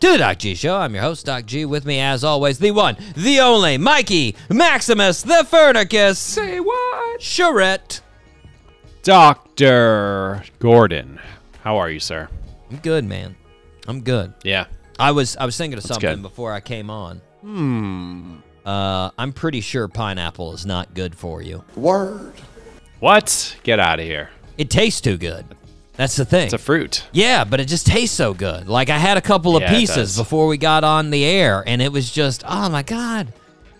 to the Doc G Show. I'm your host, Doc G. With me, as always, the one, the only, Mikey Maximus, the Furnicus. Say what? Charette. Dr. Gordon. How are you, sir? I'm good, man. I'm good. Yeah. I was I was thinking of something good. before I came on. Hmm. Uh, I'm pretty sure pineapple is not good for you. Word. What? Get out of here. It tastes too good. That's the thing. It's a fruit. Yeah, but it just tastes so good. Like I had a couple of Yeah, pieces before we got on the air, and it was just, oh my god,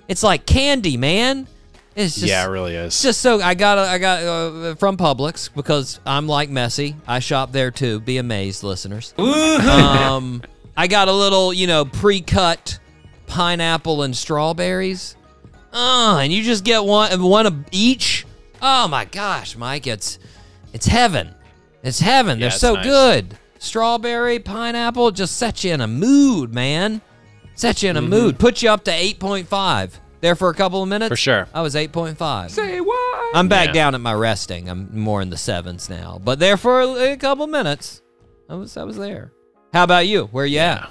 it's like candy, man. It's just, yeah, it really is. it's just so. I got, a- I got uh, from Publix because I'm like messy. I shop there too. Be amazed, listeners. um, I got a little, you know, pre-cut pineapple and strawberries. Oh, and you just get one, one of each. Oh my gosh, Mike, it's, it's heaven. It's heaven. They're it's so nice. good. Strawberry, pineapple, just set you in a mood, man. Set you in a mm-hmm. mood. Put you up to 8.5. There for a couple of minutes? For sure. I was 8.5. Say what? I'm back Yeah. down at my resting. I'm more in the sevens now. But there for a, a couple minutes. I was I was there. How about you? Where you at?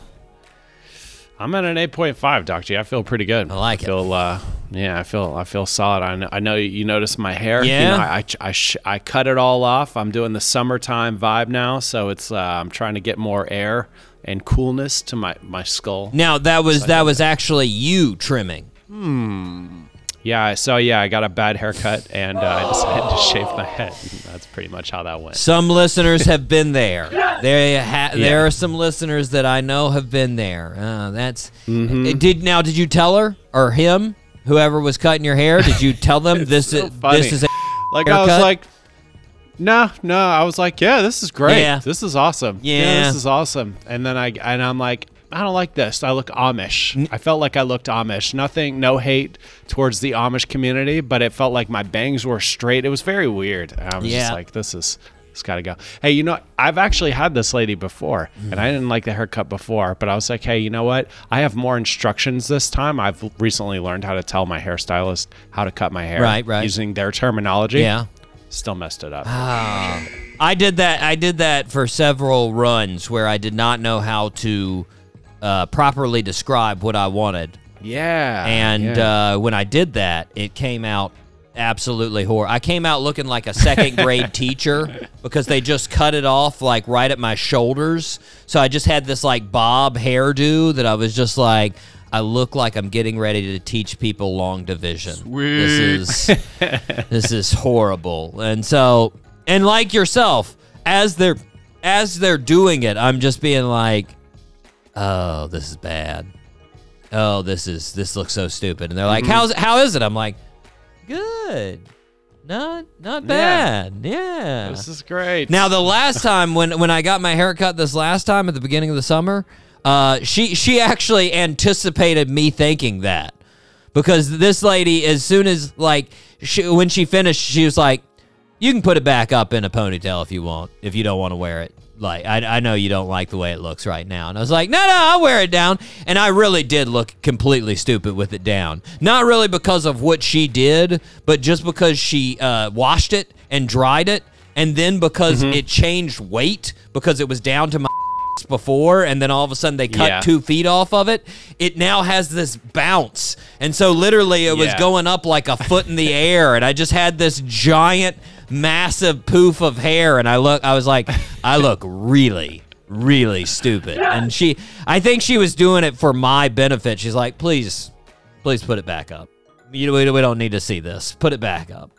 I'm at an 8.5, Doc G. I feel pretty good. I like it. feel, Uh, yeah, I feel I feel solid. I know, I know you noticed my hair. You Yeah. know, I, I, I, sh- I cut it all off. I'm doing the summertime vibe now, so it's uh, I'm trying to get more air and coolness to my, my skull. Now that was that was actually you trimming. Yeah, so yeah, I got a bad haircut and uh, I decided to shave my head. That's pretty much how that went. Some listeners have been there. There, ha- Yeah. there are some listeners that I know have been there. Uh, that's Mm-hmm. Uh, did now. Did you tell her or him, whoever was cutting your hair? Did you tell them this so is funny. this is a Like I was like, no, no. I was like, yeah, this is great. Yeah. This is awesome. Yeah. this is awesome. And then I and I'm like, I don't like this. I look Amish. Mm. I felt like I looked Amish. Nothing, no hate towards the Amish community, but it felt like my bangs were straight. It was very weird. And I was Yeah. just like, this is. It's got to go. Hey, you know, I've actually had this lady before, mm. and I didn't like the haircut before, but I was like, hey, you know what? I have more instructions this time. I've recently learned how to tell my hairstylist how to cut my hair Right, right. using their terminology. yeah. Still messed it up. Ah. I did that. I did that for several runs where I did not know how to uh, properly describe what I wanted, yeah. and yeah. uh, when I did that, it came out absolutely horrible. I came out looking like a second grade teacher because they just cut it off like right at my shoulders. So I just had this like bob hairdo that I was just like. I look like I'm getting ready to teach people long division. This is this is horrible. And so, and like yourself, as they're as they're doing it, I'm just being like, "Oh, this is bad. Oh, this is this looks so stupid." And they're like, "How's how is it?" I'm like, "Good. Not not bad. Yeah." this is great. Now the last time when when I got my haircut this last time at the beginning of the summer, uh, she she actually anticipated me thinking that because this lady as soon as like she, when she finished she was like, "You can put it back up in a ponytail if you want if you don't want to wear it." Like I, I know you don't like the way it looks right now, and I was like, no, no, I'll wear it down, and I really did look completely stupid with it down. Not really because of what she did, but just because she uh, washed it and dried it, and then because it changed weight because it was down to my before and then all of a sudden they cut Yeah. two feet off of it. It now has this bounce. And so literally it was Yeah. going up like a foot in the air. And i just had this giant massive poof of hair and i look i was like i look really really stupid and she i think she was doing it for my benefit she's like please please put it back up you, we, we don't need to see this put it back up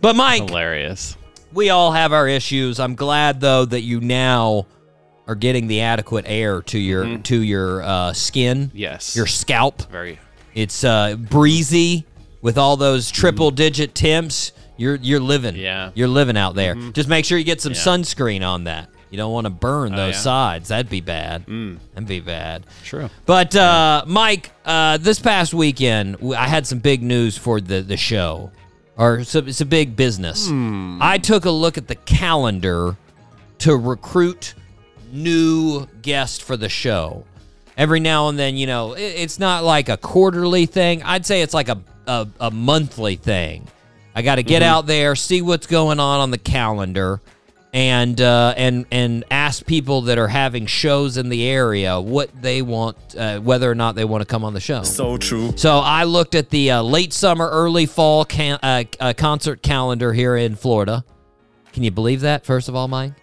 but mike hilarious. we all have our issues. I'm glad though that you now are getting the adequate air to your to your uh, skin, Yes. your scalp. very. It's uh, breezy with all those triple digit temps. You're you're living. Yeah. You're living out there. Just make sure you get some Yeah. sunscreen on that. You don't want to burn those yeah. sides. That'd be bad. That'd be bad. True. But uh, Mike, uh, this past weekend I had some big news for the the show. or it's a, it's a big business. Hmm. I took a look at the calendar to recruit new guests for the show. Every now and then, you know, it, it's not like a quarterly thing. I'd say it's like a a, a monthly thing. I got to get Mm-hmm. out there, see what's going on on the calendar, and uh, and and ask people that are having shows in the area what they want, uh, whether or not they want to come on the show. So true. So I looked at the uh, late summer, early fall can- uh, uh, concert calendar here in Florida. Can you believe that? First of all, Mike,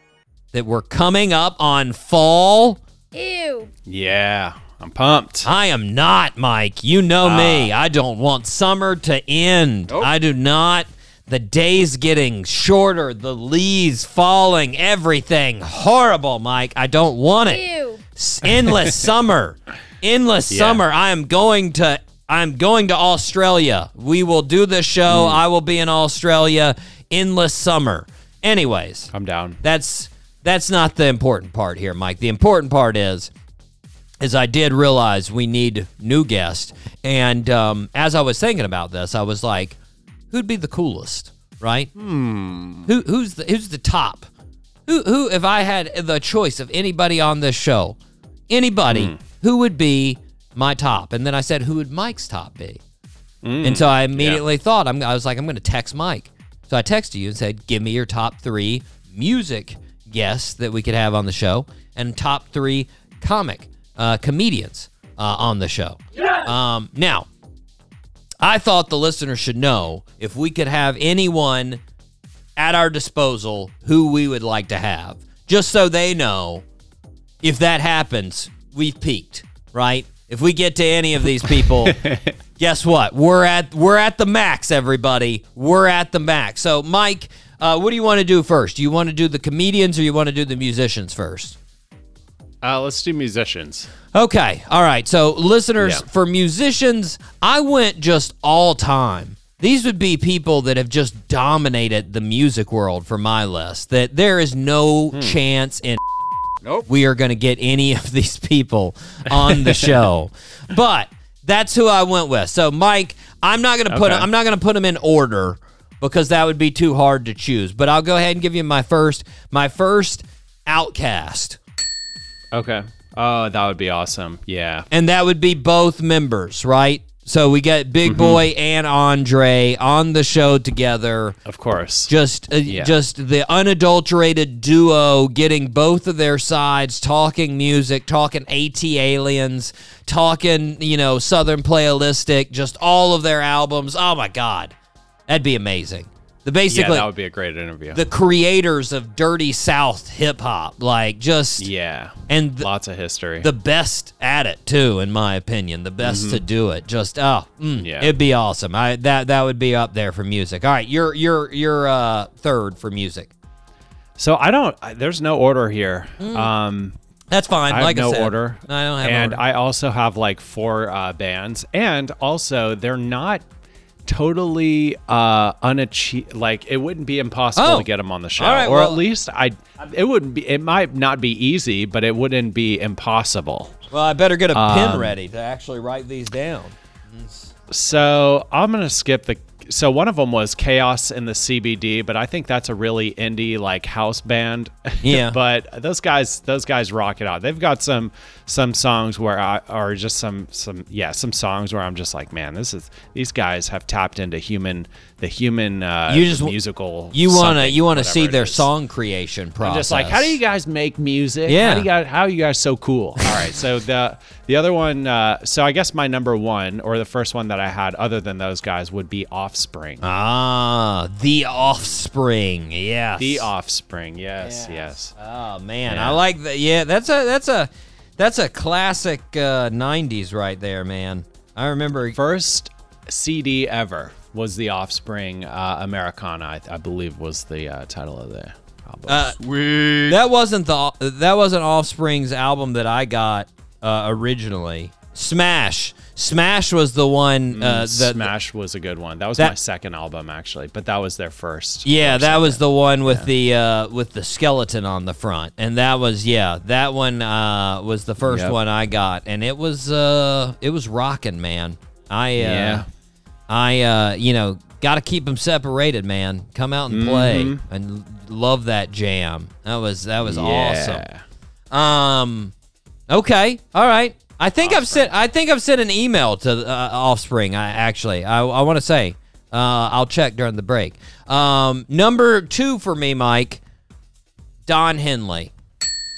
that we're coming up on fall. Ew. Yeah, I'm pumped. I am not, Mike. You know me. I don't want summer to end. I do not. The days getting shorter, the leaves falling, everything horrible, Mike. I don't want it. Ew. Endless summer endless Yeah. summer i am going to i'm going to australia we will do this show Hmm. i will be in australia endless summer anyways I'm down. that's that's not the important part here mike the important part is is i did realize we need new guests and um, as i was thinking about this i was like who'd be the coolest right hmm. who, who's the who's the top who who if I had the choice of anybody on this show, anybody, who would be my top? And then I said, who would Mike's top be? and so I immediately thought, I'm, I was like, I'm going to text Mike. So I texted you and said, give me your top three music guests that we could have on the show and top three comic uh, comedians uh, on the show. Um, now, I thought the listeners should know if we could have anyone at our disposal who we would like to have, just so they know if that happens, we've peaked, right? If we get to any of these people, guess what? We're at we're at the max, everybody. We're at the max. So, Mike, uh, what do you want to do first? Do you want to do the comedians or you want to do the musicians first? Uh, let's do musicians. Okay. All right. So, listeners, Yeah. for musicians, I went just all time. These would be people that have just dominated the music world for my list. That there is no chance in Nope. we are going to get any of these people on the show. but that's who I went with. So, Mike, I'm not going to put Okay. I'm not going to put them in order because that would be too hard to choose. But I'll go ahead and give you my first my first OutKast. Okay. Oh, that would be awesome. Yeah. and that would be both members, right? So we get Mm-hmm. Big Boi and Andre on the show together. Of course. Just, uh, just the unadulterated duo, getting both of their sides, talking music, talking ATLiens, talking you know Southernplayalistic, just all of their albums. Oh my God, that'd be amazing. The yeah, basically that would be a great interview. the creators of Dirty South hip hop, like just yeah. and th- Lots of history. the best at it too, in my opinion. The best to do it. Just oh, mm, Yeah. it'd be awesome. I that that would be up there for music. All right, you're you're you're uh third for music. so I don't. There's no order here. Um, That's fine. I have like no I said, order. I don't have and order. I also have like four uh, bands, and also they're not totally uh unachieve like it wouldn't be impossible Oh. to get them on the show right, or well- at least i it wouldn't be it might not be easy but it wouldn't be impossible well, I better get a pen Um, ready to actually write these down. So I'm gonna skip the. So one of them was Chaos in the CBD, but I think that's a really indie like house band. Yeah. but those guys, those guys rock it out. They've got some some songs where I are just some some yeah some songs where I'm just like, man, this is these guys have tapped into human the human uh, You just- musical. You wanna you wanna see their song creation process. I'm just like, how do you guys make music? Yeah. How do you guys, how are you guys so cool? All right. So the the other one, uh, so I guess my number one or the first one that I had, other than those guys, would be Offspring. Ah, the Offspring. Yes. the Offspring. Yes. Yes. Oh man, Yeah. I like that. Yeah, that's a that's a that's a classic uh, '90s right there, man. I remember. First CD ever was the Offspring uh, Americana. I, I believe was the uh, title of the album. Uh, that wasn't the that wasn't Offspring's album that I got uh, originally. Smash, Smash was the one. Uh, that, Smash was a good one. That was that- my second album actually, but that was their first. Yeah, that was the one with the uh, with the skeleton on the front, and that was yeah, that one uh, was the first Yep. one I got, and it was uh, it was rocking, man. I uh, Yeah. I uh, you know got to keep them separated, man. Come out and play, and love that jam. That was that was awesome. Um, okay, all right. I think I've sent. I think I've sent an email to uh, Offspring. I actually, I, I want to say, uh, I'll check during the break. Um, number two for me, Mike, Don Henley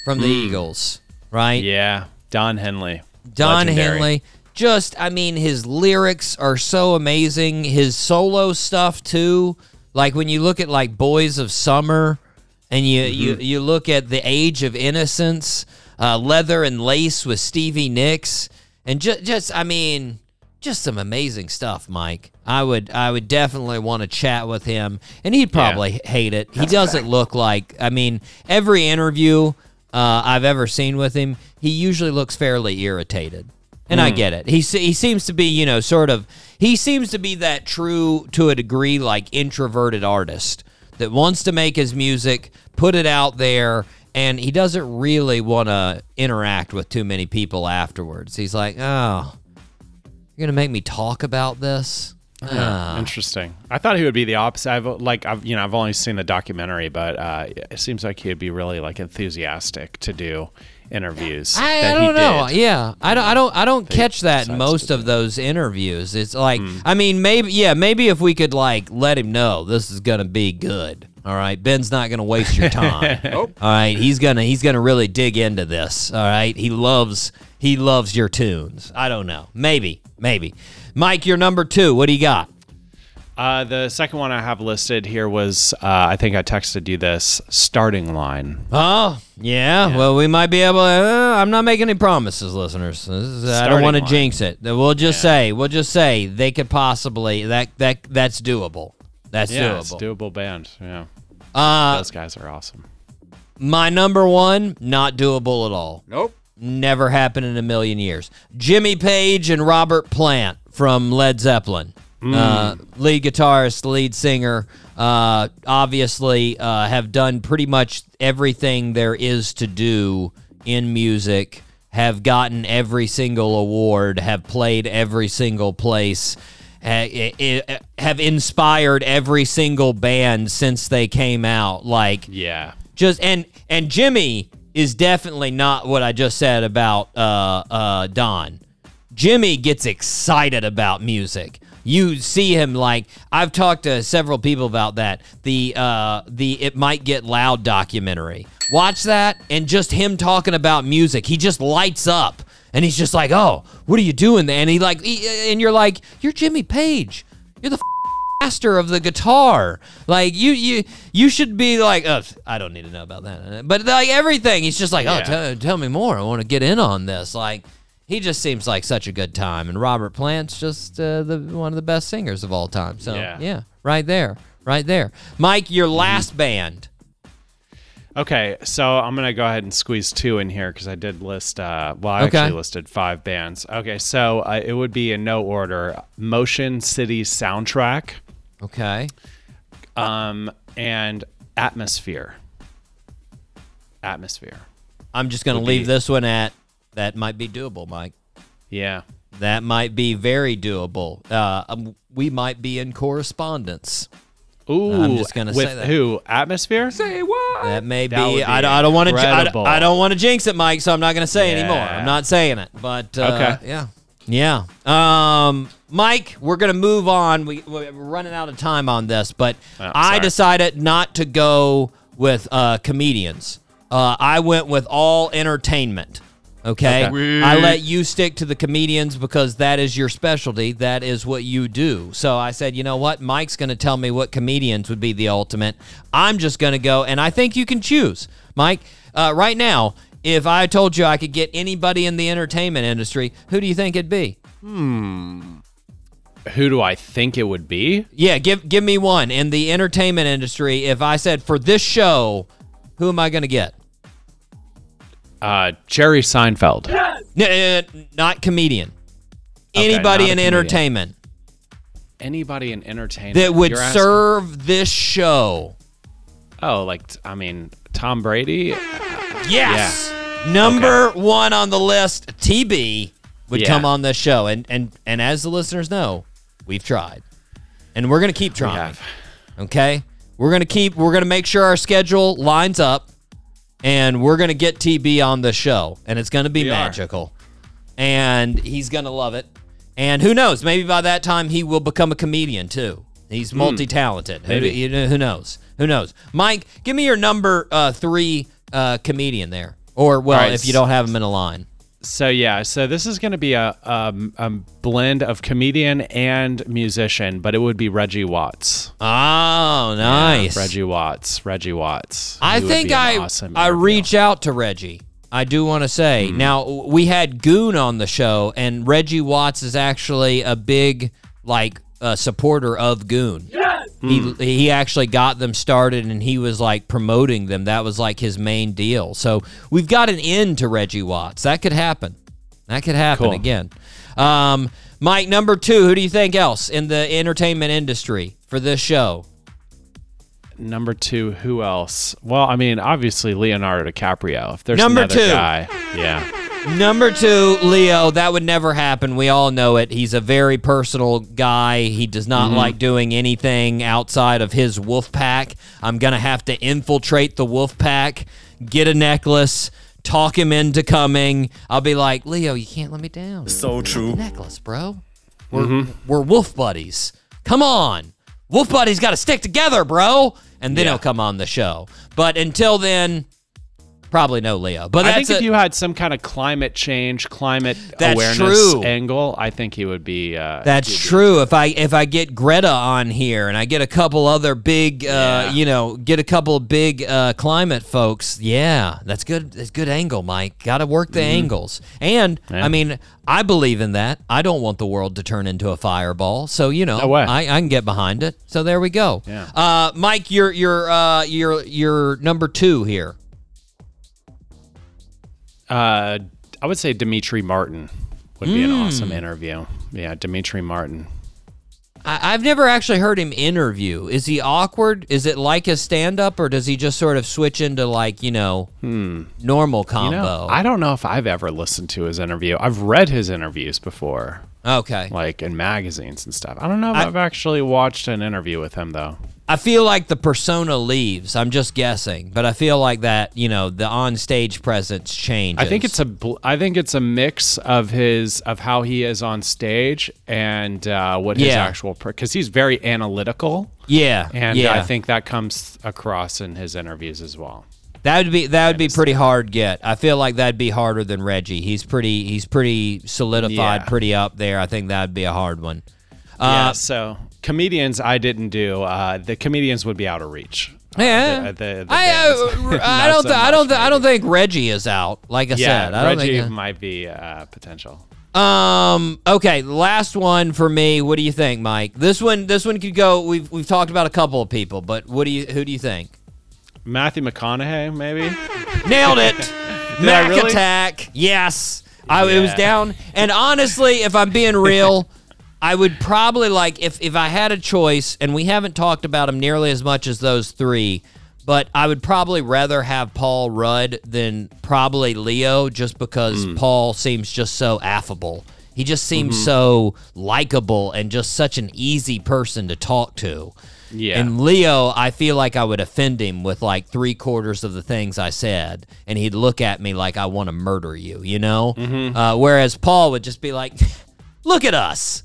from the Eagles, right? Yeah, Don Henley. Don Legendary. Henley. Just, I mean, his lyrics are so amazing. His solo stuff too. Like when you look at like Boys of Summer, and you you you look at the Age of Innocence, uh, Leather and Lace with Stevie Nicks, and just just I mean, just some amazing stuff, Mike. I would I would definitely want to chat with him, and he'd probably hate it. He doesn't look like. I mean, every interview uh, I've ever seen with him, he usually looks fairly irritated. And I get it. He he seems to be, you know, sort of. He seems to be that true to a degree, like introverted artist that wants to make his music, put it out there, and he doesn't really want to interact with too many people afterwards. He's like, oh, you're gonna make me talk about this. Ah. Interesting. I thought he would be the opposite. I've like I've you know I've only seen the documentary, but uh, it seems like he would be really like enthusiastic to do interviews. I, I don't know. did. Yeah, I don't. I don't. I don't catch that in most of those interviews. It's like, Hmm. I mean, maybe, yeah, maybe if we could like let him know this is gonna be good. All right, Ben's not gonna waste your time. All right, he's gonna he's gonna really dig into this. All right, he loves he loves your tunes. I don't know. Maybe, maybe. Mike, you're number two. What do you got? Uh, the second one I have listed here was uh, I think I texted you this Starting Line. Oh, yeah. Well, we might be able. To, uh, I'm not making any promises, listeners. Is- I don't want to jinx it. We'll just say, we'll just say they could possibly that that that's doable. That's Yeah, it's doable. doable band. Yeah, uh, those guys are awesome. my number one, not doable at all. Nope. Never happened in a million years. Jimmy Page and Robert Plant from Led Zeppelin. Uh, lead guitarist, lead singer, uh, obviously uh, have done pretty much everything there is to do in music, have gotten every single award, have played every single place, ha- i- i- have inspired every single band since they came out. Like, Yeah, just and and Jimmy is definitely not what I just said about uh uh Don. Jimmy gets excited about music. You see him like I've talked to several people about that. The uh the it might get loud documentary. Watch that and just him talking about music. He just lights up and he's just like, "Oh, what are you doing there?" And he like he, and you're like, "You're Jimmy Page. You're the master of the guitar. Like you, you, you should be like, oh, I don't need to know about that. But like everything, he's just like, oh, Yeah. tell, tell me more. I want to get in on this. Like he just seems like such a good time. And Robert Plant's just uh, the one of the best singers of all time. So yeah, Yeah. right there, right there. Mike, your last band. Okay, so I'm gonna go ahead and squeeze two in here because I did list. Uh, well, I Okay. actually listed five bands. Okay, so uh, it would be in no order: Motion City Soundtrack, Okay. um, and Atmosphere. Atmosphere. I'm just gonna Would leave be- this one at that might be doable, Mike. Yeah. That might be very doable. Uh, um, we might be in correspondence. Ooh, I'm just gonna with say that. who? Atmosphere. Say what? That may be. That would I, be don't- I don't want to. I, incredible. I don't want to jinx it, Mike. So I'm not going to say anymore. I'm not saying it. But uh, Okay. yeah, yeah. Um, Mike, we're going to move on. We, we're running out of time on this, but Oh, I sorry. decided not to go with uh, comedians. Uh, I went with all entertainment. Okay. Okay. I let you stick to the comedians because that is your specialty. That is what you do. So I said, you know what? Mike's going to tell me what comedians would be the ultimate. I'm just going to go, and I think you can choose. Mike, uh, right now, if I told you I could get anybody in the entertainment industry, who do you think it'd be? Hmm. Who do I think it would be? Yeah, give give me one in the entertainment industry. If I said for this show, who am I going to get? Uh, Jerry Seinfeld. N- uh, not comedian. Okay, Anybody not in comedian. entertainment Anybody in entertainment that would asking- serve this show. Oh, like I mean, Tom Brady. Yes. Number one on the list, TB would Yeah. come on this show, and and and as the listeners know, we've tried. and we're gonna keep trying. have. Okay, we're gonna keep. We're gonna make sure our schedule lines up, and we're gonna get TB on the show, and it's gonna be We are. magical, and he's gonna love it. And who knows? Maybe by that time he will become a comedian too. He's multi-talented. Who, Hmm. you know, who knows? Who knows? Mike, give me your number uh, three uh, comedian there, or well, right, if you don't have him in a line. So yeah, so this is going to be a, um, a blend of comedian and musician, but it would be Reggie Watts. Oh, nice. Reggie Watts. Reggie Watts. I He think I awesome I interview. reach out to Reggie. I do want to say Hmm. now we had Goon on the show, and Reggie Watts is actually a big like uh, supporter of Goon. Yes! He Hmm. he actually got them started, and he was like promoting them. That was like his main deal. So we've got an end to Reggie Watts. That could happen. That could happen Cool. again. Um, Mike, number two. Who do you think else in the entertainment industry for this show? Number two, who else? Well, I mean, obviously Leonardo DiCaprio. If there's Number another two. guy, yeah, Number two, Leo, that would never happen. We all know it. He's a very personal guy. He does not Mm-hmm. like doing anything outside of his wolf pack. I'm going to have to infiltrate the wolf pack, get a necklace, talk him into coming. I'll be like, Leo, you can't let me down. So true. Necklace, bro. We're, Mm-hmm. we're wolf buddies. Come on. Wolf buddies got to stick together, bro. And then Yeah. he'll come on the show. But until then, probably no Leo. But I think if a- you had some kind of climate change, climate awareness true. angle, I think he would be. Uh, That's he'd be- true. If I if I get Greta on here and I get a couple other big, uh, Yeah. you know, get a couple of big uh, climate folks, yeah, that's good. That's good angle, Mike. Got to work the angles. And Mm-hmm. Yeah. I mean, I believe in that. I don't want the world to turn into a fireball. So you know, No. I, I can get behind it. So there we go. Yeah. Uh, Mike, you're you're uh, you're you're number two here. Uh, I would say Demetri Martin would be an Hmm. awesome interview. Yeah, Demetri Martin. I, I've never actually heard him interview. Is he awkward? Is it like his stand up, or does he just sort of switch into like, you know, normal You combo? know, I don't know if I've ever listened to his interview. I've read his interviews before, okay. like in magazines and stuff. I don't know if I- have actually watched an interview with him though. I feel like the persona leaves. I'm just guessing, but I feel like that, you know, the on stage presence changes. I think it's a bl- I think it's a mix of his of how he is on stage and uh, what his Yeah. actual because he's very analytical yeah, and yeah. I think that comes across in his interviews as well. That would be that would be pretty hard get. I feel like that'd be harder than Reggie. He's pretty he's pretty solidified, Yeah. pretty up there. I think that'd be a hard one. yeah, Uh, so comedians I didn't do. Uh, the comedians would be out of reach. Uh, Yeah, the- the- the I, uh, I don't. so th- I don't. Th- I don't think Reggie is out. Like I Yeah, said, I don't Reggie think. might be uh, potential. Um. Okay. Last one for me. What do you think, Mike? This one. This one could go. We've we've talked about a couple of people, but what do you? Who do you think? Matthew McConaughey, maybe. Nailed it. Mac really? attack. Yes. I it was down. And honestly, if I'm being real, I would probably like if if I had a choice, and we haven't talked about him nearly as much as those three. But I would probably rather have Paul Rudd than probably Leo, just because Hmm. Paul seems just so affable. He just seems Mm-hmm. so likable and just such an easy person to talk to. Yeah. And Leo, I feel like I would offend him with like three quarters of the things I said, and he'd look at me like I want to murder you, you know? Mm-hmm. Uh, whereas Paul would just be like, look at us.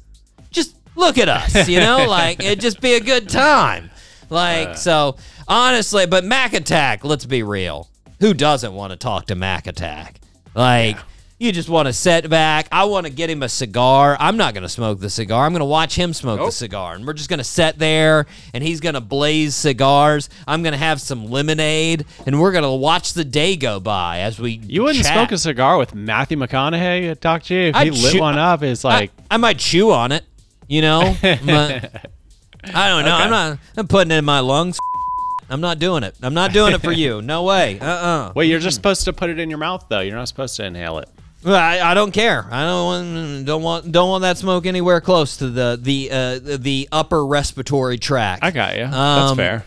Just look at us, you know? like, it'd just be a good time. Like, so honestly, but Mac Attack, let's be real. Who doesn't want to talk to Mac Attack? Like, you just want to sit back. I want to get him a cigar. I'm not going to smoke the cigar. I'm going to watch him smoke the cigar. And we're just going to sit there and he's going to blaze cigars. I'm going to have some lemonade and we're going to watch the day go by as we You wouldn't chat. smoke a cigar with Matthew McConaughey at Doc G? If he I'd lit chew- one up, it's like, I, might chew on it, you know? But I don't know. I'm not I'm putting it in my lungs. I'm not doing it. I'm not doing it for you. No way. Uh-uh. well, you're just supposed to put it in your mouth, though. You're not supposed to inhale it. I, I don't care. I don't want don't want don't want that smoke anywhere close to the the uh, the upper respiratory tract. I got you. That's Um, fair.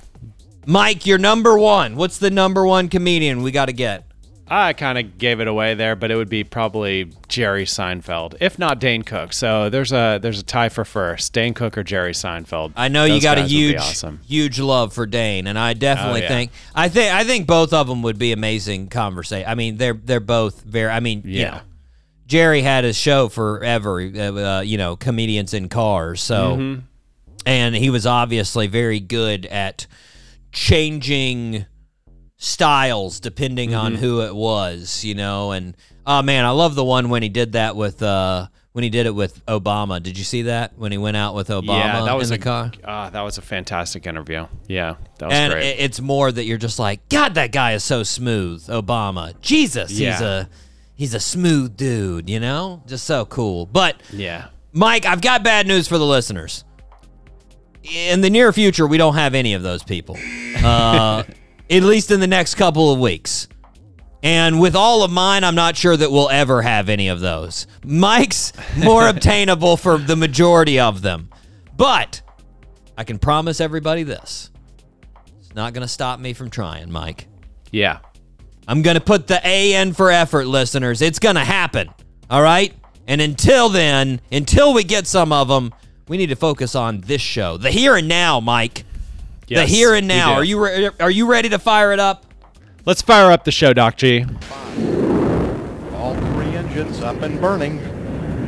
Mike, you're number one. What's the number one comedian we got to get? I kind of gave it away there, but it would be probably Jerry Seinfeld, if not Dane Cook. So there's a there's a tie for first: Dane Cook or Jerry Seinfeld. I know you got a guys would be huge, awesome. huge love for Dane, and I definitely Oh, yeah. think I think I think both of them would be amazing conversation. I mean, they're they're both very. I mean, you Yeah. know, Jerry had his show forever. Uh, uh, you know, comedians in cars. So, Mm-hmm. and he was obviously very good at changing styles depending on Mm-hmm. who it was. You know, and oh man, I love the one when he did that with. uh when he did it with Obama, did you see that when he went out with Obama yeah, that was in a the car? ah, that was a fantastic interview. Yeah, that was and great. it- it's more that you're just like, God, that guy is so smooth. Obama, Jesus, he's a he's a smooth dude, you know, just so cool. But yeah. Mike, I've got bad news for the listeners. In the near future, we don't have any of those people, uh, at least in the next couple of weeks. And with all of mine, I'm not sure that we'll ever have any of those. Mike's more obtainable for the majority of them. But I can promise everybody this it's not going to stop me from trying, Mike. Yeah. I'm going to put the A in for effort, listeners. It's going to happen. All right? And until then, until we get some of them, we need to focus on this show. The here and now, Mike. Yes, the here and now. Are you re- are you ready to fire it up? Let's fire up the show, Doc G. All three engines up and burning.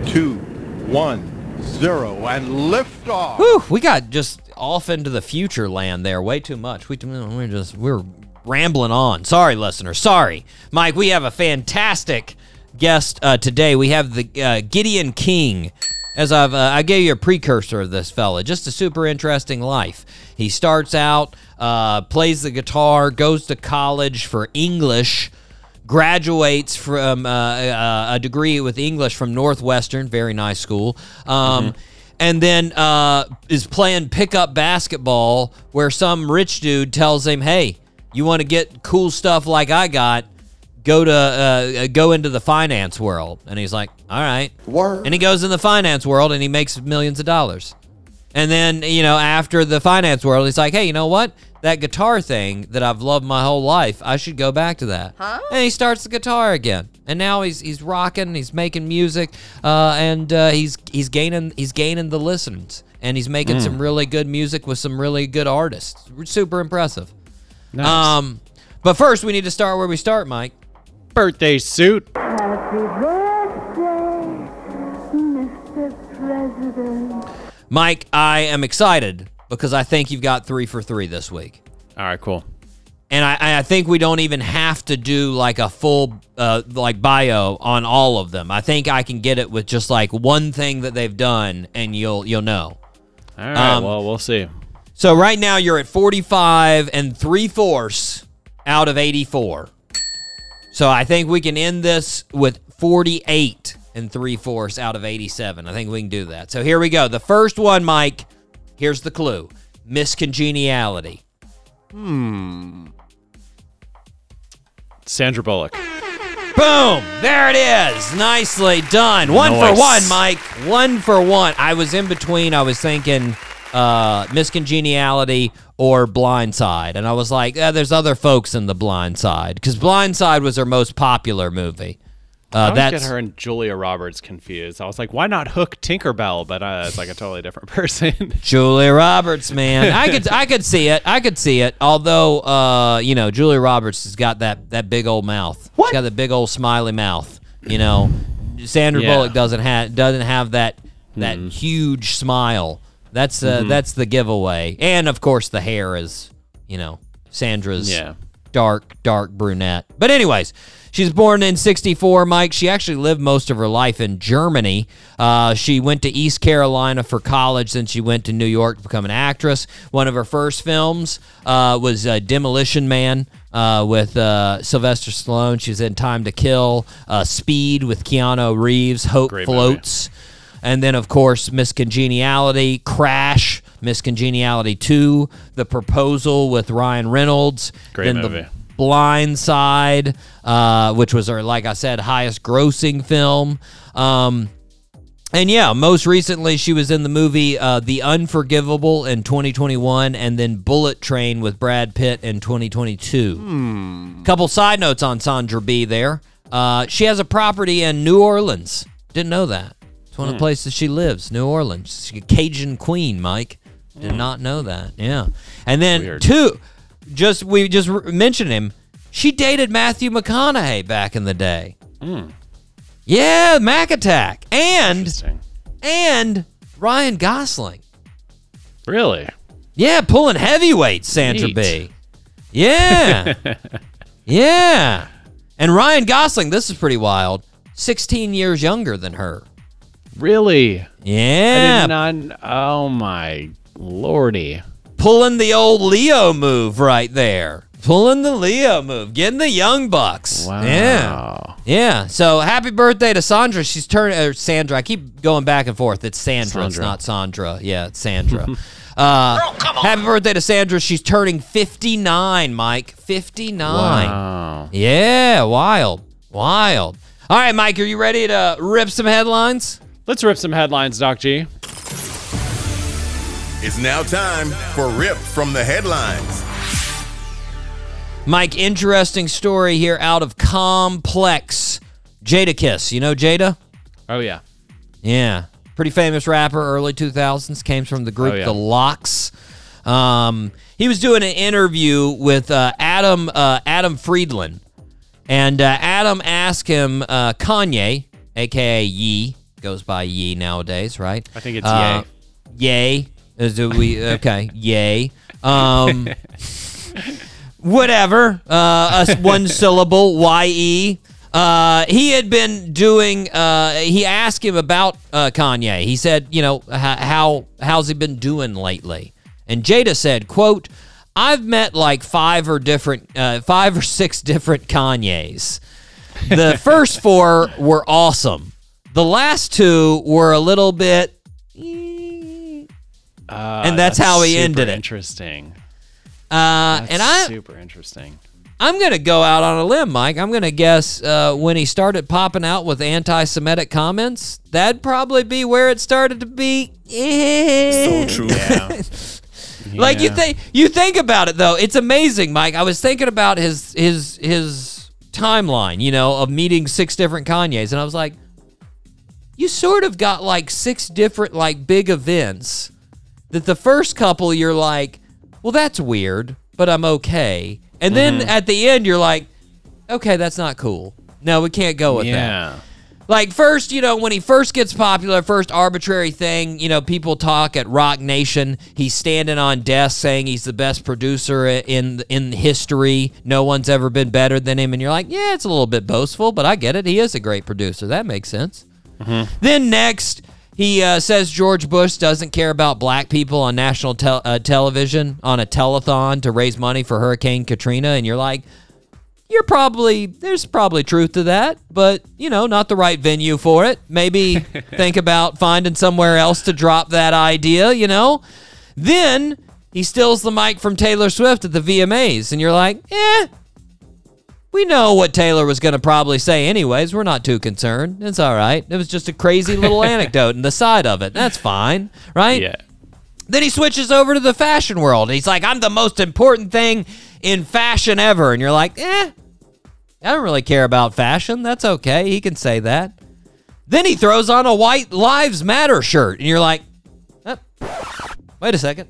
Two, one, zero, and lift off. Whew, we got just off into the future land there. Way too much. We, we're just we're rambling on. Sorry, listener. Sorry, Mike. We have a fantastic guest uh, today. We have the uh, Gideon King. As I've, uh, I gave you a precursor of this fella. Just a super interesting life. He starts out, uh, plays the guitar, goes to college for English graduates from uh, uh, a degree with English from Northwestern, very nice school. Um, And then uh, is playing pickup basketball where some rich dude tells him, "Hey, you want to get cool stuff like I got? Go to uh, go into the finance world." And he's like, "All right." Word. And he goes in the finance world and he makes millions of dollars. And then, you know, after the finance world, he's like, hey, you know what? That guitar thing that I've loved my whole life, I should go back to that. Huh? And he starts the guitar again. And now he's he's rocking, he's making music, uh, and uh, he's he's gaining he's gaining the listens. And he's making some really good music with some really good artists. Super impressive. Nice. Um, but first, we need to start where we start, Mike. Birthday suit. Happy birthday, Mr. President. Mike, I am excited because I think you've got three for three this week. All right, cool. and I, I think we don't even have to do like a full uh, like bio on all of them. I think I can get it with just like one thing that they've done, and you'll you'll know. All right, Um, well, we'll see. So right now you're at 45 and three fourths out of 84. So I think we can end this with 48 and three fourths out of 87. I think we can do that. So here we go. The first one, Mike. Here's the clue: Miss Congeniality. Hmm. Sandra Bullock. Boom! There it is. Nicely done. One for one, Mike. One for one. I was in between. I was thinking uh, Miss Congeniality or blindside. And I was like, yeah, there's other folks in the blind side. Because blindside was her most popular movie. I Uh, always that's get her and Julia Roberts confused. I was like, why not Hook Tinkerbell? But uh, it's like a totally different person. Julia Roberts, man. I could I could see it. I could see it. Although uh, you know, Julia Roberts has got that that big old mouth. She's got the big old smiley mouth. You know, Sandra Yeah. Bullock doesn't have doesn't have that that huge smile. That's uh, that's the giveaway. And of course, the hair is you know Sandra's Yeah. dark dark brunette. But anyways. She's born in 64, Mike. She actually lived most of her life in Germany. Uh, she went to East Carolina for college, then she went to New York to become an actress. One of her first films uh, was uh, Demolition Man uh, with uh, Sylvester Stallone. She's in Time to Kill, uh, Speed with Keanu Reeves, Hope Great movie. And then, of course, Miss Congeniality, Crash, Miss Congeniality 2, The Proposal with Ryan Reynolds. Great then movie. The Blind Side, uh, which was her, like I said, highest grossing film. Um, And yeah, most recently she was in the movie uh, The Unforgivable in 2021 and then Bullet Train with Brad Pitt in 2022. Couple side notes on Sandra B there. Uh, she has a property in New Orleans. Didn't know that. It's one of the hmm. places she lives, New Orleans. She's a Cajun queen, Mike. Did hmm. not know that. Yeah. And then Weird. two, just we just r- mentioned him. She dated Matthew McConaughey back in the day. Hmm. Yeah, Mac Attack. And Interesting. and Ryan Gosling. Really? Yeah, pulling heavyweight, Sandra Neat. B. Yeah. yeah. And Ryan Gosling, this is pretty wild. 16 years younger than her. Really? I Yeah. did not. Oh my lordy. Pulling the old Leo move right there. Pulling the Leo move. Getting the young bucks. Wow. Yeah. Yeah. So happy birthday to Sandra. She's turning uh, Sandra. I keep going back and forth. It's Sandra. It's not Sandra. Yeah, it's Sandra. uh, happy birthday to Sandra. She's turning 59, Mike. 59. Wow. Yeah, wild. Wild. All right, Mike, are you ready to rip some headlines? Let's rip some headlines, Doc G. It's now time for Rip from the Headlines. Mike, interesting story here out of Complex. Jadakiss. You know Jada? Oh yeah. Yeah. Pretty famous rapper, early 2000s, came from the group Oh, yeah. The LOX. Um, he was doing an interview with uh, Adam uh, Adam Friedland, and uh, Adam asked him uh, Kanye, aka Ye, goes by Ye nowadays, right? I think it's Uh, Yay. Is it we okay? Yay. Um, whatever. Uh, us one syllable. Y e. Uh, he had been doing. Uh, he asked him about uh, Kanye. He said, you know, how how's he been doing lately? And Jada said, "quote I've met like five or different, uh, five or six different Kanyes. The first four were awesome. The last two were a little bit." Uh, And that's how he super ended it. Interesting. Uh, That's and I, super interesting. I'm gonna go out on a limb, Mike. I'm gonna guess uh, when he started popping out with anti-Semitic comments, that'd probably be where it started to be. So true. Yeah. Like you think you think about it though, it's amazing, Mike. I was thinking about his his his timeline, you know, of meeting six different Kanyes, and I was like, you sort of got like six different like big events. That the first couple you're like, well, that's weird, but I'm okay, and then Mm-hmm. at the end you're like, okay, that's not cool. No, we can't go with that. Like first, you know, when he first gets popular, first arbitrary thing, you know, people talk at Roc Nation. He's standing on desk saying he's the best producer in in history. No one's ever been better than him, and you're like, yeah, it's a little bit boastful, but I get it. He is a great producer. That makes sense. Then next, he uh, says George Bush doesn't care about black people on national tel- uh, television on a telethon to raise money for Hurricane Katrina, and you're like, you're probably there's probably truth to that, but you know, not the right venue for it. Maybe think about finding somewhere else to drop that idea, you know? Then he steals the mic from Taylor Swift at the VMAs, and you're like, eh, we know what Taylor was going to probably say anyways. We're not too concerned. It's all right. It was just a crazy little anecdote and the side of it. That's fine, right? Yeah. Then he switches over to the fashion world. He's like, I'm the most important thing in fashion ever. And you're like, eh, I don't really care about fashion. That's okay. He can say that. Then he throws on a white Lives Matter shirt. And you're like, "Uh, wait a second.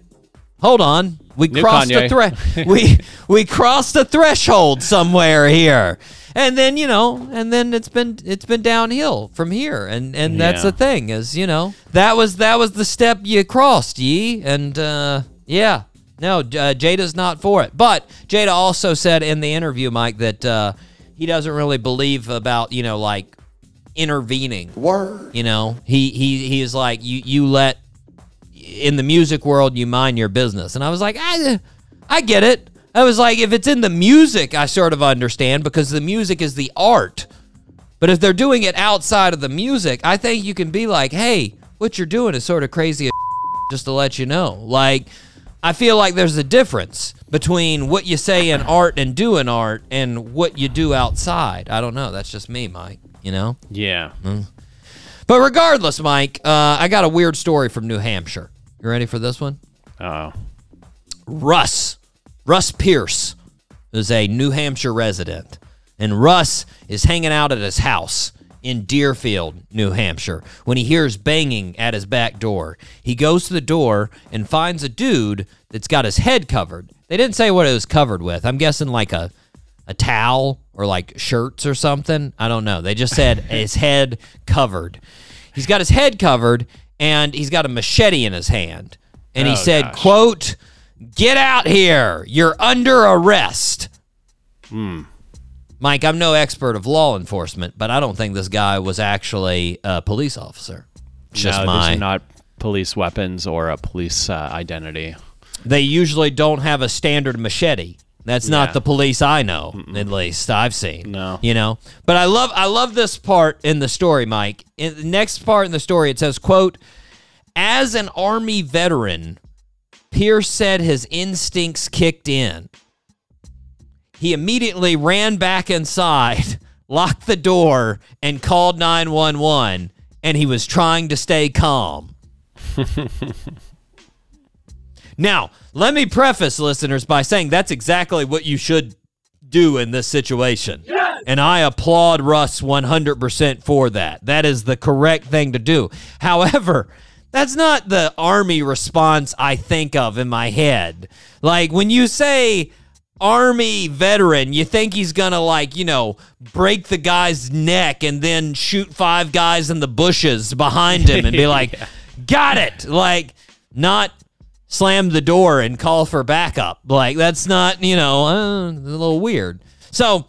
Hold on. We New crossed a Kanye. threat. we we crossed a threshold somewhere here. And then, you know, and then it's been it's been downhill from here. And and that's Yeah. the thing is, you know, that was that was the step you crossed, ye. And uh yeah. No, uh, Jada's not for it. But Jada also said in the interview, Mike, that uh, he doesn't really believe about, you know, like intervening. Word. You know, he he he is like you you let in the music world you mind your business, and I was like, I I get it. I was like, if it's in the music, I sort of understand because the music is the art. But if they're doing it outside of the music, I think you can be like, hey, what you're doing is sort of crazy just to let you know. Like, I feel like there's a difference between what you say in art and do in art and what you do outside. I don't know. That's just me, Mike, you know? Yeah. But regardless, Mike, uh, I got a weird story from New Hampshire. You ready for this one? Oh, Russ, Russ Pierce, is a New Hampshire resident, and Russ is hanging out at his house in Deerfield, New Hampshire, when he hears banging at his back door. He goes to the door and finds a dude that's got his head covered. They didn't say what it was covered with. I'm guessing like a a towel or like shirts or something. I don't know. They just said his head covered. He's got his head covered and he's got a machete in his hand. And he Oh, said, gosh. quote, Get out here. You're under arrest. Hmm. Mike, I'm no expert of law enforcement, but I don't think this guy was actually a police officer. Just no, my. these are not police weapons or a police uh, identity. they usually don't have a standard machete. That's not Yeah. the police I know, at least I've seen. No. you know. But I love I love this part in the story, Mike. In the next part in the story, it says, "quote As an army veteran, Pierce said his instincts kicked in. He immediately ran back inside, locked the door, and called 911. And he was trying to stay calm." Now, let me preface listeners by saying that's exactly what you should do in this situation. And I applaud Russ 100% for that. That is the correct thing to do. However, that's not the army response I think of in my head. Like when you say army veteran, you think he's going to like, you know, break the guy's neck and then shoot five guys in the bushes behind him and be like, "Got it." Like not slam the door and call for backup. Like that's not, you know, uh, a little weird. So,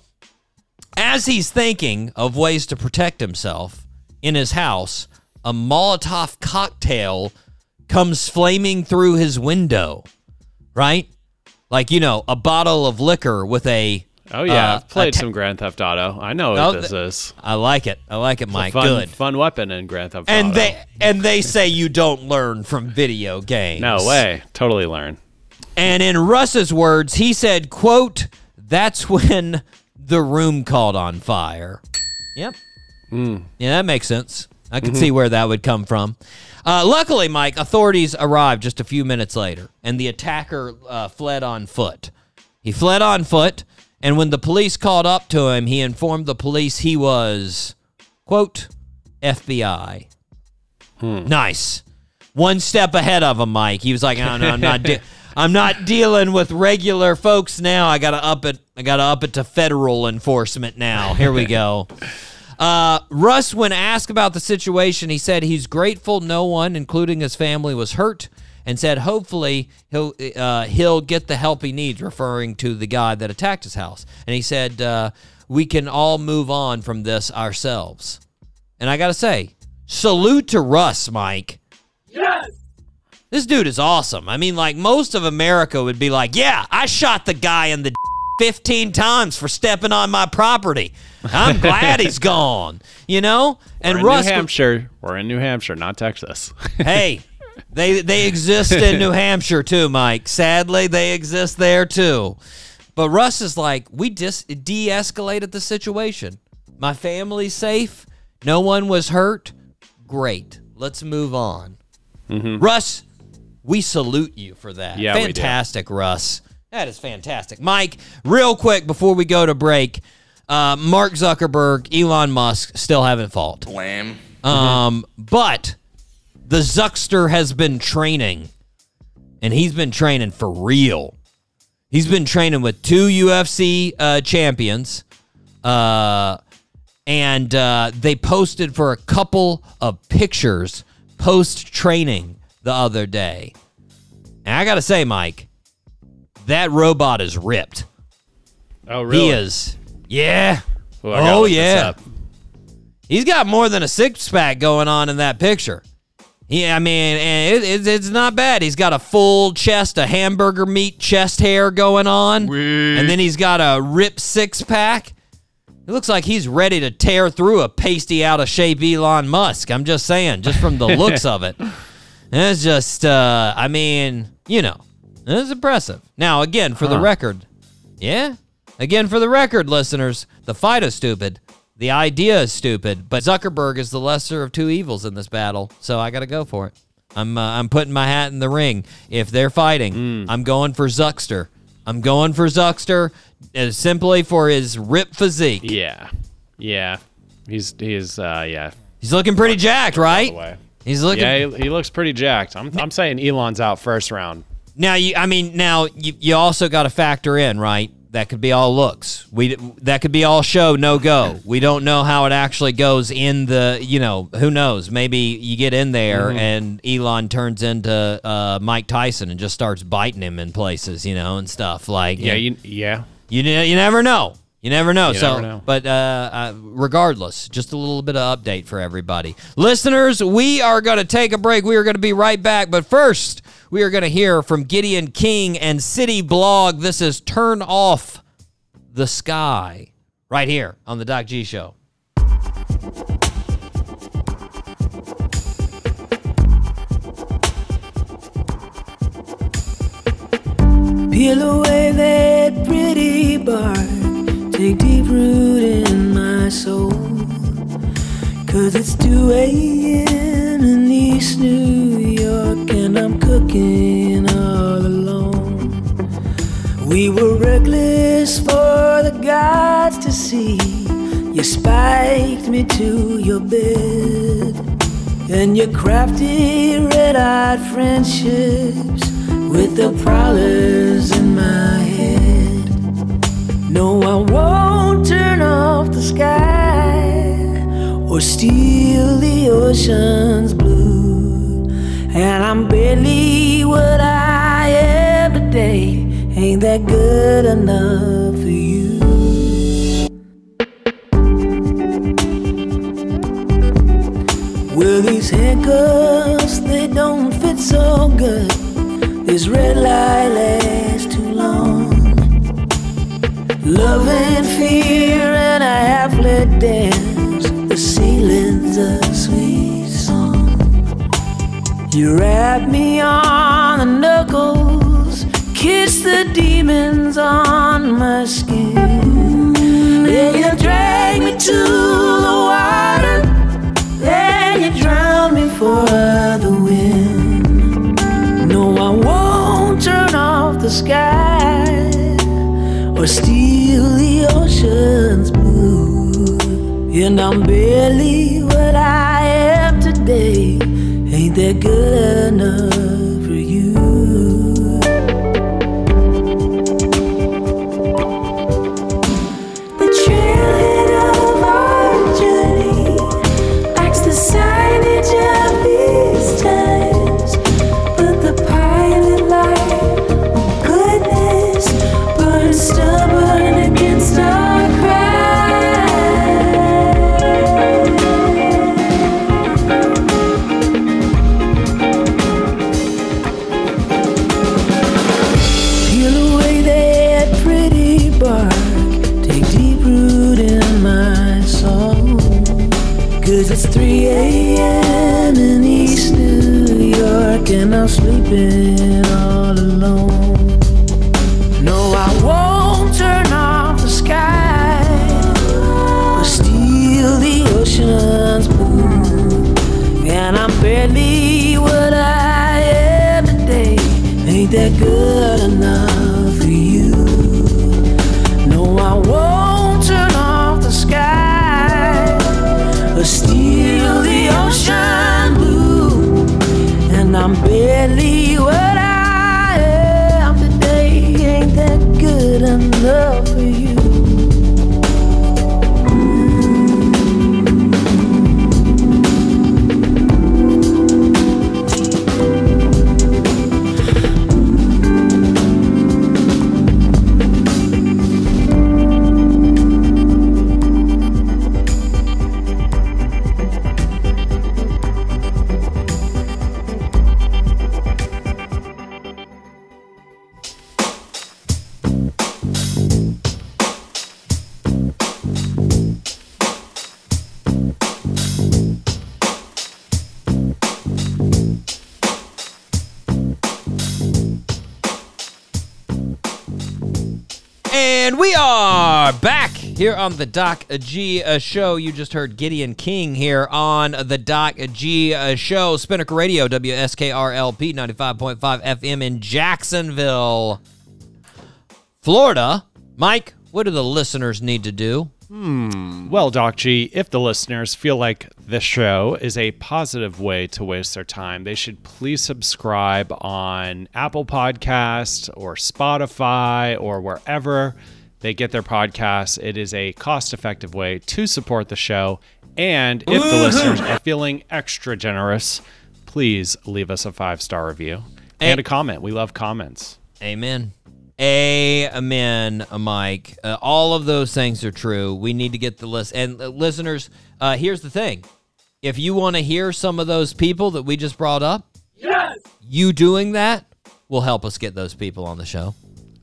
as he's thinking of ways to protect himself in his house, a Molotov cocktail comes flaming through his window. Right? Like, you know, a bottle of liquor with a Oh yeah, uh, I've played atta- some Grand Theft Auto. I know what this th- is. I like it. I like it, Mike. fun, Good. fun weapon in Grand Theft And Auto. And they and they say you don't learn from video games. no way, totally learn. And in Russ's words, he said, quote, that's when the room caught on fire. Yep. Mm. Yeah, that makes sense. I can see where that would come from. Uh, luckily, Mike, authorities arrived just a few minutes later, and the attacker uh, fled on foot. He fled on foot, and when the police called up to him, he informed the police he was, quote, FBI. Nice. One step ahead of him, Mike. He was like, "No, no, I'm not. De- I'm not dealing with regular folks now. I gotta up it. I gotta up it to federal enforcement now. Here we go." Uh, Russ, when asked about the situation, he said he's grateful no one, including his family, was hurt, and said hopefully he'll uh, he'll get the help he needs, referring to the guy that attacked his house. And he said uh, we can all move on from this ourselves. And I gotta say, salute to Russ, Mike. Yes. This dude is awesome. I mean, like most of America would be like, "Yeah, I shot the guy in the 15 times for stepping on my property. I'm glad he's gone." You know? And We're in Russ New Hampshire. We're in New Hampshire, not Texas. hey, they they exist in New Hampshire too, Mike. Sadly, they exist there too. But Russ is like, we just de-escalated the situation. My family's safe. No one was hurt. Great. Let's move on. Russ, we salute you for that. Mm-hmm. Yeah, we do. fantastic, Russ. That is fantastic, Mike. Real quick before we go to break, uh, Mark Zuckerberg, Elon Musk still haven't fault. Wham. Um, but the Zuckster has been training, and he's been training for real. He's been training with two UFC uh, champions, uh, and uh, they posted for a couple of pictures post training the other day. And I gotta say, Mike, that robot is ripped. oh, really? He is, yeah. Ooh, oh yeah. He's got more than a six pack going on in that picture. Yeah, I mean, it, it, it's not bad. He's got a full chest of hamburger meat chest hair going on, and then he's got a ripped six pack. It looks like he's ready to tear through a pasty out of shape Elon Musk. I'm just saying, just from the looks of it. It's just, uh, I mean, you know, it's impressive. Now, again, for the record, yeah, again, for the record, listeners, the fight is stupid. The idea is stupid, but Zuckerberg is the lesser of two evils in this battle, so I got to go for it. I'm uh, I'm putting my hat in the ring. If they're fighting, I'm going for Zuckster. I'm going for Zuckster uh, simply for his rip physique. Yeah, yeah. He's he's uh yeah. He's looking pretty jacked, right? He's looking. Yeah, he, he looks pretty jacked. I'm I'm saying Elon's out first round. Now you, I mean, now you, you also got to factor in, right? That could be all looks. We that could be all show, no go. We don't know how it actually goes in the. You know, who knows? Maybe you get in there Mm-hmm. and Elon turns into uh, Mike Tyson and just starts biting him in places, you know, and stuff like. Yeah, you, yeah. You you never know. You never know. You so, never know. but uh, uh, regardless, just a little bit of update for everybody, listeners. We are going to take a break. We are going to be right back. But first, we are going to hear from Gideon King and City Blog. This is "Turn Off the Sky" right here on the Doc G Show. Peel away that pretty bark, take deep root in my soul. Cause it's 2 a.m. in East New York, and I'm cooking all alone. We were reckless for the gods to see. You spiked me to your bed, and your crafty red eyed friendships with the prowlers in my head. No, I won't turn off the sky or steal the ocean's blue. And I'm barely what I am today. Ain't that good enough for you? Well, these handcuffs, they don't fit so good. This red light lasts too long. Love and fear and a half-lit dance. The ceiling's a sweet song. You wrap me on the knuckles, kiss the demons on my skin. Then you drag me to the water, then you drown me for the wind. No, I won't turn off the sky or steal the ocean's blue. And I'm barely what I am today. Ain't that good enough it's 3 a.m. in East New York, and I'm sleeping all alone. Here on the Doc G uh, Show. You just heard Gideon King here on the Doc G uh, Show. Spinnaker Radio, WSKRLP 95.5 FM in Jacksonville, Florida. Mike, what do the listeners need to do? Hmm. Well, Doc G, if the listeners feel like this show is a positive way to waste their time, they should please subscribe on Apple Podcasts or Spotify or wherever they get their podcasts. It is a cost effective way to support the show. And if the listeners are feeling extra generous, please leave us a five star review and a comment. We love comments. Amen. Amen, Mike. Uh, all of those things are true. We need to get the list. And uh, listeners, uh, here's the thing: if you want to hear some of those people that we just brought up, yes, you doing that will help us get those people on the show.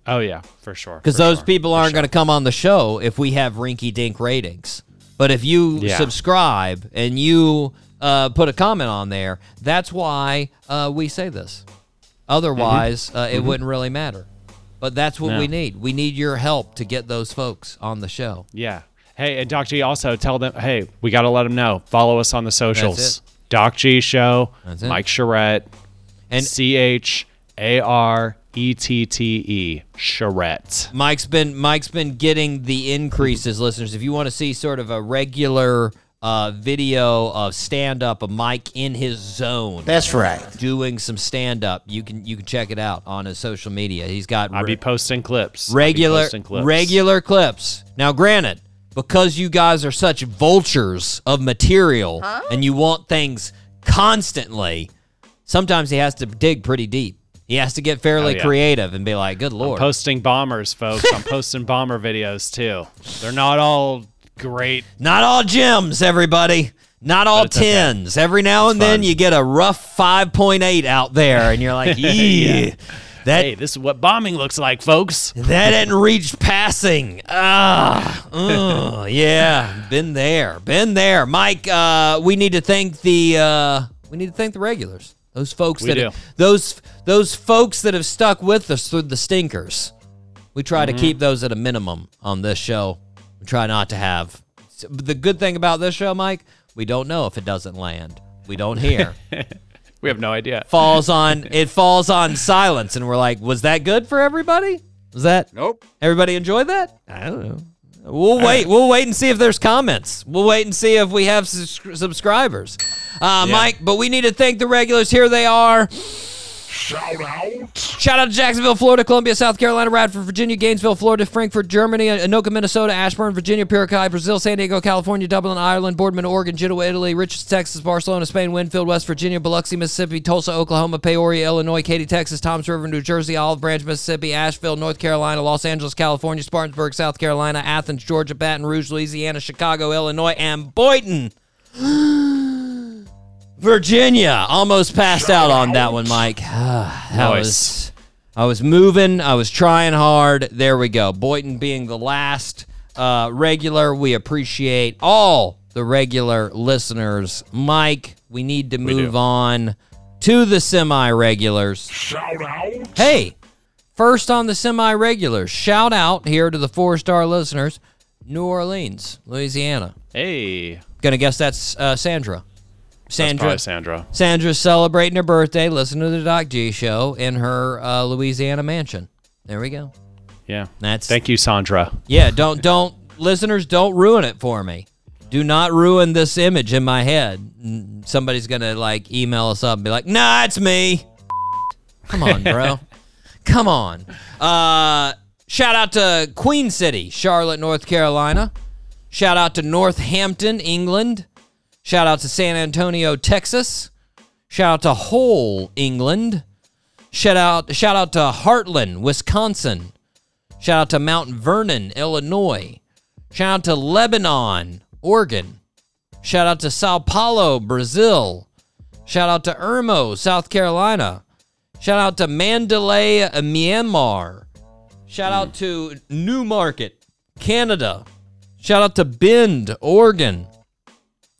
Oh, yeah, for sure. Because those sure, people aren't sure. going to come on the show if we have rinky dink ratings. But if you Yeah. subscribe and you uh, put a comment on there, that's why uh, we say this. Otherwise, uh, it wouldn't really matter. But that's what Mm-hmm. No. we need. We need your help to get those folks on the show. Yeah. Hey, and Doc G also tell them, hey, we got to let them know. Follow us on the socials. Doc G Show. Mike Charette, And- C H A R E T T E, Charette. Mike's been Mike's been getting the increases, listeners. If you want to see sort of a regular uh, video of stand up of Mike in his zone, That's right. doing some stand up, you can you can check it out on his social media. He's got I'll be posting clips. Regular posting clips. regular clips. Now, granted, because you guys are such vultures of material and you want things constantly, sometimes he has to dig pretty deep. He has to get fairly Oh, yeah. creative and be like, "Good lord." I'm Posting bombers, folks. I'm posting bomber videos too. They're not all great. Not all gems, everybody. Not all it's okay. Every now and then you get a rough 5.8 out there and you're like, "Yeah." That Hey, this is what bombing looks like, folks. That didn't reach passing. Ah, ugh, yeah, been there, been there. Mike, uh, we need to thank the uh, we need to thank the regulars. Those folks We that do. have, those those folks that have stuck with us through the stinkers. We try Mm-hmm. to keep those at a minimum on this show. We try not to have. The good thing about this show, Mike, we don't know if it doesn't land. We don't hear. We have no idea. falls on it falls on silence, and we're like, was that good for everybody? Was that Nope. Everybody enjoyed that? I don't know. We'll wait. We'll wait and see if there's comments. We'll wait and see if we have sus- subscribers. Uh, Mike, but we need to thank the regulars. Here they are. Shout out. Shout out to Jacksonville, Florida, Columbia, South Carolina, Radford, Virginia, Gainesville, Florida, Frankfurt, Germany, Anoka, Minnesota, Ashburn, Virginia, Piracai, Brazil, San Diego, California, Dublin, Ireland, Boardman, Oregon, Genoa, Italy, Richards, Texas, Barcelona, Spain, Winfield, West Virginia, Biloxi, Mississippi, Tulsa, Oklahoma, Peoria, Illinois, Katy, Texas, Toms River, New Jersey, Olive Branch, Mississippi, Asheville, North Carolina, Los Angeles, California, Spartanburg, South Carolina, Athens, Georgia, Baton Rouge, Louisiana, Chicago, Illinois, and Boynton. Virginia almost passed out on that one, Mike. that Nice. was I was moving, I was trying hard. There we go. Boyton being the last uh, regular. We appreciate all the regular listeners. Mike, we need to move do. on to the semi-regulars. Shout out. Hey, first on the semi-regulars. Shout out here to the four-star listeners. New Orleans, Louisiana. Hey, Gonna guess that's uh, Sandra. Sandra. Sandra. Sandra's celebrating her birthday. Listen to the Doc G show in her uh, Louisiana mansion. There we go. Yeah. That's Thank you, Sandra. yeah. Don't don't listeners don't ruin it for me. Do not ruin this image in my head. Somebody's gonna like email us up and be like, "Nah, it's me." Come on, bro. Come on. Uh, shout out to Queen City, Charlotte, North Carolina. Shout out to Northampton, England. Shout out to San Antonio, Texas. Shout out to Hull, England. Shout out shout out to Hartland, Wisconsin. Shout out to Mount Vernon, Illinois. Shout out to Lebanon, Oregon. Shout out to Sao Paulo, Brazil. Shout out to Irmo, South Carolina. Shout out to Mandalay, Myanmar. Shout out to Newmarket, Canada. Shout out to Bend, Oregon.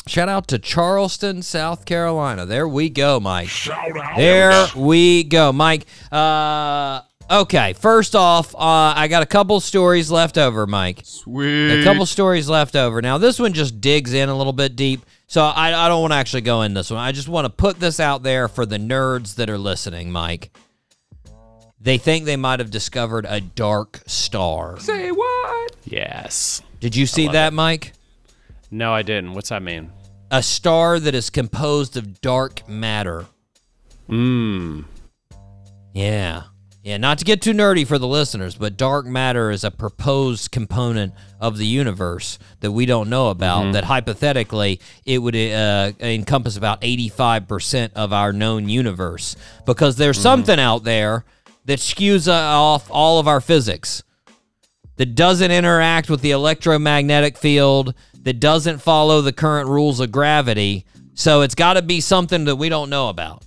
Shout out to Charleston, South Carolina. There we go, Mike. Shout out. There we go, Mike. Uh, Okay, first off, uh, I got a couple stories left over, Mike. Sweet. A couple stories left over. Now, this one just digs in a little bit deep, so I, I don't want to actually go in this one. I just want to put this out there for the nerds that are listening, Mike. They think they might have discovered a dark star. Say what? Yes. Did you see that, it. Mike? No, I didn't. What's that mean? A star that is composed of dark matter. Mmm. Yeah. Yeah, not to get too nerdy for the listeners, but dark matter is a proposed component of the universe that we don't know about. That hypothetically, it would uh, encompass about 85% of our known universe because there's something out there that skews uh, off all of our physics, that doesn't interact with the electromagnetic field, that doesn't follow the current rules of gravity. So it's got to be something that we don't know about.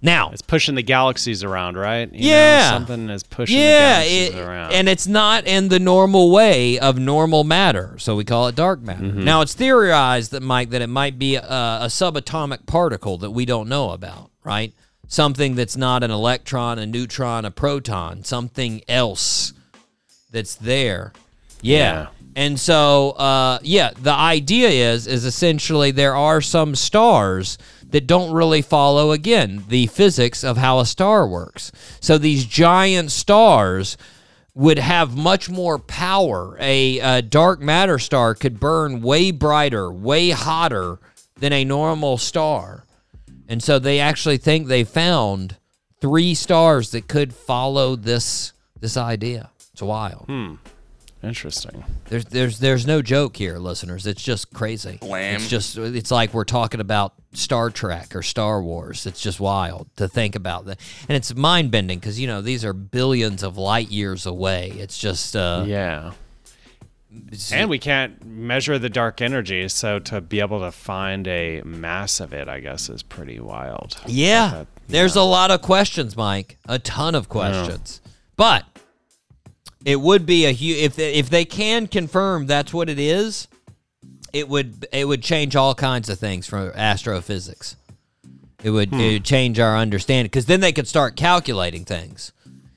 Now, It's pushing the galaxies around, right? You know, Yeah. something is pushing yeah, the galaxies it- around. and it's not in the normal way of normal matter, so we call it dark matter. Mm-hmm. Now, it's theorized that Mike that it might be a, a subatomic particle that we don't know about, right? Something that's not an electron, a neutron, a proton, something else that's there. Yeah. Yeah. And so, uh, yeah, the idea is is essentially there are some stars that don't really follow again the physics of how a star works. So these giant stars would have much more power. A, a dark matter star could burn way brighter, way hotter than a normal star. And so they actually think they found three stars that could follow this this idea. It's wild. Interesting. There's there's there's no joke here, listeners. It's just crazy. Lame. It's just it's like we're talking about Star Trek or Star Wars. It's just wild to think about that, and it's mind bending because you know these are billions of light years away. It's just uh, Yeah. it's- And we can't measure the dark energy, so to be able to find a mass of it, I guess, is pretty wild. yeah. That- There's a lot of questions, Mike. A ton of questions, but it would be a huge if they, if they can confirm that's what it is. It would it would change all kinds of things for astrophysics. It would it would change our understanding because then they could start calculating things.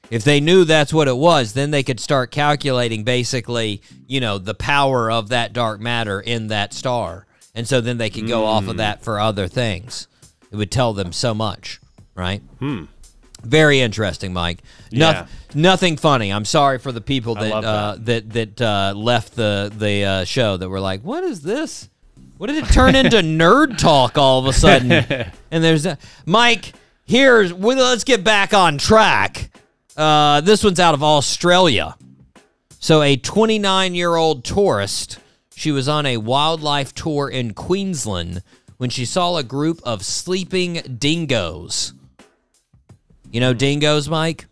If they knew that's what it was, then they could start calculating basically, you know, the power of that dark matter in that star. And so then they could go off of that for other things. It would tell them so much, right? Hmm. Very interesting, Mike. Yeah. Noth- nothing funny. I'm sorry for the people I that uh, that that uh, left the the uh, show that were like, "What is this? What did it turn into nerd talk all of a sudden?" and there's a, Mike. Here's well, let's get back on track. Uh, this one's out of Australia. So a 29 year old tourist, she was on a wildlife tour in Queensland when she saw a group of sleeping dingoes. You know dingoes, Mike?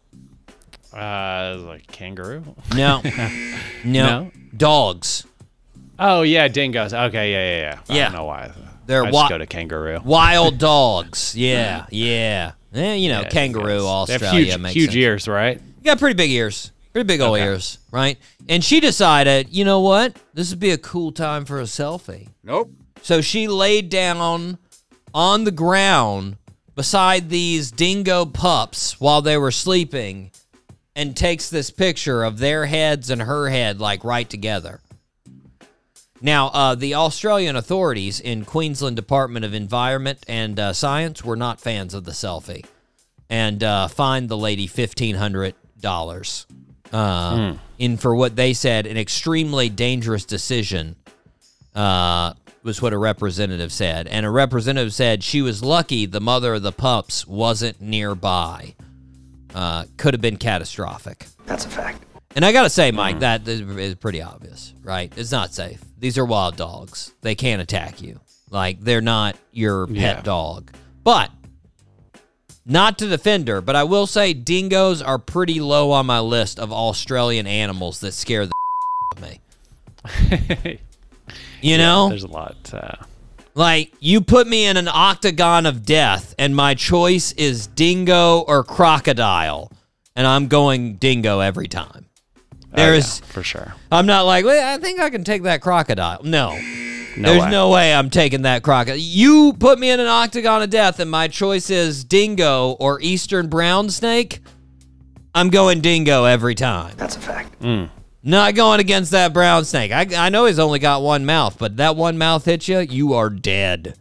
Uh, like kangaroo. No. no. No? Dogs. Oh yeah, dingoes. Okay, yeah, yeah, yeah. I don't know why. They're I wa- just go to kangaroo. Wild dogs. Yeah, yeah. Eh, you know, Yeah, kangaroo, dingoes. Australia They have huge, makes huge sense. ears, right? You got pretty big ears. Pretty big old Okay. ears, right? And she decided, you know what? This would be a cool time for a selfie. Nope. So she laid down on the ground beside these dingo pups while they were sleeping and takes this picture of their heads and her head like right together. Now, uh, the Australian authorities in Queensland Department of Environment and uh, Science were not fans of the selfie and uh, fined the lady fifteen hundred dollars uh, in for what they said an extremely dangerous decision. Uh, was what a representative said, and a representative said she was lucky the mother of the pups wasn't nearby. Uh, could have been catastrophic. That's a fact. And I gotta say, Mike, that is is pretty obvious, right? It's not safe. These are wild dogs. They can't attack you. Like they're not your pet Yeah. dog. But not to defend her, but I will say dingoes are pretty low on my list of Australian animals that scare the of me. You know, There's a lot. Uh, like you put me in an octagon of death, and my choice is dingo or crocodile, and I'm going dingo every time. There's oh, yeah, for sure. I'm not like, well, I think I can take that crocodile. No. No There's way. no way I'm taking that crocodile. You put me in an octagon of death, and my choice is dingo or eastern brown snake. I'm going dingo every time. That's a fact. Not going against that brown snake. I, I know he's only got one mouth, but that one mouth hits you, you are dead.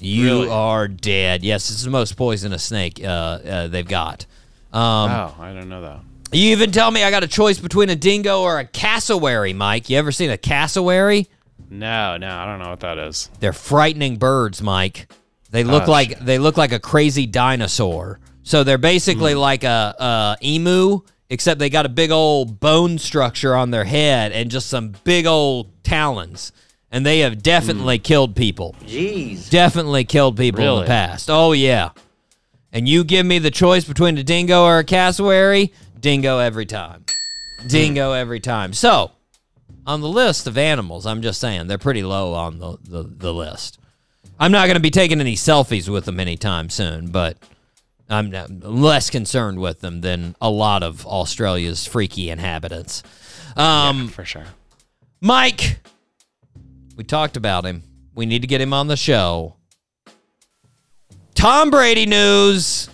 You Really? are dead. Yes, it's the most poisonous snake uh, uh, they've got. Um, oh, I don't know that. You even tell me I got a choice between a dingo or a cassowary, Mike. You ever seen a cassowary? No, no, I don't know what that is. They're frightening birds, Mike. They look Oh, like shit. they look like a crazy dinosaur. So they're basically like a, a emu, except they got a big old bone structure on their head and just some big old talons. And they have definitely hmm. killed people. Jeez. Definitely killed people in the past. Oh yeah. And you give me the choice between a dingo or a cassowary, dingo every time. Dingo hmm. every time. So, on the list of animals, I'm just saying they're pretty low on the, the, the list. I'm not going to be taking any selfies with them anytime soon, but I'm less concerned with them than a lot of Australia's freaky inhabitants. Um, For sure. Mike, we talked about him. We need to get him on the show. Tom Brady news.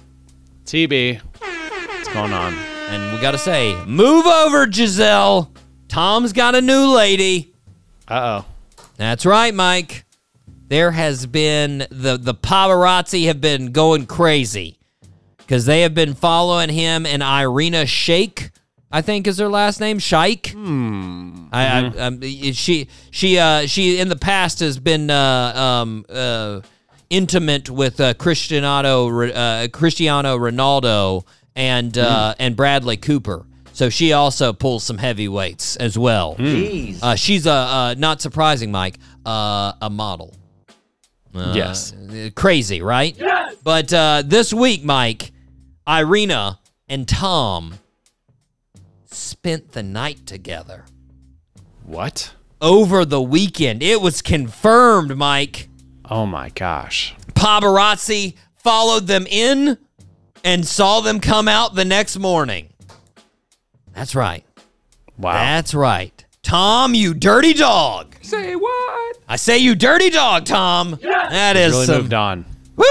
TB. What's going on? And we got to say, move over, Gisele. Tom's got a new lady. Uh oh. That's right, Mike. There has been the the paparazzi have been going crazy because they have been following him and Irina Shayk, I think is her last name, Shaik. Hmm. I, I, um, she she uh, she in the past has been uh, um, uh, intimate with uh, Cristiano uh, Cristiano Ronaldo and uh, and Bradley Cooper. So she also pulls some heavy weights as well. Jeez. Uh, she's a uh, not surprising, Mike, uh, a model. Uh, Yes. Crazy, right? Yes. But uh, this week, Mike, Irina and Tom spent the night together What? over the weekend. It was confirmed, Mike. Oh my gosh. Paparazzi followed them in and saw them come out the next morning. That's right. Wow. That's right. Tom, you dirty dog. Say what? I say you dirty dog, Tom. That is really some moved on. Woo!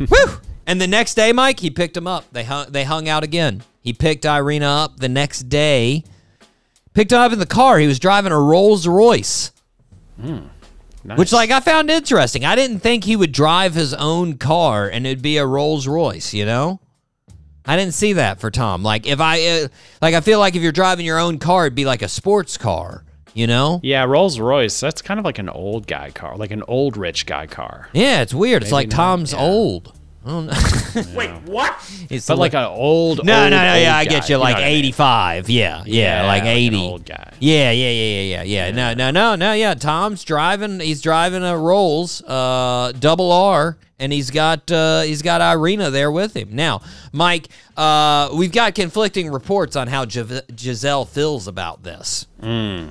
Woo! And the next day, Mike, he picked him up. They hung, they hung out again. He picked Irina up the next day. Picked her up in the car. He was driving a Rolls Royce, Nice. which, like, I found interesting. I didn't think he would drive his own car and it'd be a Rolls Royce. You know, I didn't see that for Tom. Like, if I, uh, like, I feel like if you're driving your own car, it'd be like a sports car. You know? Yeah, Rolls Royce. That's kind of like an old guy car, like an old rich guy car. Yeah, it's weird. It's like not, Tom's yeah. old. I don't know. Wait, what? It's But a like an old. No, old, no, no. old Yeah, I guy. get you. know Like what I mean? 85. Yeah, yeah, Yeah, like like an 80. old guy. Yeah, yeah, yeah, yeah, yeah, yeah. No, no, no, no. Yeah, Tom's driving. He's driving a Rolls, uh, double R, and he's got uh, he's got Irina there with him. Now, Mike, uh, we've got conflicting reports on how Gi- Gisele feels about this. Hmm.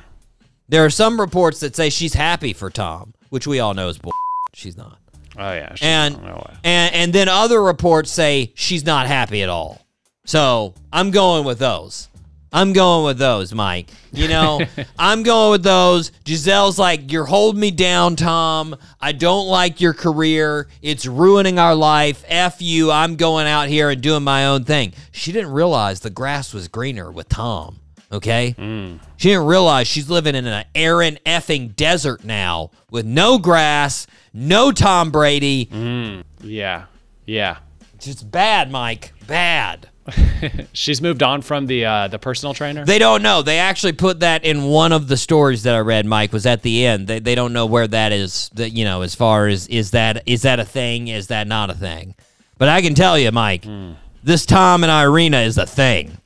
There are some reports that say she's happy for Tom, which we all know is bull. She's not. Oh yeah. And, oh, and and then other reports say she's not happy at all. So I'm going with those. I'm going with those, Mike. You know, I'm going with those. Gisele's like, you're holding me down, Tom. I don't like your career. It's ruining our life. F you. I'm going out here and doing my own thing. She didn't realize the grass was greener with Tom. Okay? Mm. She didn't realize she's living in an arid effing desert now with no grass, no Tom Brady. Mm. Yeah. Yeah. Just bad, Mike. Bad. She's moved on from the uh, the personal trainer. They don't know. They actually put that in one of the stories that I read. Mike was at the end. They, they don't know where that is. That you know, as far as is that is that a thing? Is that not a thing? But I can tell you, Mike, mm. this Tom and Irina is a thing.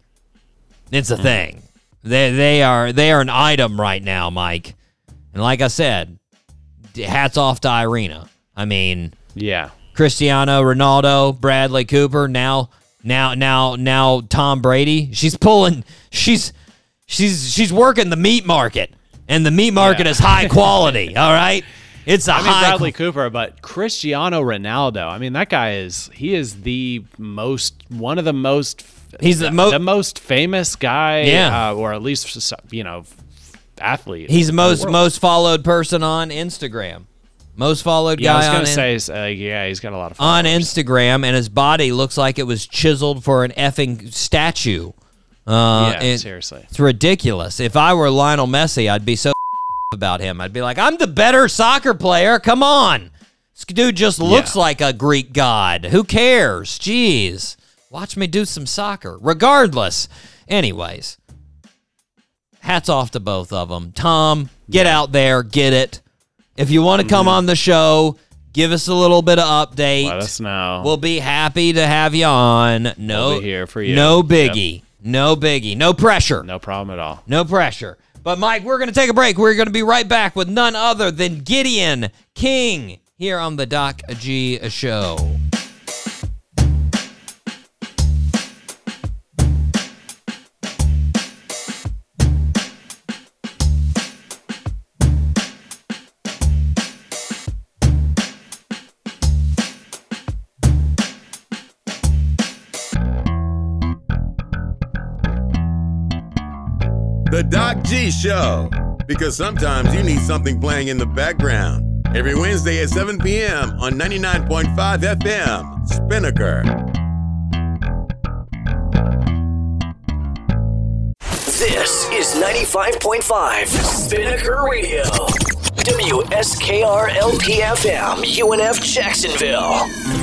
It's a thing. They they are they are an item right now, Mike. And like I said, hats off to Irina. I mean, yeah. Cristiano Ronaldo, Bradley Cooper, now now now now Tom Brady. She's pulling she's she's she's working the meat market. And the meat market Yeah. is high quality, all right? It's a I mean Bradley Cooper, but Cristiano Ronaldo. I mean that guy is he is the most one of the most He's the mo- the most famous guy, Yeah. uh, or at least you know athlete. He's the most most followed person on Instagram. Most followed Yeah, I was gonna on, say, uh, yeah, he's got a lot of on. Instagram, and his body looks like it was chiseled for an effing statue. Uh, Yeah, seriously. It's ridiculous. If I were Lionel Messi, I'd be so about him. I'd be like, I'm the better soccer player. Come on. This dude just looks Yeah. like a Greek god. Who cares? Jeez. Watch me do some soccer. Regardless. Anyways, hats off to both of them. Tom, get out there, get it. If you want to come mm-hmm. on the show, give us a little bit of update. Let us know. We'll be happy to have you on. No, We'll here for you. No Yep. biggie. No biggie. No pressure. no problem at all. No pressure. But Mike, we're going to take a break. We're going to be right back with none other than Gideon King here on the Doc G Show. G Show. Because sometimes you need something playing in the background. Every Wednesday at 7 p.m. on 99.5 FM, Spinnaker. This is 95.5 Spinnaker Radio. WSKR LPFM, UNF Jacksonville.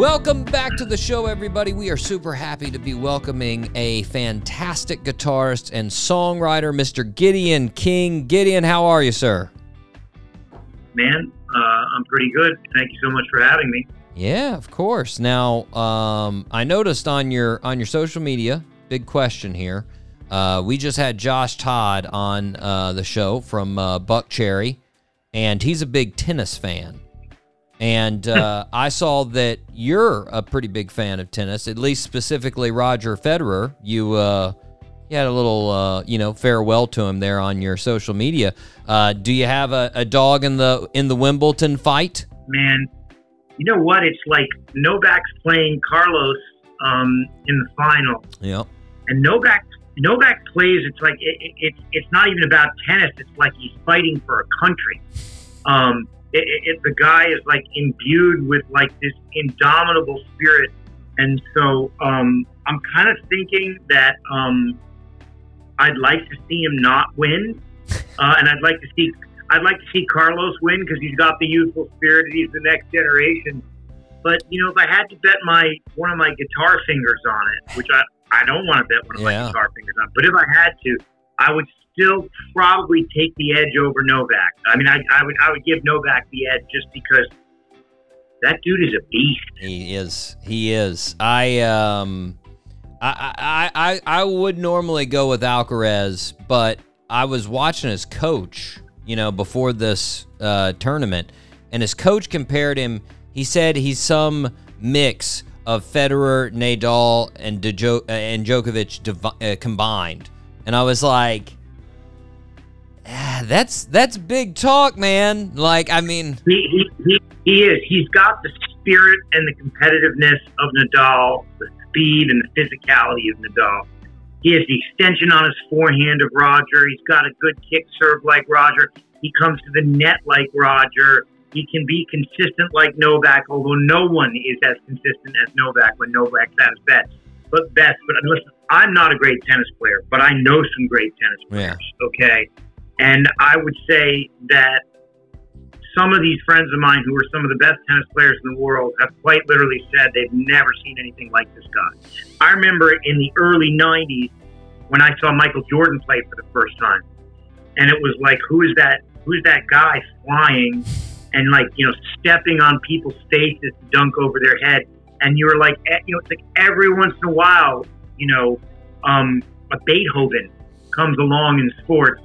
Welcome back to the show, everybody. We are super happy to be welcoming a fantastic guitarist and songwriter, Mr. Gideon King. Gideon, how are you, sir? man. Uh, I'm pretty good. Thank you so much for having me. Yeah, of course. Now, um, I noticed on your on your social media, big question here. Uh, we just had Josh Todd on uh, the show from uh, Buckcherry, and he's a big tennis fan. And uh, I saw that you're a pretty big fan of tennis, at least specifically Roger Federer. You uh, you had a little uh, you know farewell to him there on your social media. Uh, do you have a, a dog in the in the Wimbledon fight? Man, you know what? It's like Novak's playing Carlos um, in the final, Yep. and Novak Novak plays. It's like it, it, it's it's not even about tennis. It's like he's fighting for a country. Um, it, it, it- the guy is like imbued with like this indomitable spirit, and so um, I'm kind of thinking that um, I'd like to see him not win, uh, and I'd like to see I'd like to see Carlos win because he's got the youthful spirit and he's the next generation. But you know, if I had to bet my one of my guitar fingers on it, which I I don't want to bet one of Yeah. my guitar fingers on, but if I had to, I would still probably take the edge over Novak. I mean, I, I would I would give Novak the edge just because that dude is a beast. He is. He is. I um, I I I I would normally go with Alcaraz, but I was watching his coach, you know, before this uh, tournament, and his coach compared him. He said he's some mix of Federer, Nadal, and Dejo- and Djokovic devi- uh, combined, and I was like. "Ah, That's that's big talk, man. Like, I mean, He, he, he, is. He's got the spirit and the competitiveness of Nadal, the speed and the physicality of Nadal. He has the extension on his forehand of Roger. He's got a good kick serve like Roger. He comes to the net like Roger. He can be consistent like Novak, although no one is as consistent as Novak when Novak's at his best. But best. But listen, I'm not a great tennis player, but I know some great tennis yeah. players. Okay, and I would say that some of these friends of mine who are some of the best tennis players in the world have quite literally said they've never seen anything like this guy. I remember in the early 90s when I saw Michael Jordan play for the first time. And it was like, who is that? Who's that guy flying and like, you know, stepping on people's faces to dunk over their head? And you were like, eh, you know, it's like every once in a while, you know, um, a Beethoven comes along in sports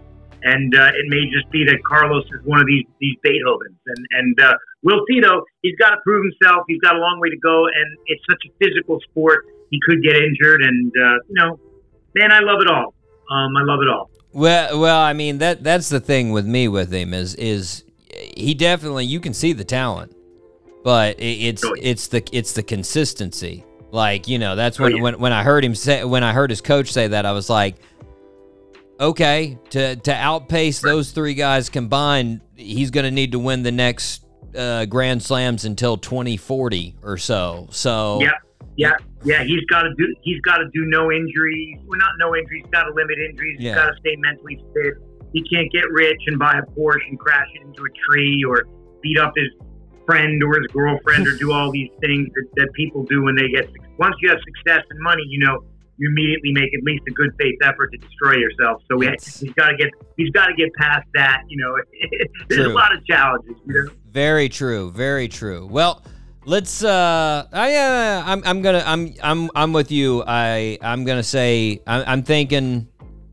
and uh, it may just be that Carlos is one of these these Beethovens. And and uh, we'll see though. He's got to prove himself. He's got a long way to go, and it's such a physical sport. He could get injured, and uh, you know, man, I love it all. Um, I love it all. Well, well, I mean that that's the thing with me with him is is he definitely you can see the talent. but it, it's Oh, yeah. it's the it's the consistency. Like you know, that's when Oh, yeah. when when I heard him say when I heard his coach say that, I was like, okay, to to outpace those three guys combined, he's going to need to win the next uh, Grand Slams until 2040 or so. So Yeah, yeah, yeah. He's got to do. He's got to do no injuries. Well, not no injuries. He's got to limit injuries. Yeah. Got to stay mentally fit. He can't get rich and buy a Porsche and crash it into a tree or beat up his friend or his girlfriend or do all these things that, that people do when they get. Once you have success and money, you know you immediately make at least a good faith effort to destroy yourself. So we, he's got to get. He's got to get past that. You know, there's True. a lot of challenges. You know. Very true. Very true. Well, let's. Uh, I, uh, I'm. I'm gonna. I'm. I'm. I'm with you. I. I'm gonna say. I'm, I'm thinking.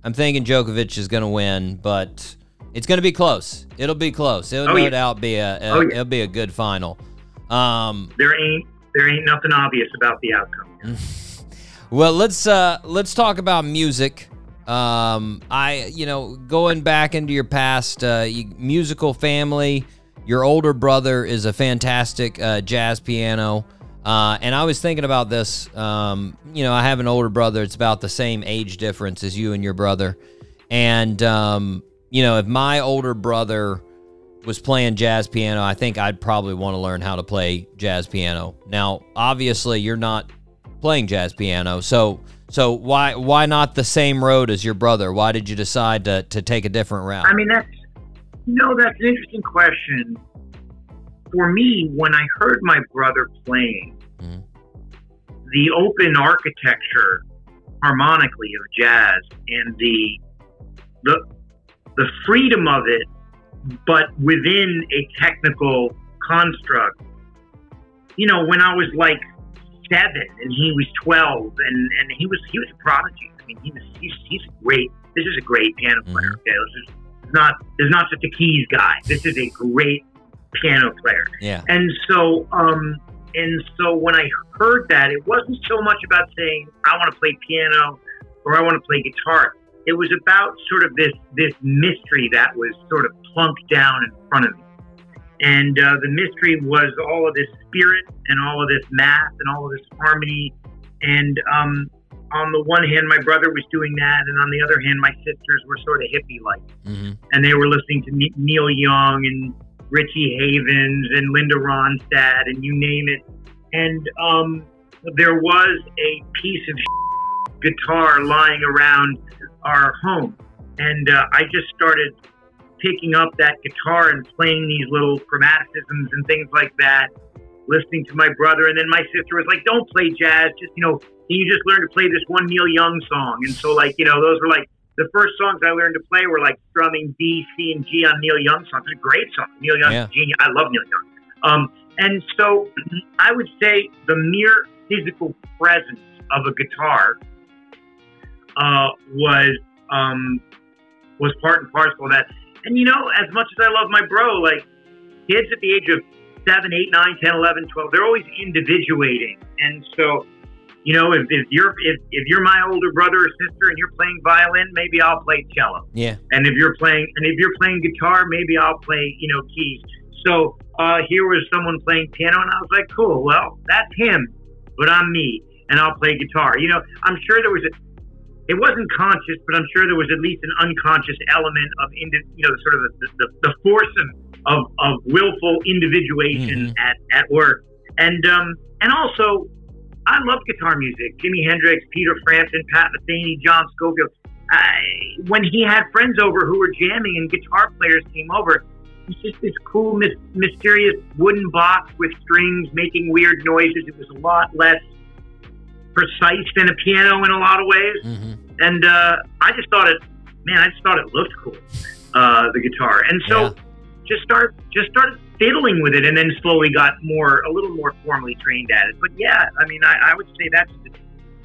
I'm thinking Djokovic is gonna win, but it's gonna be close. It'll be close. It'll Oh, no yeah. doubt be a. a Oh, yeah. It'll be a good final. Um. There ain't there ain't nothing obvious about the outcome. Well, let's uh let's talk about music. Um, I you know going back into your past uh, musical family. Your older brother is a fantastic uh, jazz piano. Uh, and I was thinking about this. Um, you know, I have an older brother. It's about the same age difference as you and your brother. And um, you know, if my older brother was playing jazz piano, I think I'd probably want to learn how to play jazz piano. Now, obviously, you're not playing jazz piano, so so why why not the same road as your brother? Why did you decide to to take a different route? I mean, that's no, that's an interesting question. For me, when I heard my brother playing, Mhm. the open architecture harmonically of jazz and the the the freedom of it, but within a technical construct. You know, when I was like seven and he was twelve, and and he was he was a prodigy. I mean, he was he's he's great. This is a great piano player. Okay, this is not there's not just a keys guy. This is a great piano player. yeah, And so, um, and so when I heard that, it wasn't so much about saying I want to play piano or I want to play guitar. It was about sort of this this mystery that was sort of plunked down in front of me. And uh, the mystery was all of this spirit and all of this math and all of this harmony. And um, on the one hand, my brother was doing that, and on the other hand, my sisters were sort of hippie like hmm and they were listening to Neil Young and Richie Havens and Linda Ronstadt and you name it. And um, there was a piece of guitar lying around our home, and uh, I just started picking up that guitar and playing these little chromaticisms and things like that. Listening to my brother, and then my sister was like, "Don't play jazz. Just you know, can you just learn to play this one Neil Young song?" And so, like, you know, those were like the first songs I learned to play were like strumming D, C, and G on Neil Young songs. It's a great song. Neil Young's Yeah. a genius. I love Neil Young. Um, and so I would say the mere physical presence of a guitar uh, was um, was part and parcel of that. And you know, as much as I love my bro, like kids at the age of 7, 8, 9, 10, 11, 12, they're always individuating. And so you know, if, if you're if, if you're my older brother or sister and you're playing violin, maybe I'll play cello. yeah, And if you're playing and if you're playing guitar, maybe I'll play, you know, keys. So uh, here was someone playing piano, and I was like, cool. Well, that's him, but I'm me, and I'll play guitar. You know, I'm sure there was a. It wasn't conscious, but I'm sure there was at least an unconscious element of, indi- you know, sort of the, the, the force of, of, of willful individuation at, at work. And um, and also, I love guitar music. Jimi Hendrix, Peter Frampton, Pat Metheny, John Scofield. I, when he had friends over who were jamming and guitar players came over, it's just this cool, mysterious wooden box with strings making weird noises. It was a lot less precise than a piano in a lot of ways. hmm And uh, I just thought it, man, I just thought it looked cool, uh, the guitar. And so Yeah. just start, just started fiddling with it, and then slowly got more, a little more formally trained at it. But yeah, I mean, I, I would say that's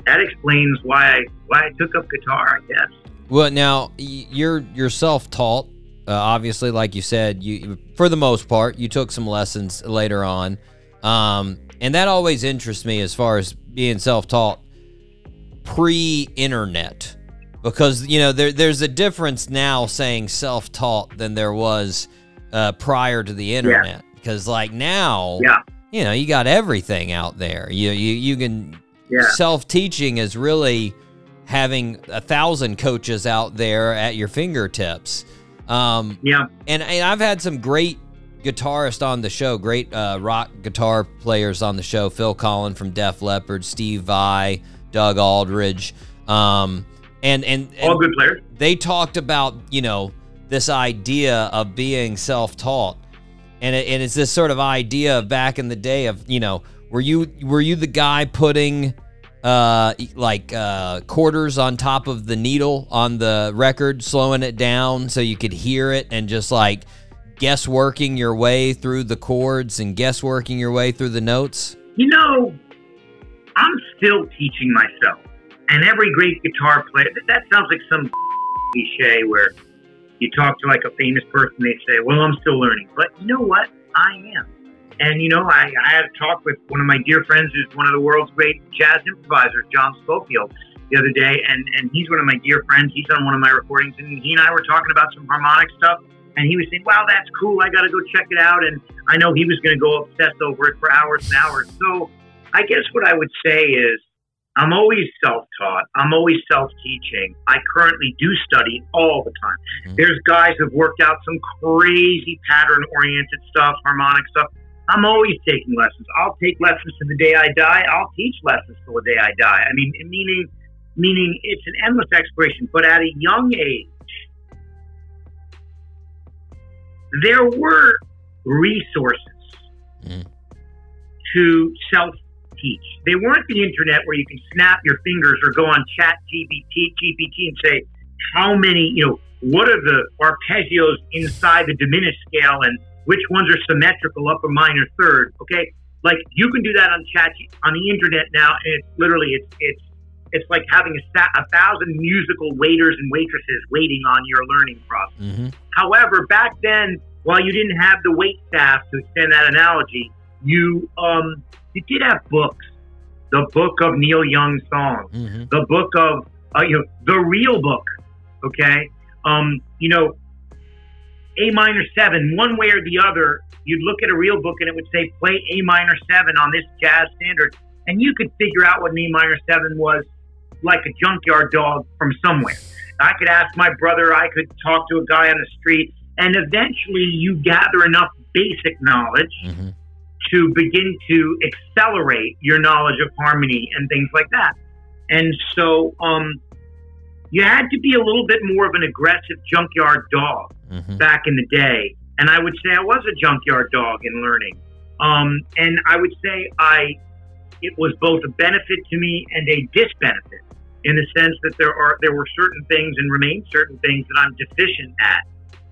that explains why I why I took up guitar. I guess. Well, now you're you're self-taught. Uh, obviously, like you said, you for the most part you took some lessons later on, um, and that always interests me as far as being self-taught pre-internet, because you know there there's a difference now saying self-taught than there was uh, prior to the internet. Because like now, Yeah. you know, you got everything out there. You you you can Yeah. self teaching is really having a thousand coaches out there at your fingertips. Um, Yeah. and, and I've had some great guitarists on the show, great uh, rock guitar players on the show. Phil Collen from Def Leppard, Steve Vai, Doug Aldrich, um, and, and and All good players. they talked about you know this idea of being self-taught and, it, and it's this sort of idea of back in the day of you know were you were you the guy putting uh like uh quarters on top of the needle on the record slowing it down so you could hear it and just like guess working your way through the chords and guessworking your way through the notes You know, I'm still teaching myself. And every great guitar player, that- sounds like some cliche where you talk to like a famous person, they say, well, I'm still learning. But you know what? I am. And you know, I, I had a talk with one of my dear friends who's one of the world's great jazz improvisers, John Scofield, the other day. And, and he's one of my dear friends. He's on one of my recordings. And he and I were talking about some harmonic stuff. And he was saying, wow, that's cool. I got to go check it out. And I know he was going to go obsessed over it for hours and hours. So I guess what I would say is I'm always self taught. I'm always self teaching. I currently do study all the time. Mhm. There's guys who've worked out some crazy pattern oriented stuff, harmonic stuff. I'm always taking lessons. I'll take lessons to the day I die. I'll teach lessons till the day I die. I mean, meaning, meaning it's an endless exploration. But at a young age, there were resources Mm. to self teach. They weren't the internet where you can snap your fingers or go on chat GPT, GPT and say, how many, you know, what are the arpeggios inside the diminished scale and which ones are symmetrical, upper, minor, third, okay? Like you can do that on chat, on the internet now, and it's literally, it's, it's, it's like having a, a thousand musical waiters and waitresses waiting on your learning process. mm-hmm. However, back then, while you didn't have the wait staff to extend that analogy, you um, you did have books. The book of Neil Young's songs, Mm-hmm. the book of uh, you know the real book. Okay, um, you know A minor seven, one way or the other. You'd look at a real book and it would say play A minor seven on this jazz standard, and you could figure out what an A minor seven was like a junkyard dog from somewhere. I could ask my brother, I could talk to a guy on the street, and eventually you gather enough basic knowledge Mm-hmm. to begin to accelerate your knowledge of harmony and things like that. And so um, you had to be a little bit more of an aggressive junkyard dog Mm-hmm. back in the day. And I would say I was a junkyard dog in learning. Um, and I would say I it was both a benefit to me and a disbenefit in the sense that there are there were certain things and remain certain things that I'm deficient at.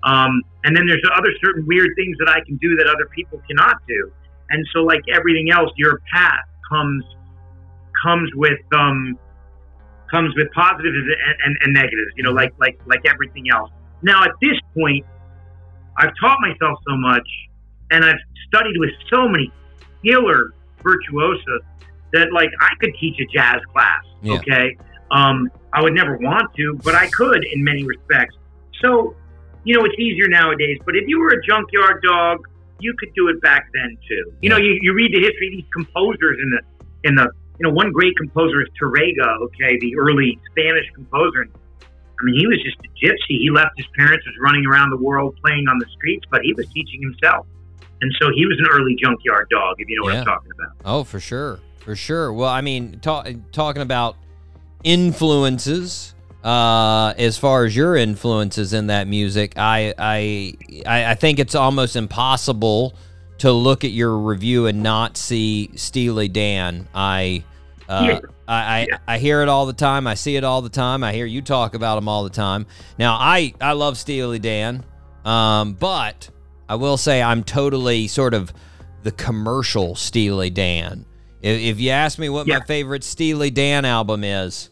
Um, and then there's other certain weird things that I can do that other people cannot do. And so, like everything else, your path comes comes with um, comes with positives and, and, and negatives. You know, like like like everything else. Now, at this point, I've taught myself so much, and I've studied with so many killer virtuosos that like I could teach a jazz class. Yeah. Okay, um, I would never want to, but I could in many respects. So, you know, it's easier nowadays. But if you were a junkyard dog, you could do it back then too. You know, you, you read the history of these composers in the in the you know one great composer is Tarrega. Okay, the early Spanish composer. And, I mean, he was just a gypsy. He left his parents, was running around the world playing on the streets, but he was teaching himself. And so he was an early junkyard dog, if you know what I'm talking about. Oh, for sure, for sure. Well, I mean, talk, talking about influences. Uh, as far as your influences in that music, I, I, I, think it's almost impossible to look at your review and not see Steely Dan. I, uh, Yeah. I, I, I hear it all the time. I see it all the time. I hear you talk about them all the time. Now, I, I love Steely Dan, um, but I will say I'm totally sort of the commercial Steely Dan. If, if you ask me what Yeah. my favorite Steely Dan album is,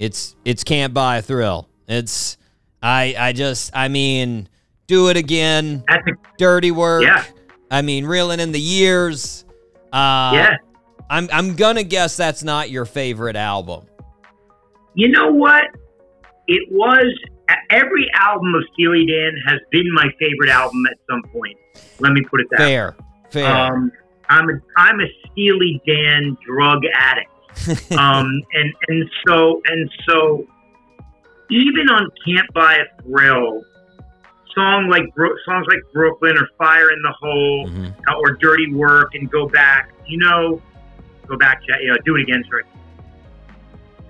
it's it's Can't Buy a Thrill. It's I I just I mean, do it again. A, Dirty work. Yeah. I mean, reeling in the years. Uh, yeah. I'm I'm gonna guess that's not your favorite album. You know what? It was every album of Steely Dan has been my favorite album at some point. Let me put it that way. Fair, fair. Um, I'm a I'm a Steely Dan drug addict. um, and and so and so, even on Can't Buy a Thrill, song like Bro- songs like Brooklyn or Fire in the Hole Mhm. uh, or Dirty Work and Go Back, you know, Go Back, you know, Do It Again, sorry.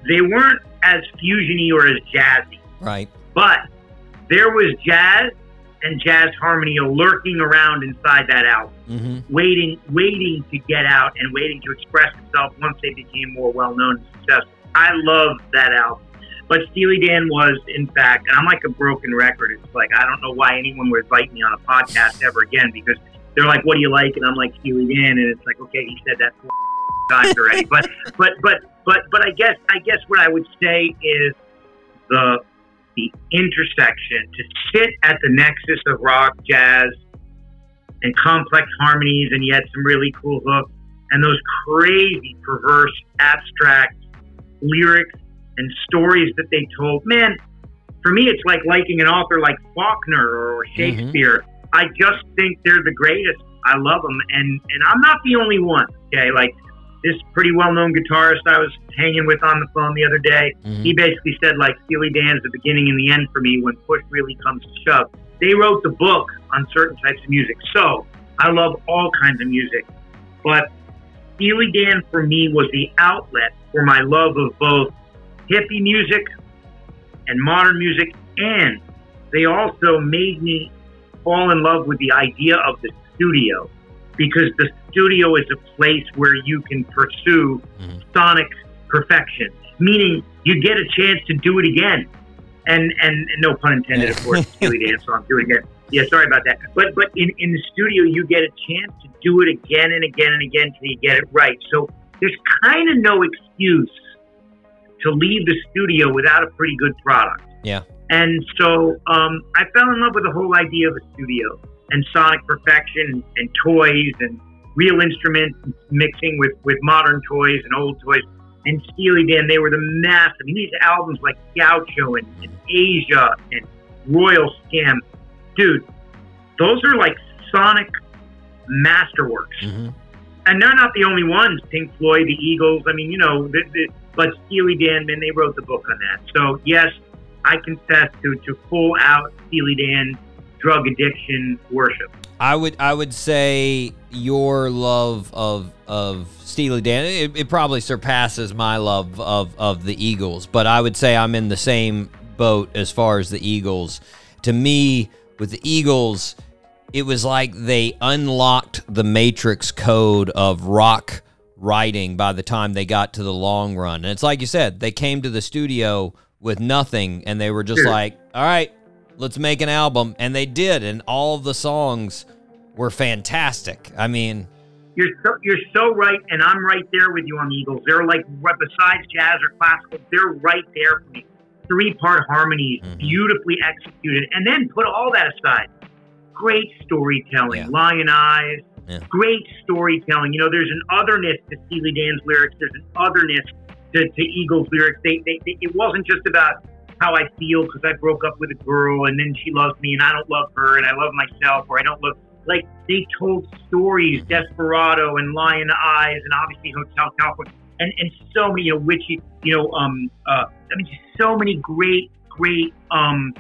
They weren't as fusiony or as jazzy, Right. but there was jazz and jazz harmony are lurking around inside that album hmm waiting, waiting to get out and waiting to express itself once they became more well known and successful. I love that album. But Steely Dan was, in fact, and I'm like a broken record. It's like I don't know why anyone would invite me on a podcast ever again because they're like, "What do you like?" and I'm like Steely Dan, and it's like, okay, he said that four times already. but but but but but I guess I guess what I would say is the the intersection to sit at the nexus of rock, jazz, and complex harmonies, and yet some really cool hooks, and those crazy, perverse, abstract lyrics and stories that they told. Man, for me, it's like liking an author like Faulkner or mm-hmm. Shakespeare. I just think they're the greatest. I love them, and and I'm not the only one. Okay, like this pretty well-known guitarist I was hanging with on the phone the other day. Mhm. He basically said like Steely Dan's the beginning and the end for me when push really comes to shove. They wrote the book on certain types of music, so I love all kinds of music, but Steely Dan for me was the outlet for my love of both hippie music and modern music, and they also made me fall in love with the idea of the studio because the studio is a place where you can pursue Mhm. sonic perfection, meaning you get a chance to do it again. And and, and no pun intended, of course, Steely Dan song, do it again. Yeah, sorry about that. But but in, in the studio, you get a chance to do it again and again and again till you get it right. So there's kind of no excuse to leave the studio without a pretty good product. Yeah. And so um, I fell in love with the whole idea of a studio and sonic perfection and toys and real instruments mixing with, with modern toys and old toys. And Steely Dan, they were the massive. I mean, these albums like Gaucho and, and Aja and Royal Scam, dude, those are like sonic masterworks hmm and they're not the only ones. Pink Floyd, the Eagles. I mean, you know, the, the, but Steely Dan, man, they wrote the book on that. So yes, I confess to to full out Steely Dan drug addiction worship. I would I would say your love of of Steely Dan it, it probably surpasses my love of of the Eagles, but I would say I'm in the same boat as far as the Eagles. To me, with the Eagles, it was like they unlocked the matrix code of rock writing by the time they got to the long run. And it's like you said, they came to the studio with nothing and they were just Sure. like, "All right, let's make an album." And they did, and all of the songs were fantastic. I mean, You're so you're so right, and I'm right there with you on the Eagles. They're like besides jazz or classical, they're right there for me. Three part harmonies, Mhm. beautifully executed, and then put all that aside. Great storytelling, Yeah. Lyin' Eyes, Yeah. great storytelling. You know, there's an otherness to Steely Dan's lyrics. There's an otherness to, to Eagles lyrics. They, they, they, it wasn't just about how I feel because I broke up with a girl and then she loves me and I don't love her and I love myself or I don't love. Like they told stories, Desperado and Lyin' Eyes and obviously Hotel California and and so many, you know, witchy, you know, um, uh, I mean, just so many great, great, um,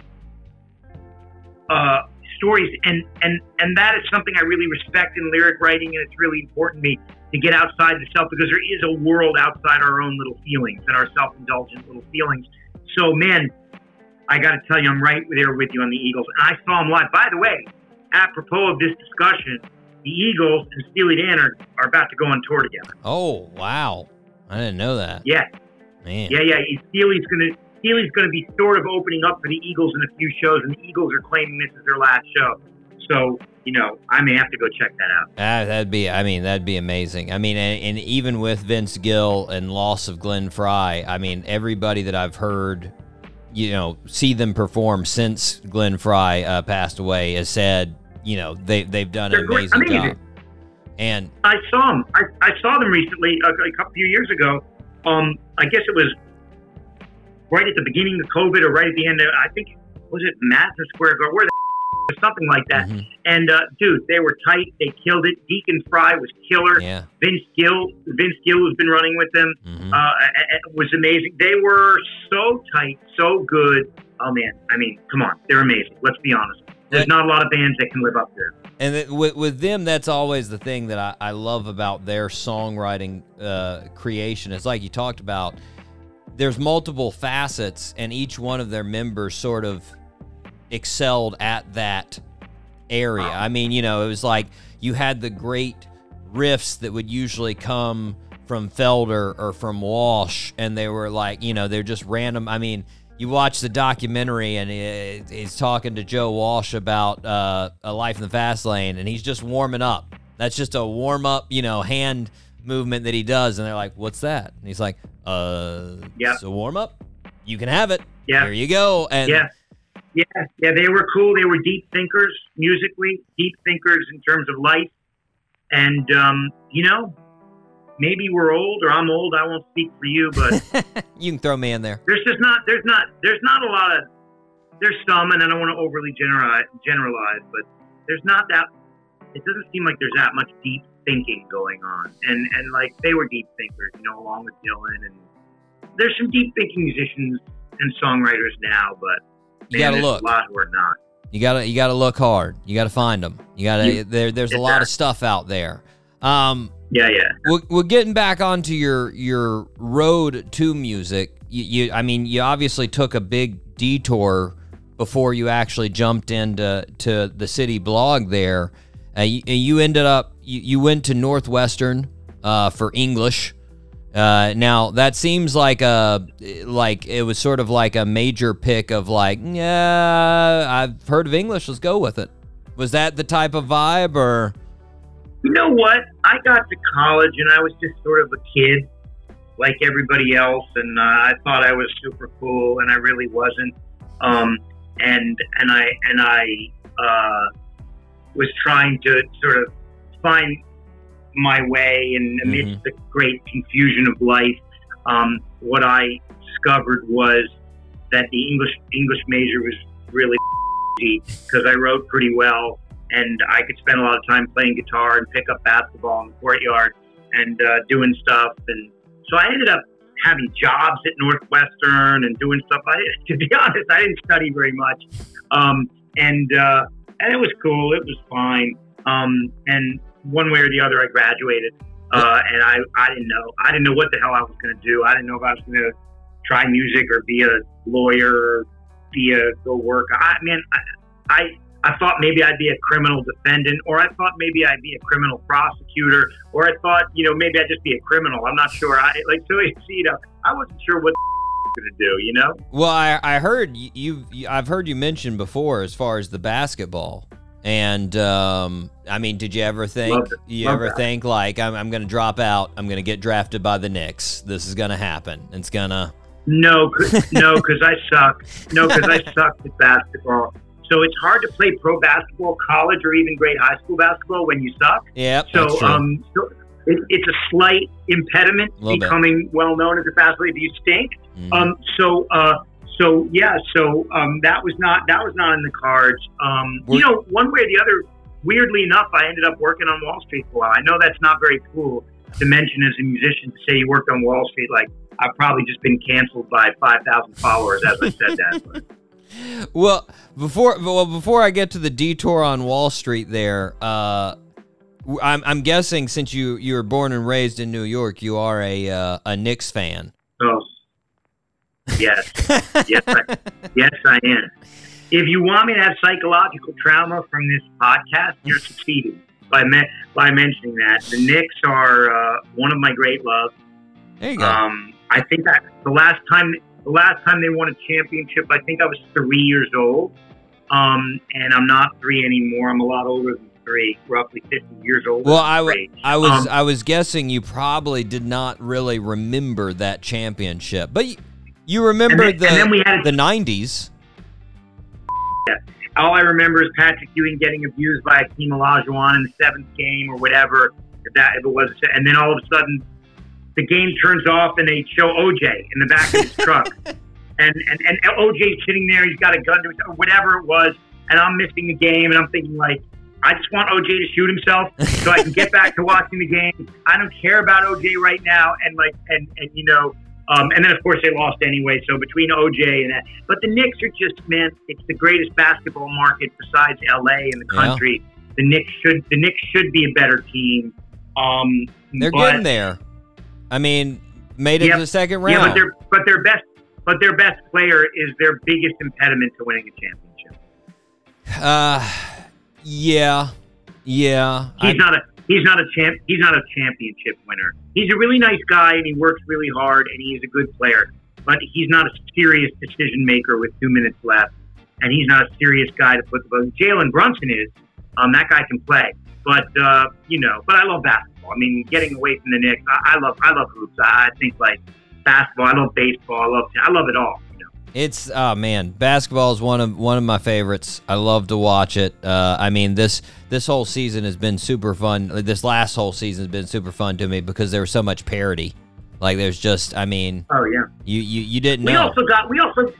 uh, stories, and and and that is something I really respect in lyric writing, and it's really important to me to get outside the self because there is a world outside our own little feelings and our self-indulgent little feelings. So, man, I got to tell you, I'm right there with you on the Eagles, and I saw them live. By the way, apropos of this discussion, the Eagles and Steely Dan are, are about to go on tour together. oh wow, I didn't know that. Yeah, Man, yeah, yeah. Steely's gonna Steely's gonna be sort of opening up for the Eagles in a few shows, and the Eagles are claiming this is their last show. So you know, I may have to go check that out. Ah, that'd be. I mean, that'd be amazing. I mean, and, and even with Vince Gill and loss of Glenn Frey, I mean, everybody that I've heard, you know, see them perform since Glenn Frey uh, passed away has said, you know, they they've done an They're amazing Amazing. job. And I saw them. I, I saw them recently, a, a couple few years ago. Um, I guess it was right at the beginning of COVID or right at the end. Of, I think was it Madison Square Garden. Where the something like that. Mhm. And uh, dude, they were tight. They killed it. Deacon Frey was killer. Yeah. Vince Gill, Vince Gill, who's been running with them, Mhm. uh, was amazing. They were so tight, so good. Oh man, I mean, come on, they're amazing. Let's be honest. There's not a lot of bands that can live up there. And it, with, with them, that's always the thing that I, I love about their songwriting uh, creation. It's like you talked about, there's multiple facets, and each one of their members sort of excelled at that area. I mean, you know, it was like you had the great riffs that would usually come from Felder or from Walsh, and they were like, you know, they're just random. I mean, you watch the documentary, and he's talking to Joe Walsh about uh, a life in the fast lane, and he's just warming up. That's just a warm up, you know, hand movement that he does, and they're like, "What's that?" And he's like, "Uh, Yeah. it's a warm up. You can have it. Yeah. Here you go." And Yeah. Yeah, yeah, they were cool. They were deep thinkers musically, deep thinkers in terms of life. And um, you know, maybe we're old or I'm old. I won't speak for you, but you can throw me in there. there's just not there's not there's not a lot of there's some, and I don't want to overly generalize, generalize, but there's not that. It doesn't seem like there's that much deep thinking going on, and and like they were deep thinkers, you know, along with Dylan, and there's some deep thinking musicians and songwriters now, but You gotta look. a lot who are not. You gotta you gotta look hard. You gotta find them. You gotta You- there. There's a lot of stuff out there. Um, Yeah, yeah. we're, we're getting back onto your your road to music. You, you I mean, you obviously took a big detour before you actually jumped into to the city blog there. Uh, you, you ended up you, you went to Northwestern uh, for English. Uh, now that seems like a like it was sort of like a major pick of like yeah I've heard of English let's go with it. Was that the type of vibe or? You know what? I got to college and I was just sort of a kid, like everybody else, and uh, I thought I was super cool, and I really wasn't. Um, and and I and I uh, was trying to sort of find my way, and amidst the great confusion of life, um, what I discovered was that the English English major was really easy because I wrote pretty well and I could spend a lot of time playing guitar and pick up basketball in the courtyard and uh, doing stuff. And so I ended up having jobs at Northwestern and doing stuff. I, to be honest, I didn't study very much, um, and uh, and it was cool. It was fine. Um, and one way or the other, I graduated, uh, and I I didn't know I didn't know what the hell I was going to do. I didn't know if I was going to try music or be a lawyer or be a go work. I mean, I, I I thought maybe I'd be a criminal defendant, or I thought maybe I'd be a criminal prosecutor, or I thought, you know, maybe I'd just be a criminal. I'm not sure. I like so you know, I wasn't sure what going to do. You know? Well, I, I heard you, you- I've heard you mention before as far as the basketball. And um, I mean, did you ever think Love you Love ever that. think like I'm, I'm going to drop out? I'm going to get drafted by the Knicks. This is going to happen. It's gonna. No, 'cause- no, because I suck. No, because I sucked at basketball. So it's hard to play pro basketball, college, or even great high school basketball when you suck. Yep. So, um, so it, it's a slight impediment bit. becoming well known as a basketball if you stink. Mhm. Um, so, uh, so yeah, so um, that was not that was not in the cards. Um, you know, one way or the other. Weirdly enough, I ended up working on Wall Street for a while. I know that's not very cool to mention as a musician to say you worked on Wall Street. Like I've probably just been canceled by five thousand followers as I said that. But, Well, before well before I get to the detour on Wall Street, there, uh, I'm, I'm guessing since you you were born and raised in New York, you are a uh, a Knicks fan. oh, yes, yes, I, yes, I am. If you want me to have psychological trauma from this podcast, you're succeeding by me- by mentioning that. The Knicks are uh, one of my great loves. There you go. Um, I think that the last time the last time they won a championship, I think I was three years old. Um, and I'm not three anymore. I'm a lot older than three, roughly 50 years old. well, I, w-. I was Um, I was guessing you probably did not really remember that championship, but you, you remember And then- the and then we had- the '90s. all I remember is Patrick Ewing getting abused by a Akeem Olajuwon in the seventh game or whatever. If that if it was, and then all of a sudden, the game turns off and they show OJ in the back of his truck, and and and OJ's sitting there. He's got a gun to his or whatever it was, and I'm missing the game, and I'm thinking like, I just want OJ to shoot himself so I can get back to watching the game. I don't care about OJ right now, and like, and and you know, um, and then of course they lost anyway. So between OJ and that, but the Knicks are just man, it's the greatest basketball market besides LA in the Yeah. country. The Knicks should the Knicks should be a better team. Um, They're but- getting there. I mean, made it Yep. to the second Yeah, but round. their but their best but their best player is their biggest impediment to winning a championship. uh, yeah, yeah. He's I'm- not a he's not a champ he's not a championship winner. He's a really nice guy and he works really hard and he's a good player. But he's not a serious decision maker with two minutes left. And he's not a serious guy to put the ball. Jalen Brunson is. Um, that guy can play. But uh, you know, but I love basketball. I mean, getting away from the Knicks, I, I love I love hoops. I, I think like basketball, I love baseball, I love I love it all. It's oh man, basketball is one of one of my favorites. I love to watch it. Uh, I mean this this whole season has been super fun. This last whole season has been super fun to me because there was so much parity. Like there's just, I mean, Oh yeah. you you, you didn't We know. also got we also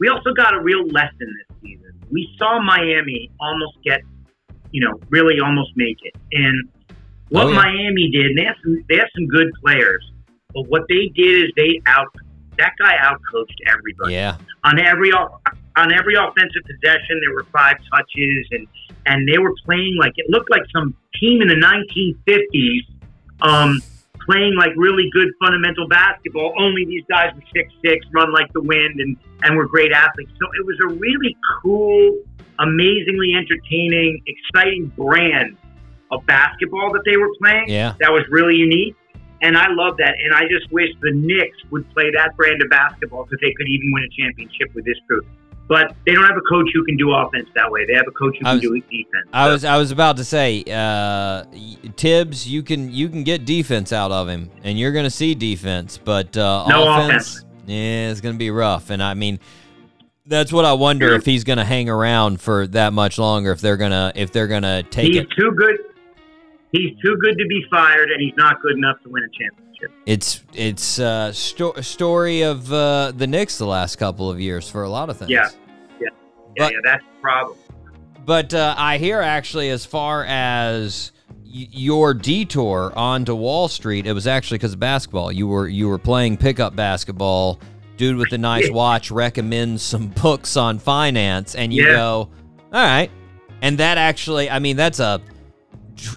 we also got a real lesson this season. We saw Miami almost get, you know, really almost make it. And what Oh, yeah. Miami did, and they have some they have some good players, but what they did is they out that guy outcoached everybody yeah, on every on every offensive possession. There were five touches, and and they were playing like it looked like some team in the 1950s, um, playing like really good fundamental basketball. Only these guys were six six, run like the wind, and and were great athletes. So it was a really cool, amazingly entertaining, exciting brand of basketball that they were playing yeah. that was really unique. And I love that. And I just wish the Knicks would play that brand of basketball so they could even win a championship with this group. But they don't have a coach who can do offense that way. They have a coach who can was- do defense. I So- was I was about to say, uh, Thibs, you can you can get defense out of him, and you're going to see defense, but uh, No offense, yeah, it's going to be rough. And I mean, that's what I wonder if he's going to hang around for that much longer. If they're gonna if they're gonna take he's it, too good. He's too good to be fired, and he's not good enough to win a championship. it's it's uh, sto- story of uh, the Knicks the last couple of years for a lot of things. Yeah. Yeah, But- yeah, that's the problem. But uh, I hear actually, as far as y- your detour onto Wall Street, it was actually because of basketball. You were you were playing pickup basketball. Dude with the nice watch recommends some books on finance, and you Yeah. go, "All right." And that actually, I mean, that's a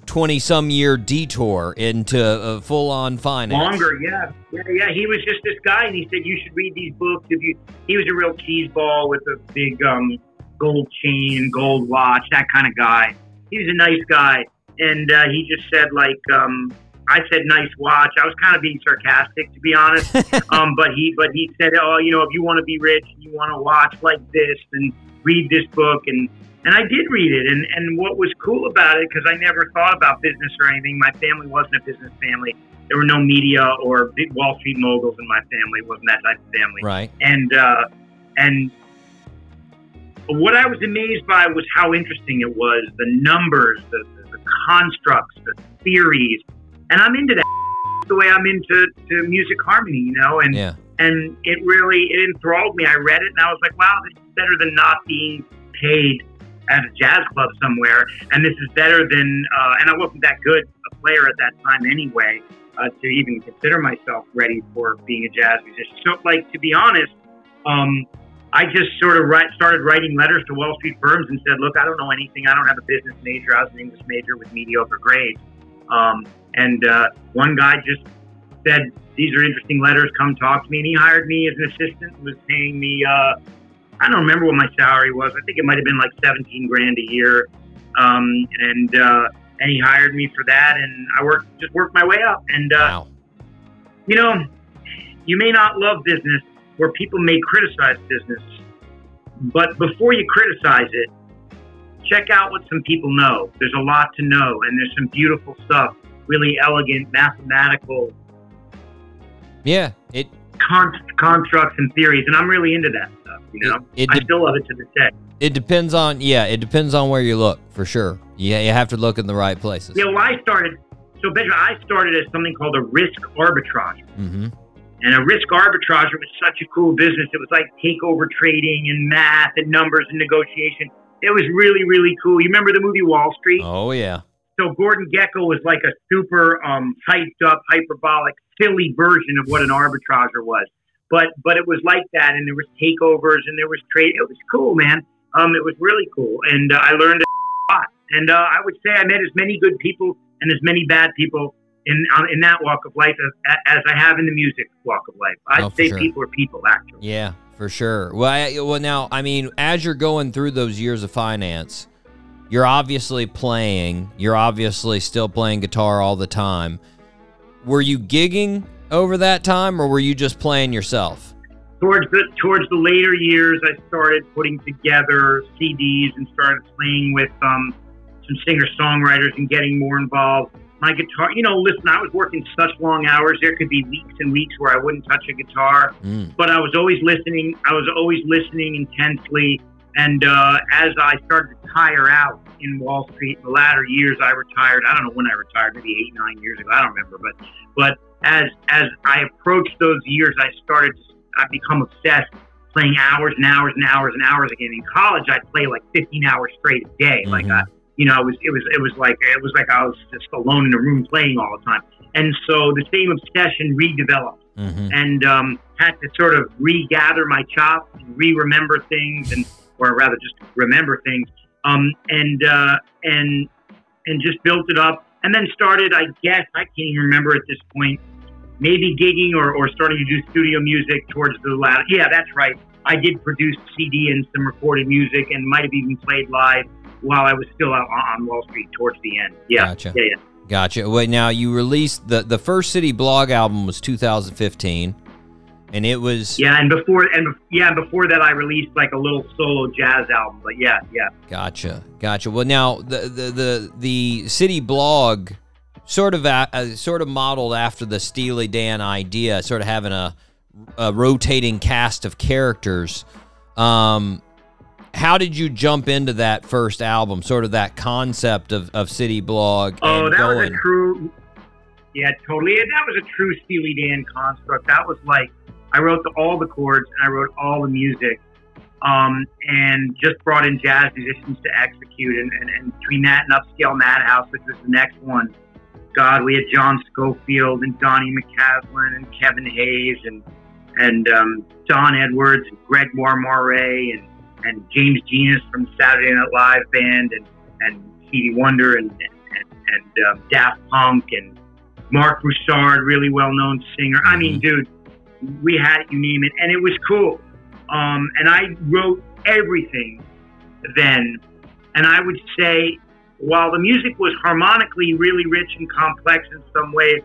twenty-some year detour into uh, full-on finance. Longer, yeah, yeah, yeah. He was just this guy, and he said you should read these books. If you, he was a real cheese ball with a big um, gold chain and gold watch, that kind of guy. He was a nice guy, and uh, he just said like, um, I said nice watch. I was kind of being sarcastic, to be honest. um, but he, but he said, oh, you know, if you want to be rich, and you want to watch like this, and read this book, and and I did read it. And and what was cool about it, because I never thought about business or anything. My family wasn't a business family there were no media or big Wall Street moguls in my family. It wasn't that type of family. Right. And uh, and what I was amazed by was how interesting it was, the numbers, the, the, the constructs, the theories, and I'm into that the way I'm into to music harmony, you know, and Yeah. and it really it enthralled me. I read it and I was like, wow, this is better than not being paid at a jazz club somewhere, and this is better than. Uh, and I wasn't that good a player at that time anyway uh, to even consider myself ready for being a jazz musician. So, like to be honest, um, I just sort of write, started writing letters to Wall Street firms and said, look, I don't know anything. I don't have a business major. I was an English major with mediocre grades. Um, and uh, one guy just said, these are interesting letters. Come talk to me. And he hired me as an assistant. Was paying me. Uh, I don't remember what my salary was. I think it might have been like 17 grand a year. Um, and uh, and he hired me for that. And I worked just worked my way up. And uh, Wow. you know, you may not love business, where people may criticize business, but before you criticize it, check out what some people know. There's a lot to know, and there's some beautiful stuff, really elegant, mathematical Yeah. It con- constructs and theories, and I'm really into that stuff. You know, It- it I still love it to this day. it depends on yeah. It depends on where you look for sure. Yeah, you have to look in the right places. Yeah, well, I started. So, Benjamin, I started as something called a risk arbitrage. Mm-hmm. And a risk arbitrage was such a cool business. It was like takeover trading and math and numbers and negotiation. it was really really cool. You remember the movie Wall Street? Oh yeah. So Gordon Gekko was like a super um, hyped up, hyperbolic, silly version of what an arbitrager was. But but it was like that, and there was takeovers and there was trade. It was cool, man. Um, it was really cool, and uh, I learned a lot. And uh, I would say I met as many good people and as many bad people in uh, in that walk of life as, as I have in the music walk of life. I'd Oh, say sure. people are people, actually. Yeah, for sure. Well, I, well, now I mean, as you're going through those years of finance, you're obviously playing. You're obviously still playing guitar all the time. Were you gigging over that time, or were you just playing yourself? towards the towards the later years, I started putting together CDs and started playing with um, some singer songwriters and getting more involved. My guitar, you know, listen, I was working such long hours. There could be weeks and weeks where I wouldn't touch a guitar, Mm. but I was always listening. I was always listening intensely. And uh, as I started to tire out in Wall Street, in the latter years, I retired. I don't know when I retired, maybe eight, nine years ago. I don't remember, but but as as I approached those years, I started to I become obsessed playing hours and hours and hours and hours again. In college, I'd play like 15 hours straight a day. Like I, you know, it was it was it was like it was like I was just alone in a room playing all the time. And so the same obsession redeveloped Mm-hmm. and um, had to sort of regather my chops and re-remember things, and or rather just remember things, um, and uh, and and just built it up, and then started. I guess I can't even remember at this point. Maybe gigging or, or starting to do studio music towards the latter. Yeah, that's right. I did produce CD and some recorded music, and might have even played live while I was still out on Wall Street towards the end. Yeah, Gotcha. yeah, yeah. Gotcha. Wait, now you released the the first City Blog album was 2015, and it was Yeah, and before and yeah, and before that, I released like a little solo jazz album. But yeah, yeah. Gotcha, gotcha. Well, now the the the, the city blog sort of a, uh, sort of modeled after the Steely Dan idea, sort of having a, a rotating cast of characters. Um, how did you jump into that first album? Sort of that concept of, of city blog Oh, that was a true. Yeah, totally. That was a true Steely Dan construct. That was like I wrote the, all the chords and I wrote all the music, um, and just brought in jazz musicians to execute. And, and, and between that and Upscale Madhouse, which was the next one, God, we had John Scofield and Donnie McCaslin and Kevin Hayes and and um, Don Edwards and Greg Moore and and James Genus from Saturday Night Live band and and Stevie Wonder and and, and um, Daft Punk and Marc Broussard, really well known singer. I mean, dude, we had it, you name it, and it was cool. Um, and I wrote everything then, and I would say, while the music was harmonically really rich and complex in some ways,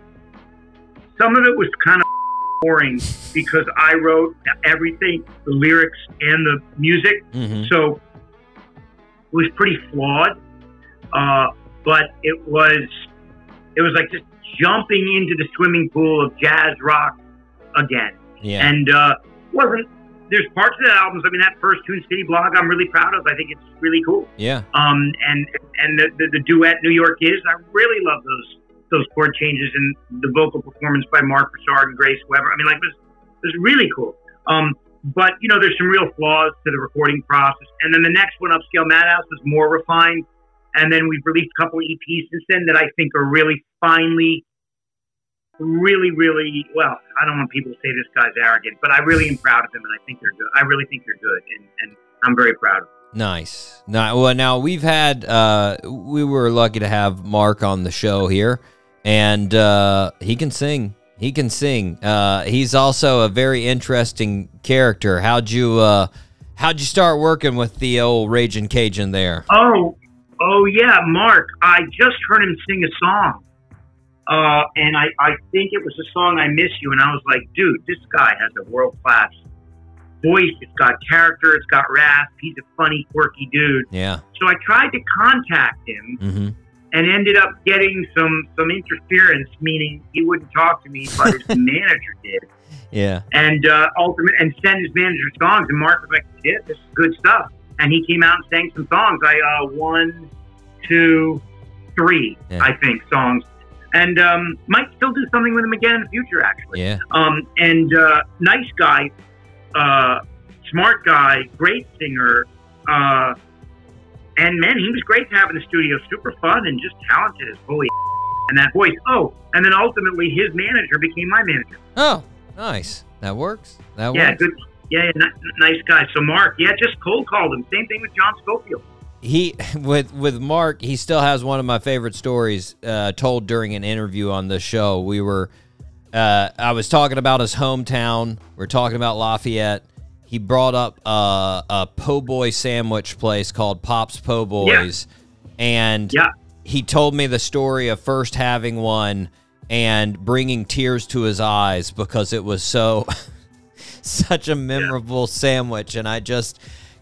some of it was kind of boring because I wrote everything, the lyrics and the music. Mhm. So it was pretty flawed, uh, but it was it was like just jumping into the swimming pool of jazz rock again. Yeah. And uh, wasn't there's parts of the albums. I mean, that first Tune City blog, I'm really proud of. I think it's really cool. yeah. Um, and and the, the, the duet New York is, I really love those those chord changes and the vocal performance by Marc Broussard and Grace Weber. I mean, like it was it was really cool. Um, but you know, there's some real flaws to the recording process. And then the next one, Upscale Madhouse, was more refined. And then we've released a couple of EPs since then that I think are really finely, really, really well. I don't want people to say this guy's arrogant, but I really am proud of them, and I think they're good. I really think they're good, and, and I'm very proud of them. Nice. Now, well, now we've had uh, we were lucky to have Mark on the show here, and uh, he can sing. He can sing. Uh, he's also a very interesting character. How'd you uh, How'd you start working with the old Raging Cajun there? Oh, oh yeah, Mark. I just heard him sing a song, uh, and I, I think it was the song "I Miss You," and I was like, dude, this guy has a world class voice. It's got character. It's got rasp. He's a funny, quirky dude. Yeah. So I tried to contact him Mm-hmm. and ended up getting some some interference, meaning he wouldn't talk to me, but his manager did. Yeah. and uh, ultimate and send his manager songs. And Mark was like, "Yeah, this is good stuff." And he came out and sang some songs. I uh, one, two, three, Yeah. I think songs, and um, might still do something with him again in the future, actually. Yeah. Um, and uh, nice guy, uh, smart guy, great singer. Uh, and man, he was great to have in the studio. Super fun and just talented as holy. And that voice. Oh, and then ultimately his manager became my manager. Oh, nice. That works. That Yeah, works. good. Yeah, yeah, ni- nice guy. So Mark, yeah, just cold called him. Same thing with John Scofield. He with with Mark, he still has one of my favorite stories uh, told during an interview on the show. We were, uh, I was talking about his hometown. We are talking about Lafayette. He brought up uh, a po' boy sandwich place called Pop's Po' Boys, and Yeah. he told me the story of first having one and bringing tears to his eyes because it was so such a memorable sandwich and I just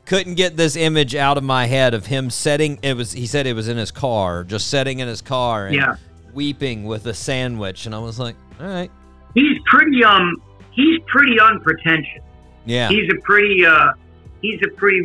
couldn't get this image out of my head of him setting it was he said it was in his car just sitting in his car and Yeah. weeping with a sandwich and I was like all right He's pretty um he's pretty unpretentious. yeah He's a pretty uh he's a pretty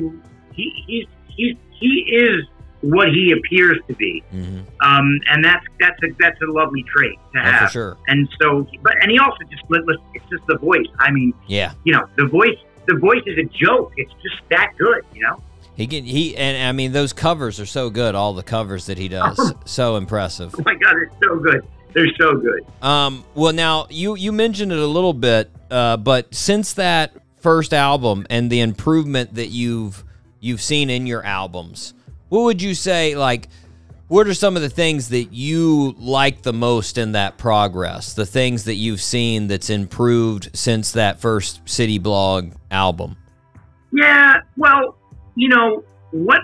he he's he's he is what he appears to be. Mhm. Um and that's that's a that's a lovely trait to Oh, have. for sure And so but and he also just let let- it's just the voice. I mean, yeah you know, the voice the voice is a joke. It's just that good, you know? he can he and I mean those covers are so good all the covers that he does so impressive Oh my god, they're so good. They're so good. Um, well, now you you mentioned it a little bit, uh, but since that first album and the improvement that you've you've seen in your albums, what would you say? Like, what are some of the things that you like the most in that progress? The things that you've seen that's improved since that first City Blog album. Yeah, well, you know, what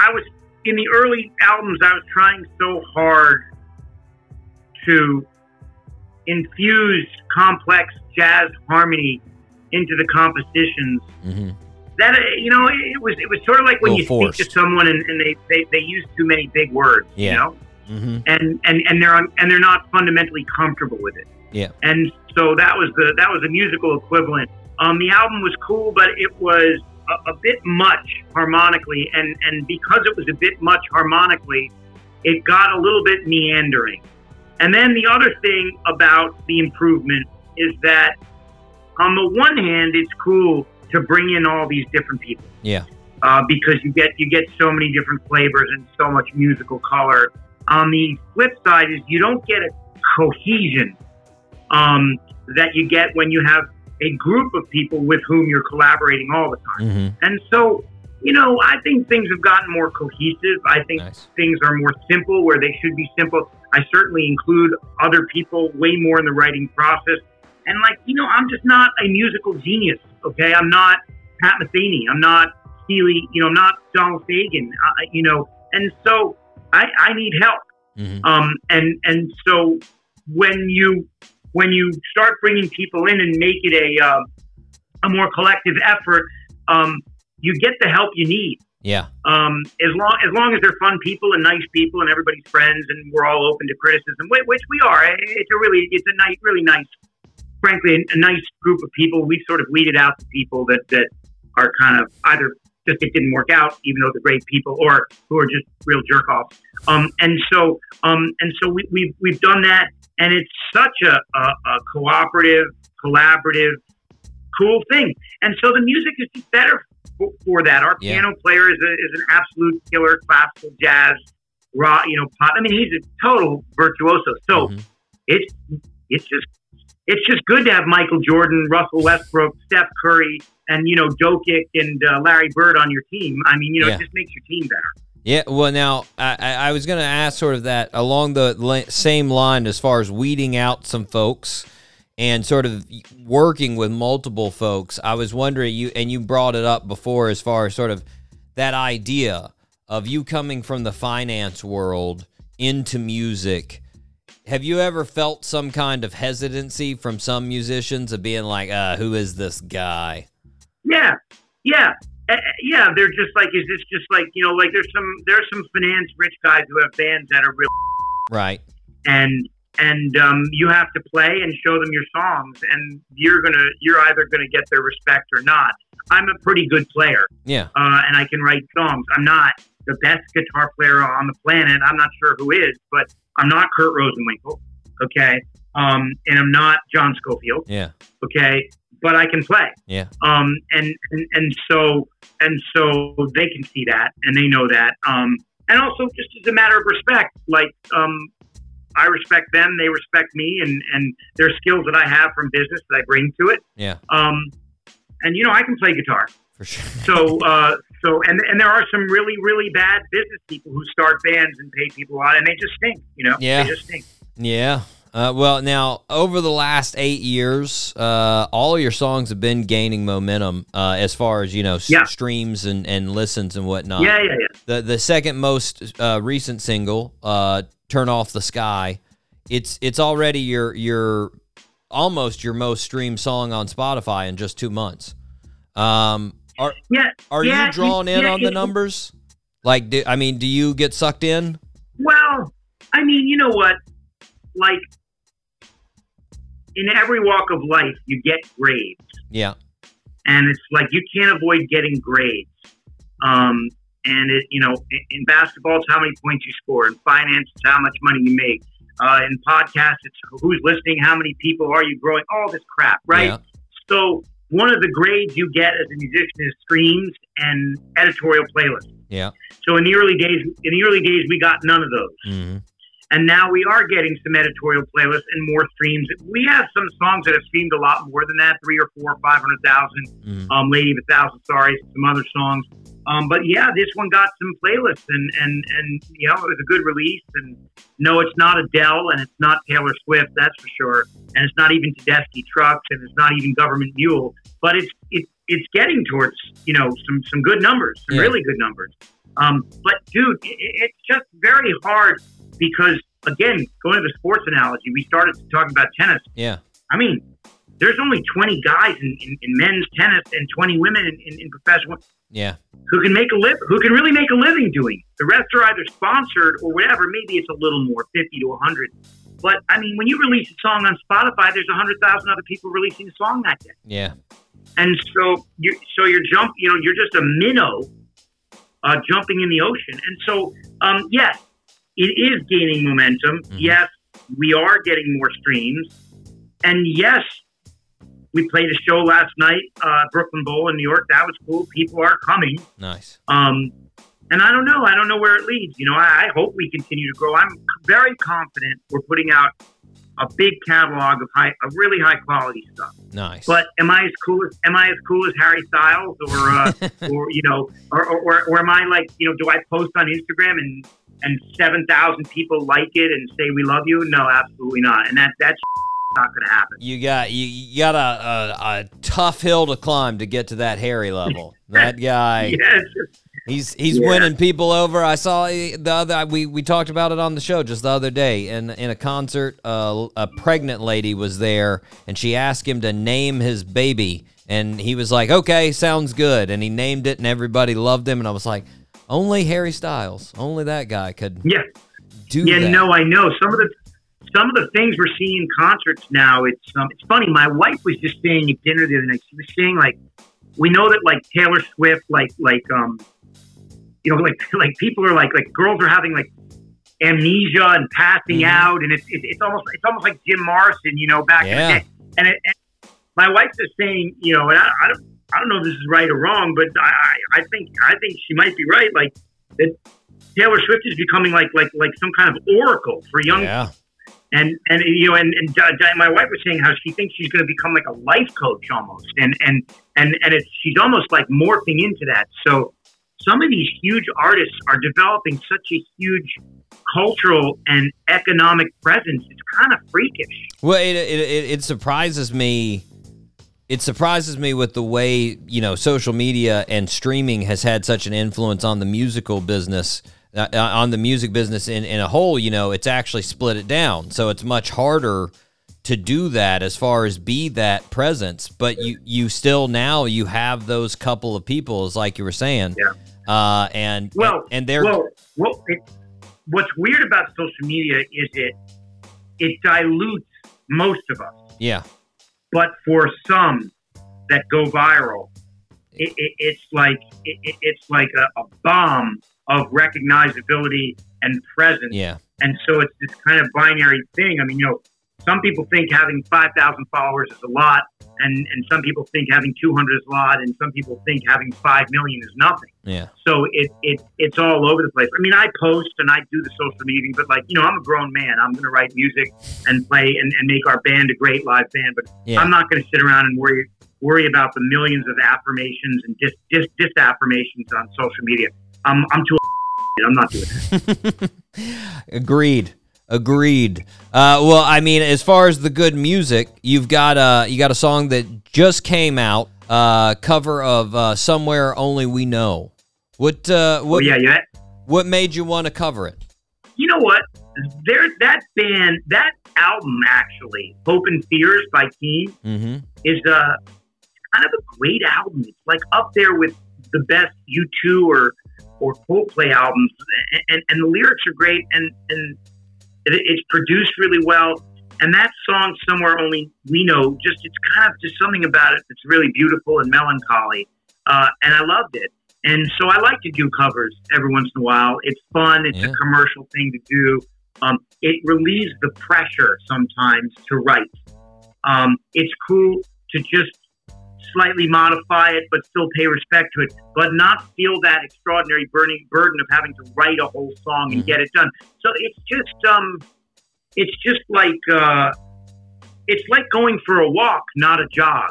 I was in the early albums, I was trying so hard to infuse complex jazz harmony into the compositions hmm that uh, you know it was it was sort of like when you forced. speak to someone and, and they, they they use too many big words Yeah. you know hmm and and and they're un, and they're not fundamentally comfortable with it Yeah. and so that was the that was the musical equivalent um the album was cool but it was a, a bit much harmonically and and because it was a bit much harmonically it got a little bit meandering and then the other thing about the improvement is that on the one hand it's cool to bring in all these different people Yeah. uh, because you get you get so many different flavors and so much musical color. On the flip side is you don't get a cohesion um, that you get when you have a group of people with whom you're collaborating all the time. hmm And so, you know, I think things have gotten more cohesive. I think Nice. things are more simple where they should be simple. I certainly include other people way more in the writing process. And like, you know, I'm just not a musical genius. Okay, I'm not Pat Metheny. I'm not Steely. You know, I'm not Donald Fagen. Uh, you know, and so I, I need help. hmm Um, and and so when you when you start bringing people in and make it a uh, a more collective effort, um, you get the help you need. Yeah. Um, as long as long as they're fun people and nice people and everybody's friends and we're all open to criticism, which we are. It's a really it's a nice, really nice, frankly, a, a nice group of people. We sort of weeded out the people that that are kind of either just it didn't work out, even though they're great people, or who are just real jerk offs. Um, and so um, and so we, we've we've done that, and it's such a, a, a cooperative, collaborative, cool thing. And so the music is just better for, for that. Our Yeah. piano player is, a, is an absolute killer, classical jazz, raw, you know, pop. I mean, he's a total virtuoso. So Mhm. it's it's just it's just good to have Michael Jordan, Russell Westbrook, Steph Curry, and you know Jokic and uh, Larry Bird on your team. I mean, you know, Yeah. it just makes your team better. Yeah, well, now I, I I was going to ask sort of that along the same line as far as weeding out some folks and sort of working with multiple folks. I was wondering you, and you brought it up before as far as sort of that idea of you coming from the finance world into music. Have you ever felt some kind of hesitancy from some musicians of being like, uh, "Who is this guy?" Yeah, yeah, Uh, yeah. They're just like, is this just like you know, like there's some there's some finance rich guys who have bands that are real Right. and and um, you have to play and show them your songs, and you're gonna you're either gonna get their respect or not. I'm a pretty good player, Yeah. uh, and I can write songs. I'm not the best guitar player on the planet. I'm not sure who is, but I'm not Kurt Rosenwinkel, okay, um, and I'm not John Scofield, Yeah. okay. but I can play. Yeah. Um, and, and and so and so they can see that and they know that. Um, and also just as a matter of respect, like um, I respect them, they respect me, and and their skills that I have from business that I bring to it. Yeah. Um, and you know I can play guitar. For sure. So, uh, so, and and there are some really, really bad business people who start bands and pay people a lot, and they just stink. You know, Yeah. they just stink. Yeah. Uh, well, now over the last eight years, uh, all your songs have been gaining momentum uh, as far as you know s- Yeah. streams and, and listens and whatnot. Yeah, yeah, yeah. The the second most uh, recent single, uh, "Turn Off the Sky," it's it's already your your almost your most streamed song on Spotify in just two months. Um, are Yeah. are yeah, you drawn in yeah, on the numbers? Like, do, I mean, do you get sucked in? Well, I mean, you know what? Like, in every walk of life, you get grades. Yeah, and it's like you can't avoid getting grades. Um, and it, you know, in, in basketball, it's how many points you score. In finance, it's how much money you make. Uh, in podcasts, it's who's listening, how many people are you growing, all this crap, right? Yeah. So one of the grades you get as a musician is streams and editorial playlists. yeah. So in the early days, in the early days, we got none of those. hmm And now we are getting some editorial playlists and more streams. We have some songs that have streamed a lot more than that, three or four, five hundred thousand. Mhm. Um, Lady of a Thousand Sorries, some other songs. Um, but yeah, this one got some playlists, and and and you know it was a good release. And no, it's not Adele, and it's not Taylor Swift, that's for sure. And it's not even Tedeschi Trucks, and it's not even Government Mule. But it's it's it's getting towards you know some some good numbers, some Yeah. really good numbers. Um, but dude, it, it's just very hard because again, going to the sports analogy, we started talking about tennis. Yeah. I mean, there's only 20 guys in, in, in men's tennis and 20 women in, in, professional Yeah. who can make a live, who can really make a living doing. it. The rest are either sponsored or whatever. Maybe it's a little more, 50 to 100. But I mean, when you release a song on Spotify, there's 100,000 other people releasing a song that day. Yeah. And so you so you're jump, you know, you're just a minnow uh, jumping in the ocean. And so, um, yes, it is gaining momentum. Yes, we are getting more streams. And yes, we played a show last night, uh, Brooklyn Bowl in New York. That was cool. People are coming. Nice. Um, and I don't know. I don't know where it leads. You know, I, I hope we continue to grow. I'm very confident we're putting out a big catalog of high, of really high quality stuff. Nice. But am I as cool as am I as cool as Harry Styles or uh, or you know or, or, or, or am I like you know do I post on Instagram and and seven thousand people like it and say we love you? No, absolutely not. And that that's not going to happen. You got you, you got a, a, a tough hill to climb to get to that Harry level. That guy, Yes. he's he's Yeah. winning people over. I saw the other we, we talked about it on the show just the other day in in a concert. Uh, a pregnant lady was there and she asked him to name his baby, and he was like, "Okay, sounds good," and he named it, and everybody loved him. And I was like, "Only Harry Styles, only that guy could Yeah. do yeah, that." no, I know some of the some of the things we're seeing in concerts now. It's um, it's funny. My wife was just saying at dinner the other night. She was saying like, we know that like Taylor Swift, like like um, you know, like like people are like like girls are having like amnesia and passing Mhm. out, and it's, it's it's almost it's almost like Jim Morrison, you know, back Yeah. in the day. And, it, and my wife's just saying, you know, and I, I don't I don't know if this is right or wrong, but I I I think I think she might be right. Like that Taylor Swift is becoming like like like some kind of oracle for young Yeah, and and you know and, and my wife was saying how she thinks she's going to become like a life coach almost. And and and and it's she's almost like morphing into that. So some of these huge artists are developing such a huge cultural and economic presence. It's kind of freakish. Well, it it it surprises me. It surprises me with the way you know social media and streaming has had such an influence on the musical business, uh, uh, on the music business in in a whole. You know, it's actually split it down, so it's much harder to do that as far as be that presence. But you you still now you have those couple of people, as like you were saying, Yeah. uh, and well and they're well, well it, what's weird about social media is it it dilutes most of us yeah but for some that go viral, it, it, it's like it, it- it's like a, a bomb of recognizability and presence. yeah And so it's this kind of binary thing. I mean, you know, some people think having 5,000 followers is a lot, and, and some people think having 200 is a lot, and some people think having 5 million is nothing. Yeah. So it, it it's all over the place. I mean, I post and I do the social media, but like, you know, I'm a grown man. I'm going to write music and play and, and make our band a great live band, but Yeah. I'm not going to sit around and worry worry about the millions of affirmations and dis, dis, disaffirmations on social media. I'm, I'm too I'm not doing that. Agreed. Agreed. Uh, well, I mean, as far as the good music, you've got uh, you got a song that just came out, uh, cover of uh, "Somewhere Only We Know." What? Uh, Oh, what? yeah, yeah. What made you want to cover it? You know what? There, that band, that album actually, Hope and Fears by Keane, Mm-hmm. is uh, kind of a great album. It's like up there with the best U2 or or Coldplay albums, and, and, the lyrics are great, and and it, it's produced really well. And that song, somewhere only we know, just it's kind of just something about it that's really beautiful and melancholy, uh, and I loved it. And so I like to do covers every once in a while. It's fun. It's Yeah. a commercial thing to do. Um, it relieves the pressure sometimes to write. Um, it's cool to just slightly modify it, but still pay respect to it, but not feel that extraordinary burning burden of having to write a whole song and Mhm. get it done. So it's just, um, it's just like, uh, it's like going for a walk, not a jog,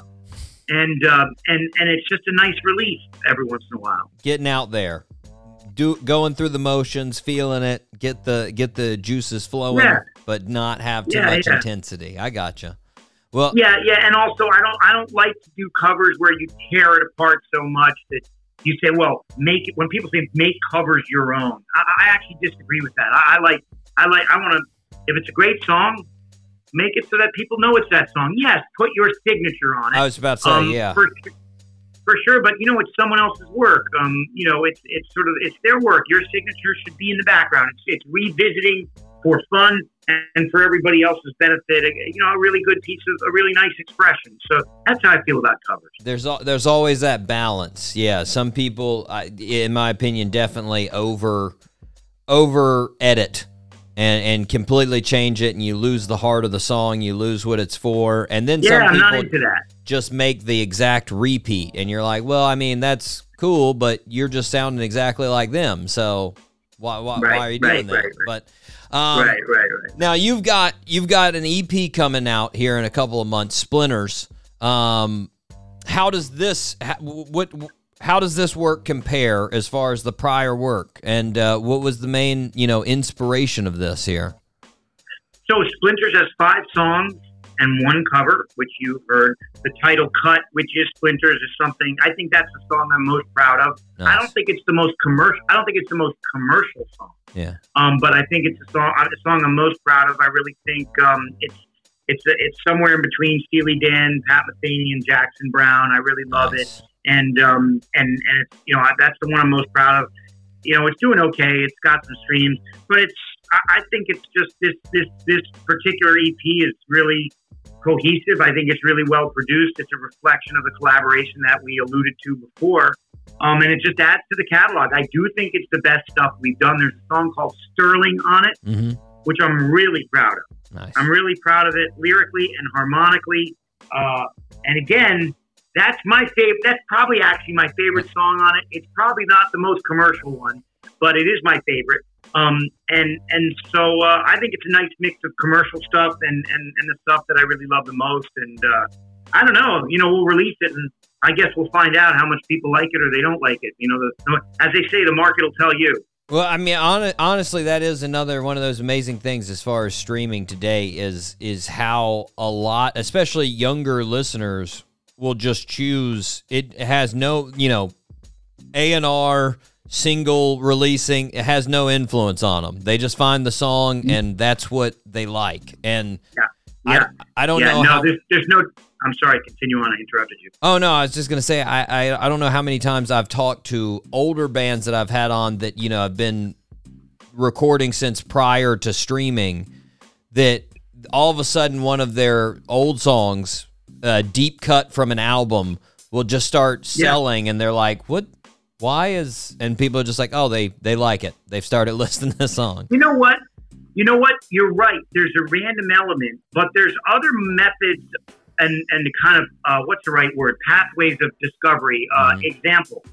and uh, and and it's just a nice release every once in a while. Getting out there, do going through the motions, feeling it, get the get the juices flowing, Yeah. but not have too Yeah, much yeah. intensity. I gotcha. Well, Yeah, yeah, and also I don't I don't like to do covers where you tear it apart so much that you say, well, make it. When people say make covers your own, I, I actually disagree with that. I, I like I like I want to if it's a great song, make it so that people know it's that song. Yes, put your signature on it. I was about to say, Um, yeah. for, for sure. But you know, it's someone else's work. Um, you know, it's it's sort of it's their work. Your signature should be in the background. It's it's revisiting for fun and for everybody else's benefit. You know, a really good piece of a really nice expression. So that's how I feel about covers. There's al- there's always that balance. Yeah, some people, I, in my opinion, definitely over over edit and and completely change it, and you lose the heart of the song. You lose what it's for, and then Yeah, some I'm people just make the exact repeat, and you're like, well, I mean, that's cool, but you're just sounding exactly like them. So why why, Right, why are you right, doing that? right, right. But um, right, right, right. now you've got you've got an EP coming out here in a couple of months, Splinters. Um, how does this ha- what how does this work compare as far as the prior work, and uh, what was the main you know inspiration of this here? So Splinters has five songs and one cover, which you heard. The title cut, which is Splinters, is something I think that's the song I'm most proud of. I don't think it's the most commercial. I don't think it's the most commercial song. Yeah, Um, but I think it's a song, a song I'm most proud of. I really think um, it's it's it's somewhere in between Steely Dan, Pat Metheny, and Jackson Browne. I really love Nice. it, and um, and and it's you know I- that's the one I'm most proud of. You know, it's doing okay. It's got some streams, but it's I, I think it's just this this this particular EP is really cohesive. I think it's really well produced. It's a reflection of the collaboration that we alluded to before. Um, and it just adds to the catalog. I do think it's the best stuff we've done. There's a song called Sterling on it, hmm which I'm really proud of. nice. I'm really proud of it lyrically and harmonically. Uh, and again, that's my favorite. That's probably actually my favorite song on it. It's probably not the most commercial one, but it is my favorite. Um, and and so uh, I think it's a nice mix of commercial stuff and, and, and the stuff that I really love the most. And uh, I don't know, you know, we'll release it and I guess we'll find out how much people like it or they don't like it. You know, the, as they say, the market will tell you. Well, I mean, hon- honestly, that is another one of those amazing things as far as streaming today is is how a lot, especially younger listeners, will just choose. It has no, you know, A and R single releasing. It has no influence on them. They just find the song mm. and that's what they like. And Yeah. Yeah. I, I don't yeah, know no, how. there's, there's no. I'm sorry. Continue on. I interrupted you. Oh no, I was just gonna say I, I I don't know how many times I've talked to older bands that I've had on that you know have been recording since prior to streaming that all of a sudden one of their old songs, a deep cut from an album, will just start Yeah. selling and they're like, What why is and people are just like, Oh, they they like it. They've started listening to the song. You know what? you know what? You're right. There's a random element, but there's other methods and and the kind of uh, what's the right word? Pathways of discovery. Uh, Example.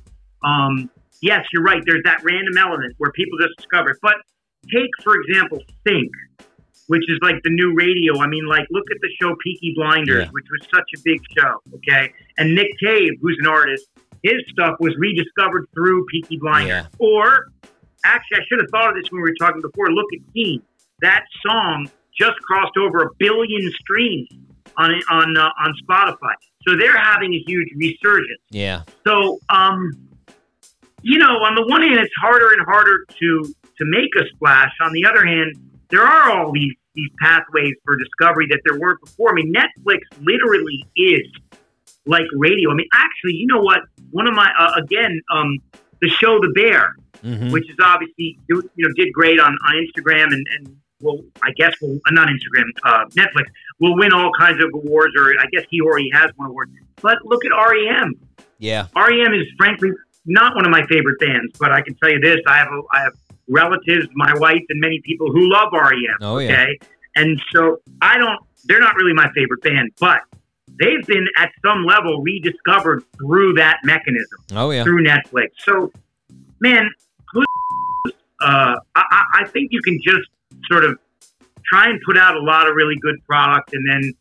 Um, yes, you're right. There's that random element where people just discover it. But take for example, Think, which is like the new radio. I mean, like look at the show Peaky Blinders, Yeah. which was such a big show. Okay, and Nick Cave, who's an artist, his stuff was rediscovered through Peaky Blinders. Yeah. Or actually, I should have thought of this when we were talking before. Look at Keane. That song just crossed over a billion streams on on uh, on Spotify. So they're having a huge resurgence. Yeah. So, um, you know, on the one hand, it's harder and harder to to make a splash. On the other hand, there are all these these pathways for discovery that there weren't before. I mean, Netflix literally is like radio. I mean, actually, you know what? One of my uh, again, um, the show The Bear, Mhm. which is obviously you know did great on on Instagram and and well, I guess will uh, not Instagram, uh, Netflix will win all kinds of awards, or I guess he already has one award. But look at REM. Yeah. REM is frankly not one of my favorite bands, but I can tell you this: I have a, I have relatives, my wife, and many people who love REM. Oh, yeah. Okay, and so I don't. They're not really my favorite band, but they've been at some level rediscovered through that mechanism Oh yeah. through Netflix. So, man, who- uh, I, I think you can just sort of try and put out a lot of really good product, and then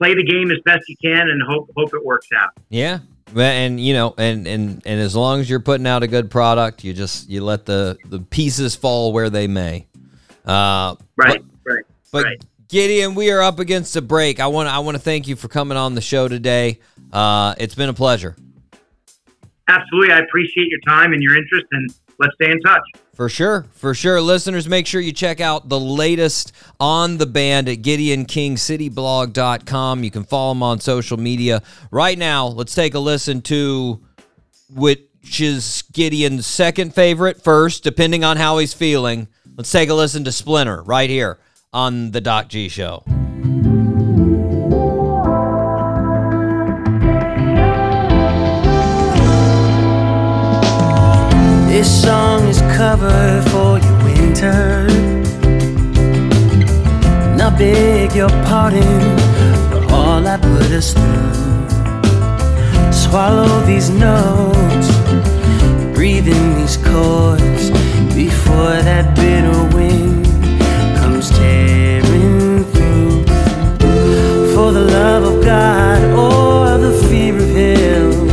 play the game as best you can, and hope hope it works out. Yeah. And you know, and and and as long as you're putting out a good product, you just you let the the pieces fall where they may. Uh, Right, right. But Right. Gideon, we are up against a break. I want I want to thank you for coming on the show today. Uh, it's been a pleasure. Absolutely, I appreciate your time and your interest, and let's stay in touch. For sure, for sure. Listeners, make sure you check out the latest on the band at GideonKingCityBlog.com. You can follow them on social media. Right now, let's take a listen to which is Gideon's second favorite first, depending on how he's feeling. Let's take a listen to Splinter right here on the Doc G Show. This song is covered for your winter. And beg your pardon for all I put us through. Swallow these notes, breathe in these chords before that bitter wind For the love of God or the fear of Him.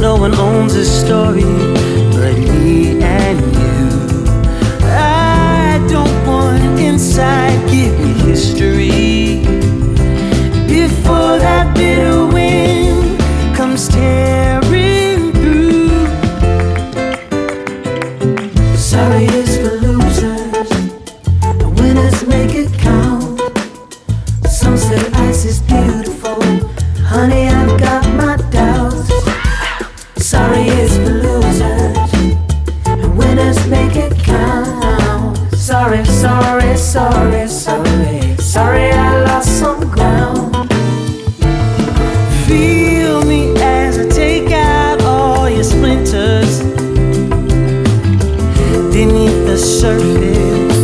No one owns this story but me and you. I don't want inside, give me history. Sorry, sorry, sorry, I lost some ground. Feel me as I take out all your splinters beneath the surface.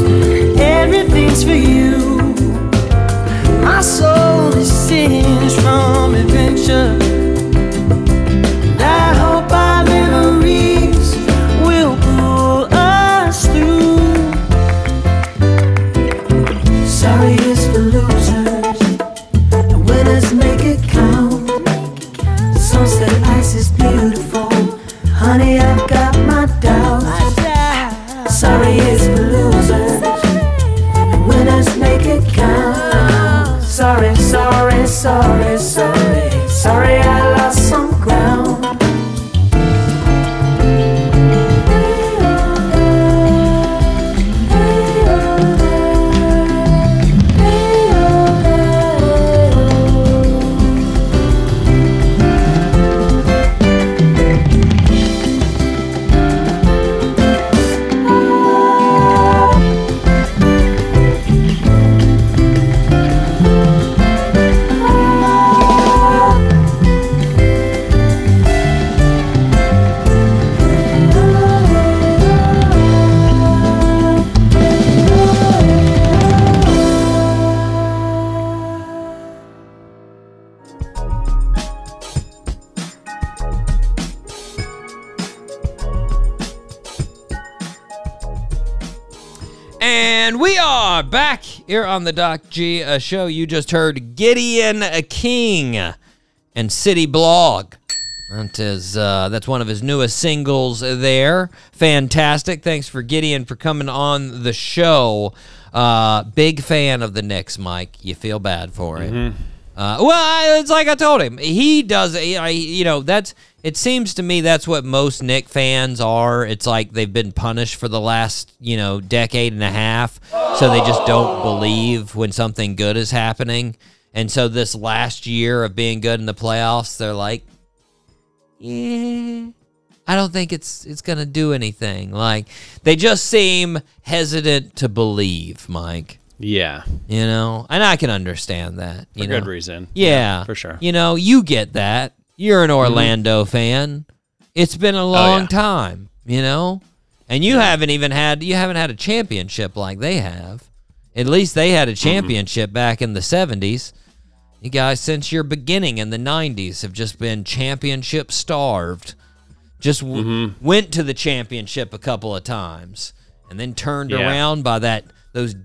The Doc G show. You just heard Gideon King and City Blog. That is uh, that's one of his newest singles there. Fantastic. Thanks for Gideon for coming on the show. Uh, big fan of the Knicks, Mike. You feel bad for him. Uh, well, it's like I told him. He does. You know, that's. It seems to me that's what most Knick fans are. It's like they've been punished for the last, you know, decade and a half, so they just don't believe when something good is happening. And so this last year of being good in the playoffs, they're like, yeah, I don't think it's it's gonna do anything. Like they just seem hesitant to believe, Mike. Yeah, You know, and I can understand that. for You know? good reason. Yeah, for sure. You know, you get that. You're an mhm. Orlando fan. It's been a oh, long yeah. time, you know? And you haven't even had you haven't had a championship like they have. At least they had a championship back in the 70s. You guys since your beginning in the 90s have just been championship starved. Just w- mm-hmm. went to the championship a couple of times and then turned Yeah. around by that those d-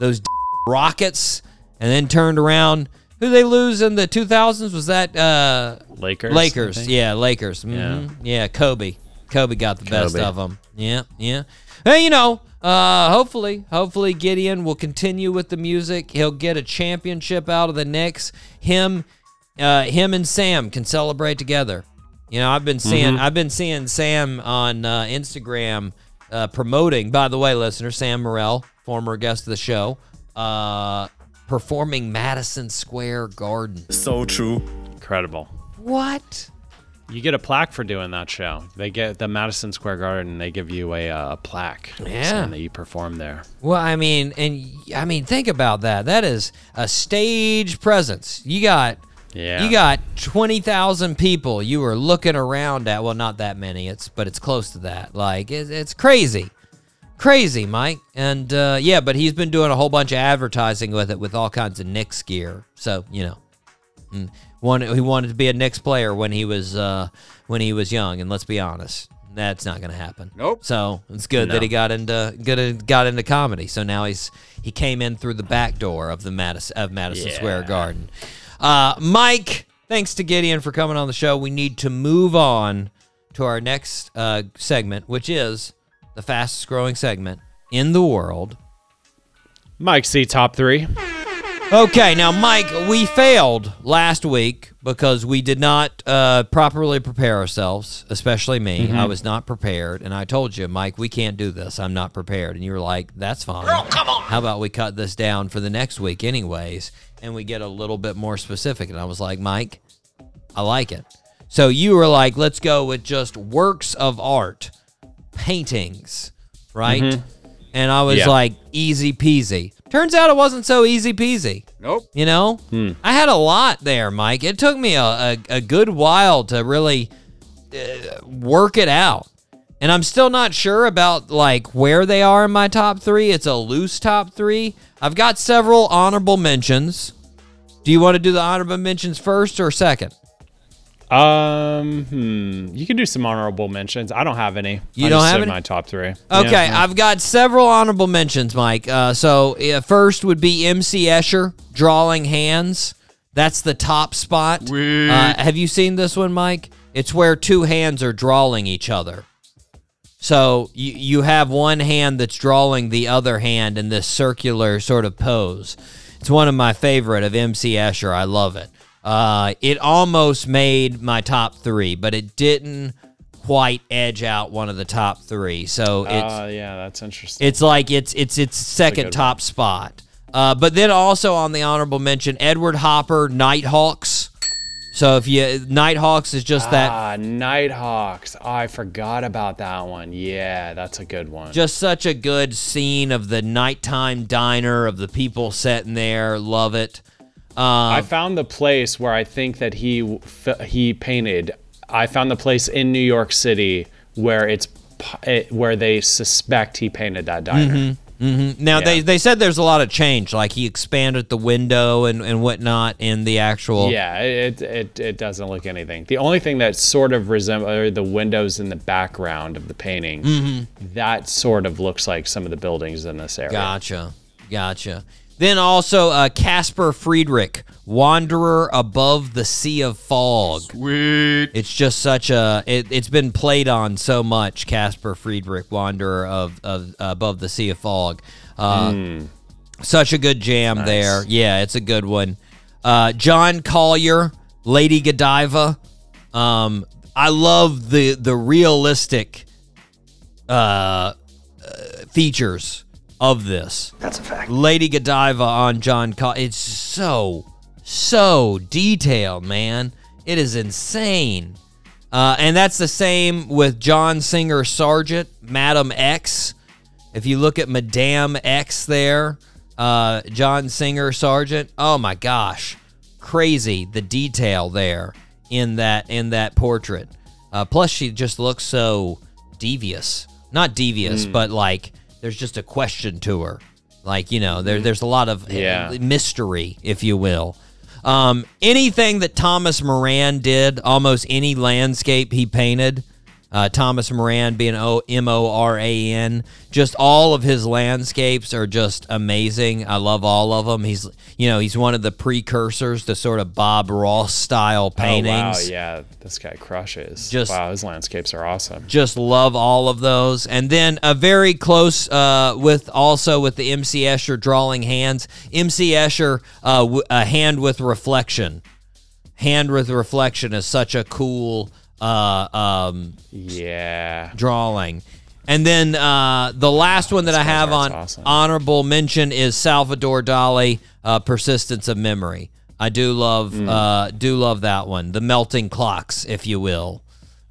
those d- Rockets and then turned around who they lose in the 2000s was that uh Lakers. Lakers, yeah, Lakers. Mhm. Yeah, Kobe. Kobe got the best of them. Yeah, yeah. Hey, you know, uh, hopefully, hopefully Gideon will continue with the music. He'll get a championship out of the Knicks. Him, uh, him and Sam can celebrate together. You know, I've been seeing, Mm-hmm. I've been seeing Sam on uh, Instagram uh, promoting. By the way, listener, Sam Morril, former guest of the show, uh, performing Madison Square Garden. So true. Incredible. What? You get a plaque for doing that show. They get the Madison Square Garden. They give you a, uh, a plaque Yeah. saying that you perform there. Well, I mean, and I mean, think about that. That is a stage presence. You got, Yeah. you got twenty thousand people. You were looking around at. Well, not that many. It's but it's close to that. Like it's, it's crazy, crazy, Mike. And uh, yeah, but he's been doing a whole bunch of advertising with it, with all kinds of Knicks gear. So you know, Mm. one he wanted to be a Knicks player when he was uh, when he was young. And let's be honest. That's not going to happen. Nope. So it's good that he got into good got into comedy. So now he's he came in through the back door of the Madison of Madison Square Garden. Uh, Mike, thanks to Gideon for coming on the show. We need to move on to our next uh, segment, which is the fastest growing segment in the world. Mike C. Top three. Okay, now Mike, we failed last week because we did not uh, properly prepare ourselves, especially me. I was not prepared, and I told you, Mike, we can't do this. I'm not prepared, and you were like, "That's fine." come on. How about we cut this down for the next week, anyways, and we get a little bit more specific? And I was like, Mike, I like it. So you were like, let's go with just works of art, paintings, right? And I was Yeah. like, easy peasy. Turns out it wasn't so easy peasy. Nope. You know, I had a lot there, Mike. It took me a, a, a good while to really uh, work it out. And I'm still not sure about like where they are in my top three. It's a loose top three. I've got several honorable mentions. Do you want to do the honorable mentions first or second? Um, hmm. You can do some honorable mentions. I don't have any. You I don't just have said any? my top three. Okay, Yeah. I've got several honorable mentions, Mike. Uh, so uh, first would be MC Escher drawing hands. That's the top spot. Uh, have you seen this one, Mike? It's where two hands are drawing each other. So you you have one hand that's drawing the other hand in this circular sort of pose. It's one of my favorite of MC Escher. I love it. Uh, it almost made my top three, but it didn't quite edge out one of the top three. So it's Uh, yeah, that's interesting. it's like it's it's its second top spot. Uh, but then also on the honorable mention, Edward Hopper, Nighthawks. So if you Nighthawks is just that Ah, Nighthawks. Oh, I forgot about that one. Yeah, that's a good one. just such a good scene of the nighttime diner of the people sitting there. Love it. I found the place where I think that he he painted. I found the place in New York City where it's where they suspect he painted that diner. Mhm. Now Yeah. they they said there's a lot of change, like he expanded the window and and whatnot in the actual. Yeah, it, it it doesn't look anything. The only thing that sort of resembles the windows in the background of the painting. Mm-hmm. That sort of looks like some of the buildings in this area. Gotcha. Gotcha. Then also uh, Caspar Friedrich, Wanderer Above the Sea of Fog. Sweet. It's just such a. It, it's been played on so much. Caspar Friedrich, Wanderer of, of Above the Sea of Fog. Uh, Such a good jam there. Yeah, it's a good one. Uh, John Collier, Lady Godiva. Um, I love the the realistic uh, uh, features of this. That's a fact. Lady Godiva on John Collier. It's so so detailed, man. It is insane. Uh, and that's the same with John Singer Sargent, Madame X. If you look at Madame X there, uh, John Singer Sargent, oh my gosh, crazy the detail there in that in that portrait. Uh, plus, she just looks so devious, not devious, but like there's just a question to her. Like you know, there there's a lot of Yeah. mystery, if you will. Um, anything that Thomas Moran did, almost any landscape he painted, uh, Thomas Moran being O M O R A N, just all of his landscapes are just amazing. I love all of them. He's you know he's one of the precursors to sort of Bob Ross style paintings. Oh wow, yeah, this guy crushes. Just- wow, his landscapes are awesome. just love all of those and then a very close uh, with also with the mc escher drawing hands mc escher uh, w- a hand with reflection hand with reflection is such a cool uh, um, Yeah. drawing and then uh, the last one that i have on awesome. honorable mention is salvador dali uh, persistence of memory i do love Mm. uh, do love that one the melting clocks if you will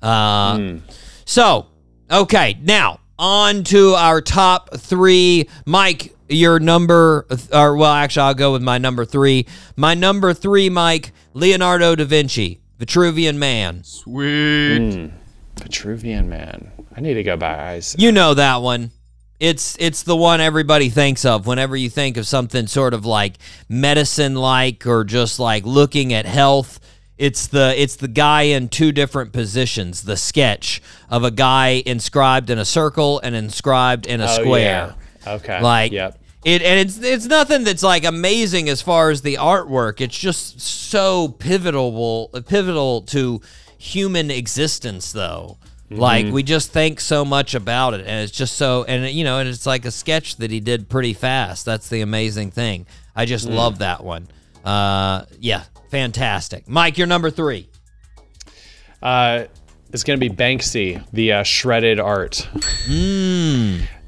uh, Mm. so, okay, now on to our top three. Mike, your number, or well, actually, I'll go with my number three. My number three, Mike, Leonardo da Vinci, Vitruvian Man. Sweet. Hmm. Vitruvian Man. I need to go buy eyes. You know that one. It's it's the one everybody thinks of whenever you think of something sort of like medicine like or just like looking at health. It's the it's the guy in two different positions. The sketch of a guy inscribed in a circle and inscribed in a Oh, square. yeah. Okay. Like Yep. It and it's it's nothing that's like amazing as far as the artwork. It's just so pivotal pivotal to human existence though. Like we just think so much about it and it's just so and you know and it's like a sketch that he did pretty fast. That's the amazing thing. I just love that one. Uh yeah, fantastic. Mike, you're number 3. Uh, it's gonna be Banksy, the uh, shredded art.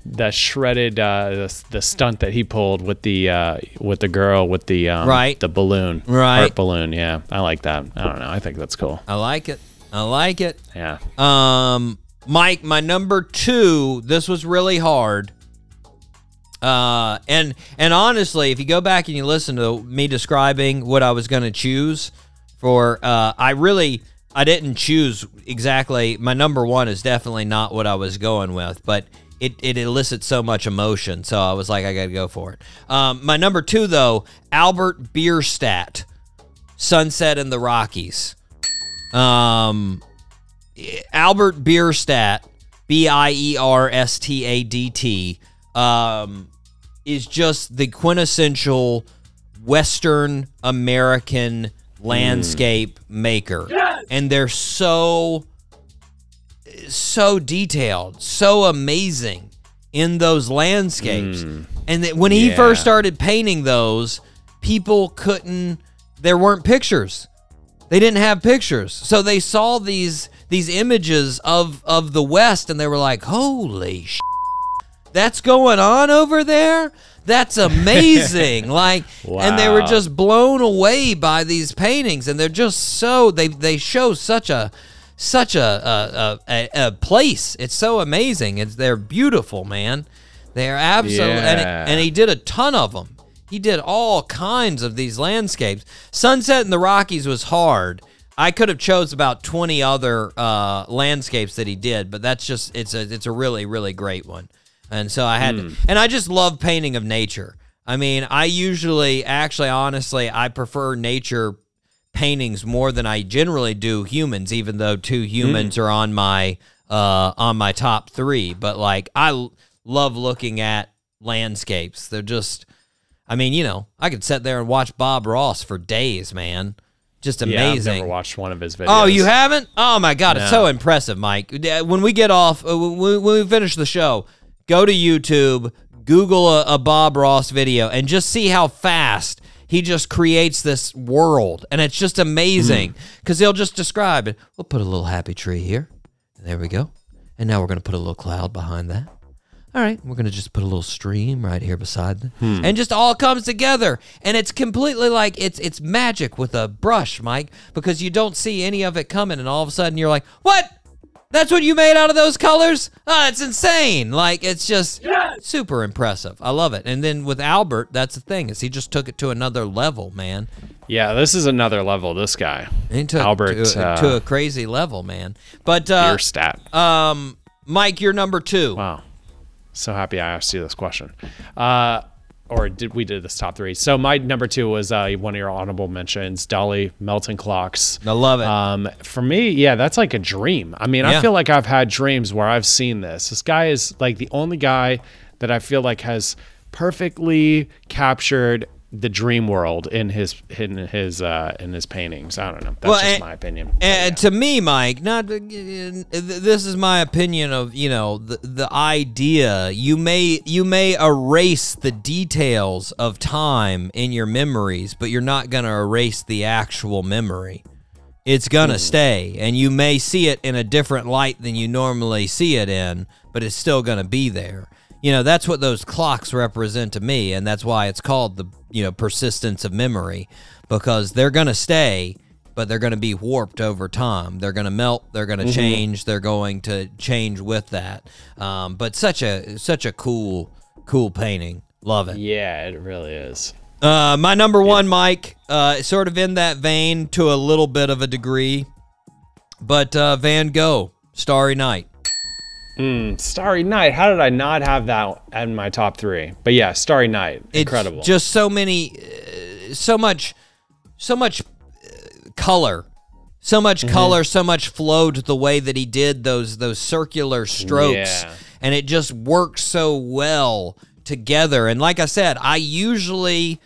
The shredded, uh, the, the stunt that he pulled with the uh, with the girl with the um, Right. the balloon, Right. art balloon. Yeah, I like that. I don't know. I think that's cool. I like it. I like it. Yeah. Um, Mike, my number two. This was really hard. Uh, and and honestly, if you go back and you listen to me describing what I was going to choose for, uh, I really I didn't choose exactly. My number one is definitely not what I was going with, but it it elicits so much emotion, so I was like, I got to go for it. Um, my number two though, Albert Bierstadt, Sunset in the Rockies. Um, Albert Bierstadt, B I E R S T A D T, um, is just the quintessential Western American landscape maker. And they're so, so detailed, so amazing in those landscapes. Mm. And that when he Yeah. first started painting those, people couldn't, there weren't pictures. They didn't have pictures. So they saw these these images of of the west and they were like holy sh- that's going on over there? That's amazing. Like and they were just blown away by these paintings and they're just so they they show such a such a a, a, a place it's so amazing it's they're beautiful man they're absolutely and, Yeah. and he did a ton of them he did all kinds of these landscapes. Sunset in the Rockies was hard. I could have chose about 20 other uh, landscapes that he did, but that's just it's a it's a really really great one. and so I had, Hmm. to, and I just love painting of nature. I mean, I usually, actually, honestly, I prefer nature paintings more than I generally do humans, even though two humans are on my uh on my top three. But like, I l- love looking at landscapes. They're just, I mean, you know, I could sit there and watch Bob Ross for days, man. Just Yeah, I've amazing. never watched one of his videos. Oh, you haven't? Oh my God, it's so impressive, Mike. Uh, When we get off, uh, when we, when we finish the show, go to YouTube, Google a, a Bob Ross video, and just see how fast he just creates this world, and it's just amazing hmm. because he'll just describe it. We'll put a little happy tree here. There we go, and now we're gonna put a little cloud behind that. All right, we're gonna just put a little stream right here beside them, hmm. and just all comes together, and it's completely like it's it's magic with a brush, Mike, because you don't see any of it coming, and all of a sudden you're like, "What? That's what you made out of those colors? Oh, it's insane! Like it's just super impressive. I love it." And then with Albert, that's the thing is he just took it to another level, man. Yeah, this is another level. This guy, He took Albert, to, uh, to a crazy level, man. But uh, your stat. um, Mike, you're number two. Wow. So happy I asked you this question. Uh, or did we did this top three? So my number two was uh, one of your honorable mentions, Dalí Melton Clocks. I love it. Um, for me, yeah, that's like a dream. I mean, Yeah. I feel like I've had dreams where I've seen this. This guy is like the only guy that I feel like has perfectly captured the dream world in his in his uh, in his paintings. I don't know. That's Well, just and- my opinion. And to me, Mike, not uh, this is my opinion of you know the the idea. You may you may erase the details of time in your memories, but you're not going to erase the actual memory. It's going to stay, and you may see it in a different light than you normally see it in, but it's still going to be there. You know, that's what those clocks represent to me, and that's why it's called the you know persistence of memory because they're going to stay but they're going to be warped over time. They're going to melt. They're going to change. They're going to change with that. Um, but such a such a cool cool painting. Love it. yeah, it really is. Uh, my number one, Mike, uh, sort of in that vein to a little bit of a degree, but uh, Van Gogh, Starry Night. Starry Night. How did I not have that in my top three? But yeah, Starry Night. It's Incredible. Just so many, uh, so much, so much uh, color, so much Mm-hmm. color, so much flow to the way that he did those those circular strokes, Yeah. and it just works so well together. And like I said, I usually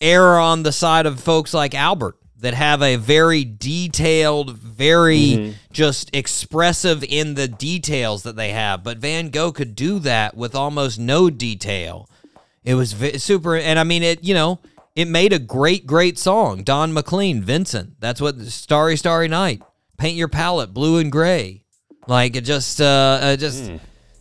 err on the side of folks like Albert that have a very detailed, very just expressive in the details that they have. But Van Gogh could do that with almost no detail. It was vi- super, and I mean it. You know, it made a great, great song. Don McLean, Vincent. That's what Starry, Starry Night. Paint your palette blue and gray. Like it just, uh, uh just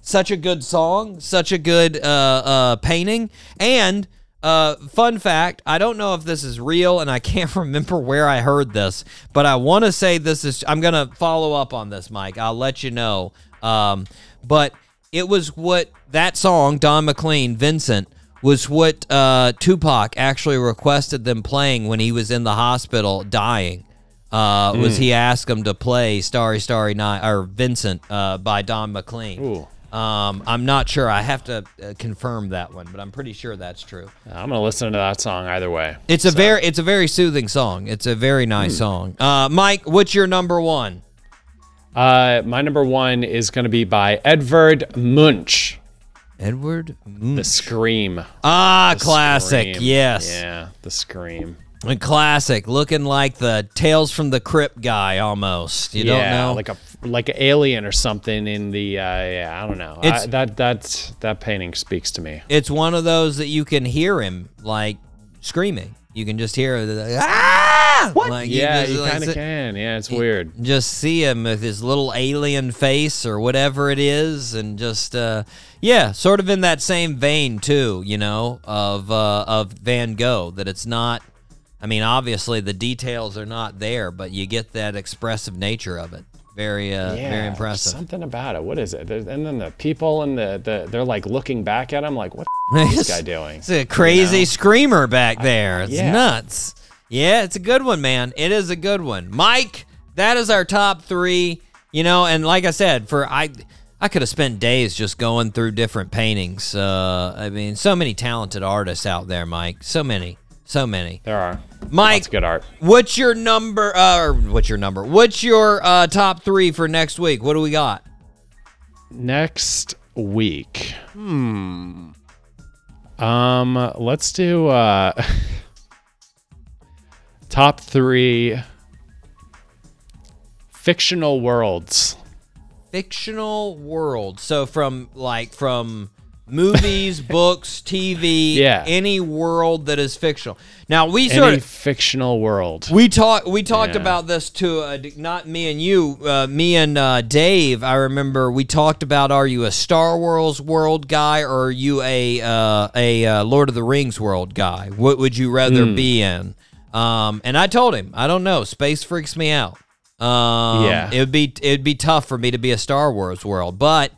such a good song, such a good uh, uh, painting, and uh, fun fact: I don't know if this is real, and I can't remember where I heard this, but I want to say this is. I'm gonna follow up on this, Mike. I'll let you know. Um, but it was what that song, Don McLean, Vincent, was what uh, Tupac actually requested them playing when he was in the hospital dying. Uh, Was he asked him to play "Starry Starry Night" or "Vincent" uh, by Don McLean? Ooh. Um, I'm not sure. I have to uh, confirm that one, but I'm pretty sure that's true. I'm gonna listen to that song either way. It's a very, it's a very soothing song. It's a very nice song. Uh, Mike, what's your number one? Uh, my number one is gonna be by Edvard Munch. Edward. The Scream. Ah, The classic. Scream. Yes, Yeah, the Scream. A classic. Looking like the Tales from the Crypt guy almost. You yeah, don't know. like a like an alien or something in the. Uh, yeah, I don't know. It's- I, that that that painting speaks to me. it's one of those that you can hear him like screaming. You can just hear the ah. What? Like, yeah, you kind of can. Yeah, it's weird. just see him with his little alien face or whatever it is and just uh yeah sort of in that same vein too you know of uh of van gogh that it's not i mean obviously the details are not there but you get that expressive nature of it very uh Yeah, very impressive Something about it. What is it? There's, and then the people and the, the they're like looking back at him like, what the is this guy doing? It's a crazy You know? screamer back there. It's yeah. nuts. Yeah, it's a good one, man. It is a good one. Mike, that is our top three. You know, and like I said, for I I could have spent days just going through different paintings. Uh, I mean, so many talented artists out there, Mike. So many, so many. There are. Mike, That's good art. what's your number? Uh, or what's your number? What's your uh, top three for next week? What do we got? Next week. Hmm. Um, let's do uh top three fictional worlds. Fictional world. So from like from movies, books, TV, Yeah. any world that is fictional. Now we Any sort of fictional world. We talked. We talked Yeah. about this to uh, not me and you, uh, me and uh, Dave. I remember we talked about: Are you a Star Wars world guy or are you a uh, a uh, Lord of the Rings world guy? What would you rather Hmm. be in? Um, and I told him, I don't know. Space freaks me out. Um, Yeah. it would be it'd be tough for me to be a Star Wars world, but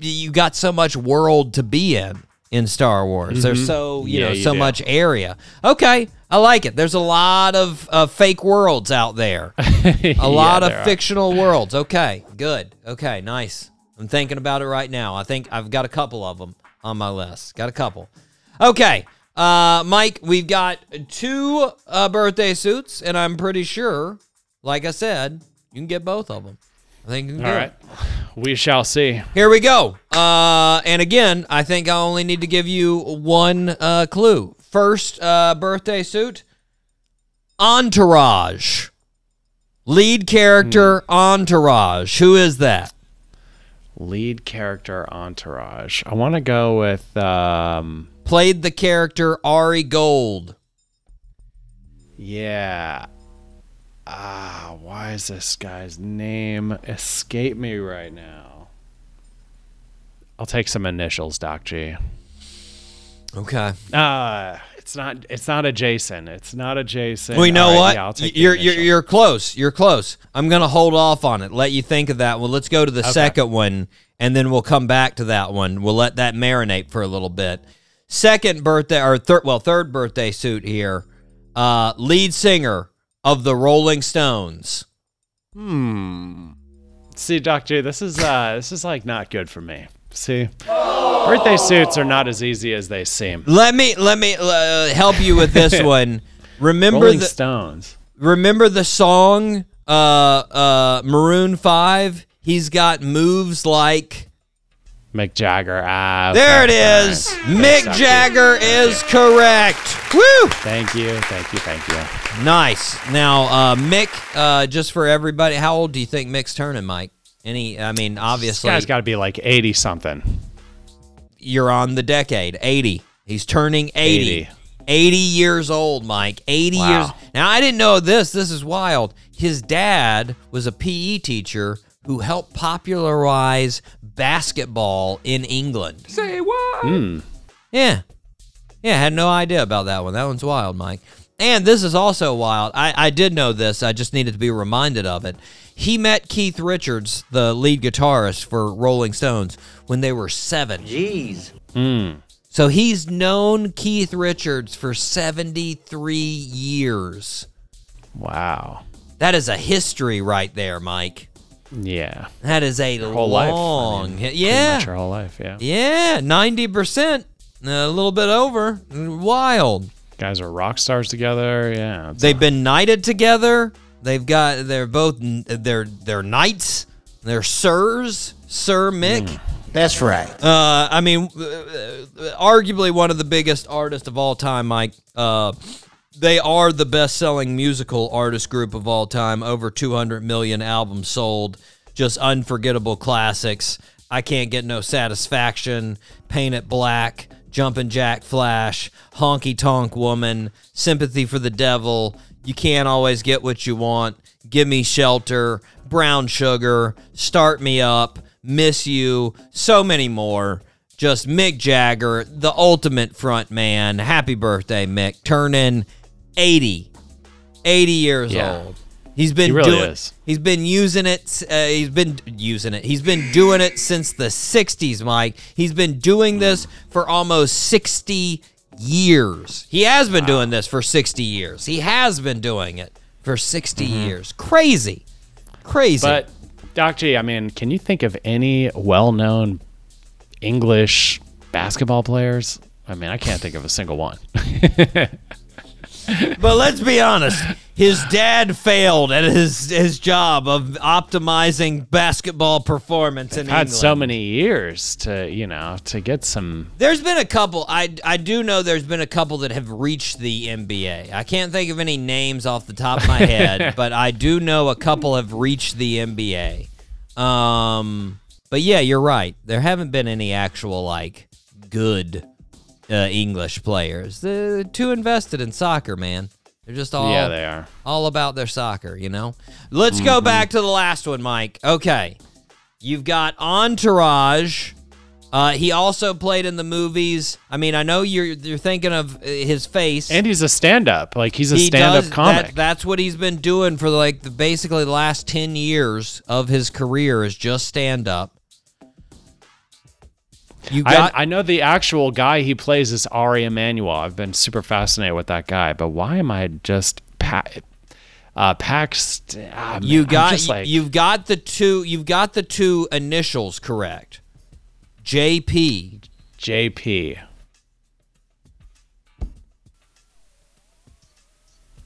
you got so much world to be in in Star Wars. There's so you Mm-hmm. Yeah, know you so do. much area. Okay, I like it. There's a lot of uh, fake worlds out there. A lot of fictional worlds. Okay, good. Okay, nice. I'm thinking about it right now. I think I've got a couple of them on my list. Got a couple. Okay, uh, Mike, we've got two uh, birthday suits, and I'm pretty sure, like I said, you can get both of them. I think All right. We shall see. Here we go. Uh, and again, I think I only need to give you one uh, clue. First uh, birthday suit Entourage. Lead character Entourage. Who is that? Lead character entourage. I want to go with um Played the character Ari Gold. yeah. Ah, why is this guy's name escape me right now? I'll take some initials, Doc G. Okay. Uh it's not it's not a Jason. It's not a Jason. Well, you know right, what? Yeah, I'll take you're, you're you're close. You're close. I'm gonna hold off on it. Let you think of that one. Let's go to the second one, and then we'll come back to that one. We'll let that marinate for a little bit. Second birthday or third, well, third birthday suit here. Uh, lead singer of the Rolling Stones. Hmm. See, Doctor, this is uh this is like not good for me. See? Birthday suits are not as easy as they seem. Let me let me uh, help you with this one. Remember Rolling the Stones. remember the song uh uh Maroon 5? He's got moves like Mick Jagger. Ah, There it is. okay, fine. Mick Thanks, Doc G. Jagger is correct. Woo! Thank you, thank you, thank you. Nice. Now, uh, Mick, uh, just for everybody, how old do you think Mick's turning, Mike? Any? I mean, This obviously, guy's got to be like eighty something. you're on the decade. 80. He's turning 80. 80. 80 years old, Mike. 80 Wow. years. Now, I didn't know this. This is wild. His dad was a PE teacher who helped popularize basketball in England. Say what? Yeah. Yeah, I had no idea about that one. That one's wild, Mike. And this is also wild. I, I did know this. I just needed to be reminded of it. He met Keith Richards, the lead guitarist for Rolling Stones, when they were seven. Jeez. Hmm. So he's known Keith Richards for 73 years. Wow. That is a history right there, Mike. Yeah. That is a Whole life. I mean, yeah, much your whole life. Yeah. yeah, ninety percent, a little bit over, wild. Guys are rock stars together. Yeah. They've been knighted together. They've got they're both they're they're knights. They're sirs, Sir Mick. That's right. Uh, I mean, uh, uh, arguably one of the biggest artists of all time, Mike. Uh, they are the best-selling musical artist group of all time. Over 200 million albums sold. Just unforgettable classics. I can't get no satisfaction. Paint it black. Jumpin' Jack Flash. Honky Tonk Woman. Sympathy for the Devil. You can't always get what you want. Give me shelter. Brown sugar. Start me up. Miss You, so many more. Just Mick Jagger, the ultimate front man. Happy birthday, Mick. Turning 80. 80 years Yeah. old. He's been He really doing is. He's been using it uh, he's been using it. He's been doing it since the 60s, Mike. He's been doing this for almost 60 years. He has been doing this for 60 years. He has been doing it for 60 years. Crazy. Crazy. But Doc G, I mean, can you think of any well-known English basketball players? I mean, I can't think of a single one. But let's be honest, his dad failed at his his job of optimizing basketball performance in Had England. so many years to, you know, to get some. There's been a couple. I I do know there's been a couple that have reached the NBA. I can't think of any names off the top of my head, but I do know a couple have reached the NBA. Um, but yeah, you're right. There haven't been any actual like good uh, English players. They're too invested in soccer, man. They're just all Yeah, they are. all about their soccer, you know? Let's go back to the last one, Mike. Okay. You've got Entourage. Uh, he also played in the movies. I mean, I know you're you're thinking of uh, his face. And he's a stand-up. Like he's a He stand-up does- comic. That, that's what he's been doing for like the, basically the last 10 years of his career is just stand up. You got I, I know the actual guy he plays is Ari Emanuel. I've been super fascinated with that guy, but why am I just pa- uh, Pax? man, you got like- you've got the two you've got the two initials correct. JP. JP.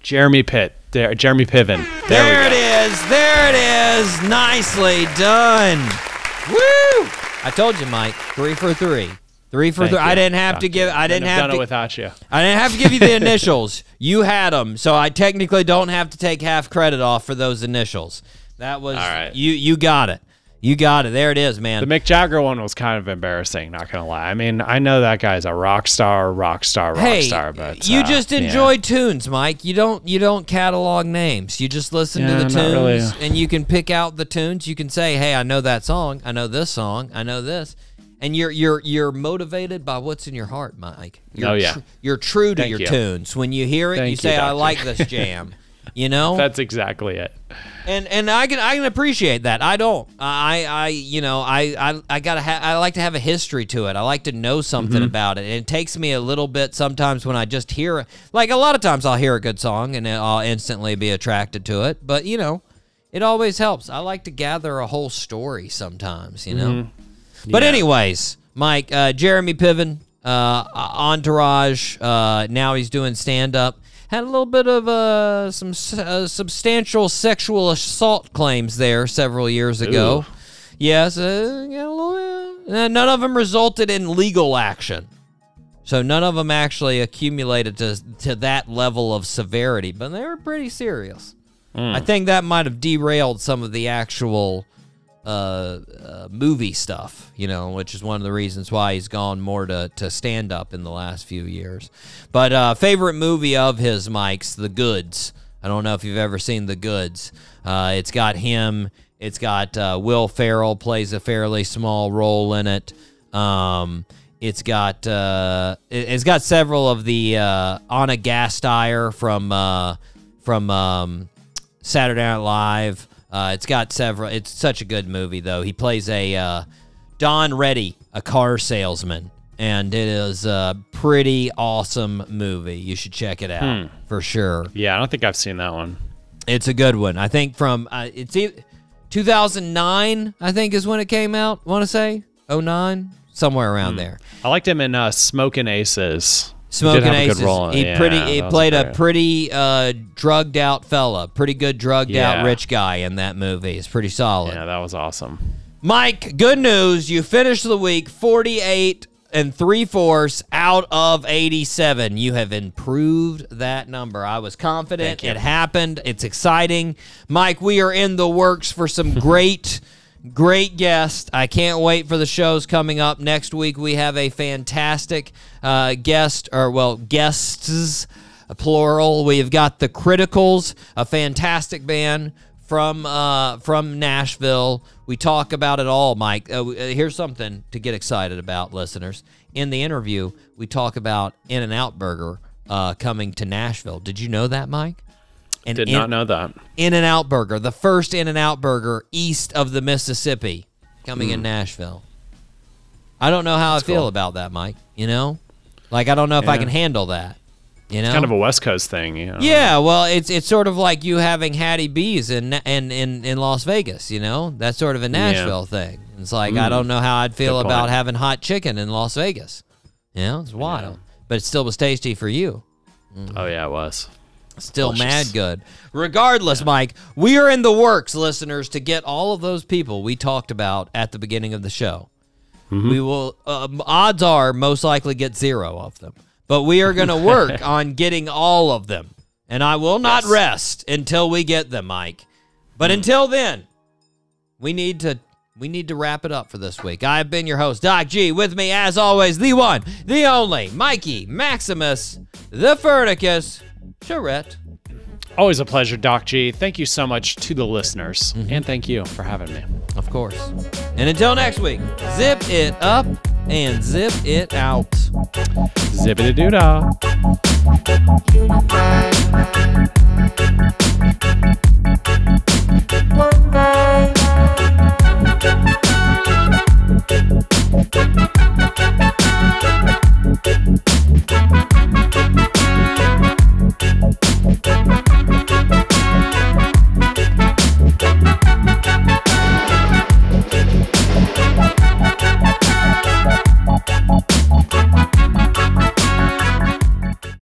Jeremy Pitt. There, Jeremy Piven. There, There, it is. There it is. Nicely done. Woo! I told you, Mike. Three for three. Three for Thank three. I didn't have Thank to give. you. I didn't have done to. it without you. I didn't have to give you the initials. You had them, so I technically don't have to take half credit off for those initials. That was All right. you. You got it. You got it. There it is, man. The Mick Jagger one was kind of embarrassing. Not gonna lie. I mean, I know that guy's a rock star, rock star, rock hey, star, but you uh, just yeah. enjoy tunes, Mike. You don't you don't catalog names. You just listen Yeah, to the tunes really. and you can pick out the tunes. You can say, "Hey, I know that song. I know this song. I know this." And you're you're you're motivated by what's in your heart, Mike. You're Oh, yeah. tr- you're true to Thank your you. tunes. When you hear it, Thank you you, say, "I like this jam." You know? That's exactly it. and and I can I can appreciate that. I don't. I I you know I I, I gotta ha- I like to have a history to it. I like to know something about it. And it takes me a little bit sometimes when I just hear like a lot of times I'll hear a good song and I'll instantly be attracted to it. But you know, it always helps. I like to gather a whole story sometimes. You know. But anyways, Mike, uh, Jeremy Piven, uh, Entourage. Uh, now he's doing stand up. Had a little bit of uh, some uh, substantial sexual assault claims there several years ago. Ooh. Yes, uh, little, uh, none of them resulted in legal action. So none of them actually accumulated to to that level of severity, but they were pretty serious. I think that might have derailed some of the actual uh, uh, movie stuff, you know, which is one of the reasons why he's gone more to, to stand up in the last few years. But uh, favorite movie of his, Mike's The Goods. I don't know if you've ever seen The Goods. Uh, it's got him. It's got uh, Will Ferrell plays a fairly small role in it. Um, it's got it, has got several of the Anna Gasteyer from from um, Saturday Night Live. Uh, it's got several. It's such a good movie, though. He plays a uh, Don Ready, a car salesman, and it is a pretty awesome movie. You should check it out for sure. Yeah, I don't think I've seen that one. It's a good one. I think from uh, it's e- 2009. I think is when it came out. Want to say 09, somewhere around there. I liked him in uh, Smoking Aces. Smoking a Aces. role He it. pretty. He played a great. pretty uh, drugged out fella. Pretty good drugged Yeah. out rich guy in that movie. It's pretty solid. Yeah, that was awesome. Mike, good news. You finished the week 48 and three fourths out of 87. You have improved that number. I was confident. It happened. It's exciting. Mike, we are in the works for some great, great guest. I can't wait for the shows coming up. Next week, we have a fantastic uh, guest, or well, guests, plural. We've got the Criticals, a fantastic band from uh, from Nashville. We talk about it all, Mike. Uh, uh, here's something to get excited about, listeners. In the interview, we talk about In-N-Out Burger uh, coming to Nashville. Did you know that, Mike? And Did not know that. In-N-Out Burger, the first In-N-Out Burger east of the Mississippi, coming in Nashville. I don't know how I feel cool. about that, Mike. You know, like I don't know if I can handle that. You know, Kind of a West Coast thing. You know? Yeah, well, it's it's sort of like you having Hattie B's in in in, in Las Vegas. You know, that's sort of a Nashville thing. It's like I Mm. don't know how I'd feel about having hot chicken in Las Vegas. You know, it's wild, but it still was tasty for you. Oh yeah, it was. Still Delicious. mad good. Regardless, Mike, we are in the works, listeners, to get all of those people we talked about at the beginning of the show. Mm-hmm. We will. Um, odds are, most likely get zero of them, but we are going to work on getting all of them, and I will not rest until we get them, Mike. But until then, we need to. We need to wrap it up for this week. I've been your host, Doc G. With me, as always, the one, the only, Mikey Maximus, the Furnicus, Charette. Always a pleasure, Doc G. Thank you so much to the listeners. Mm-hmm. And thank you for having me. Of course. And until next week, zip it up and zip it out. Zip it a doodah.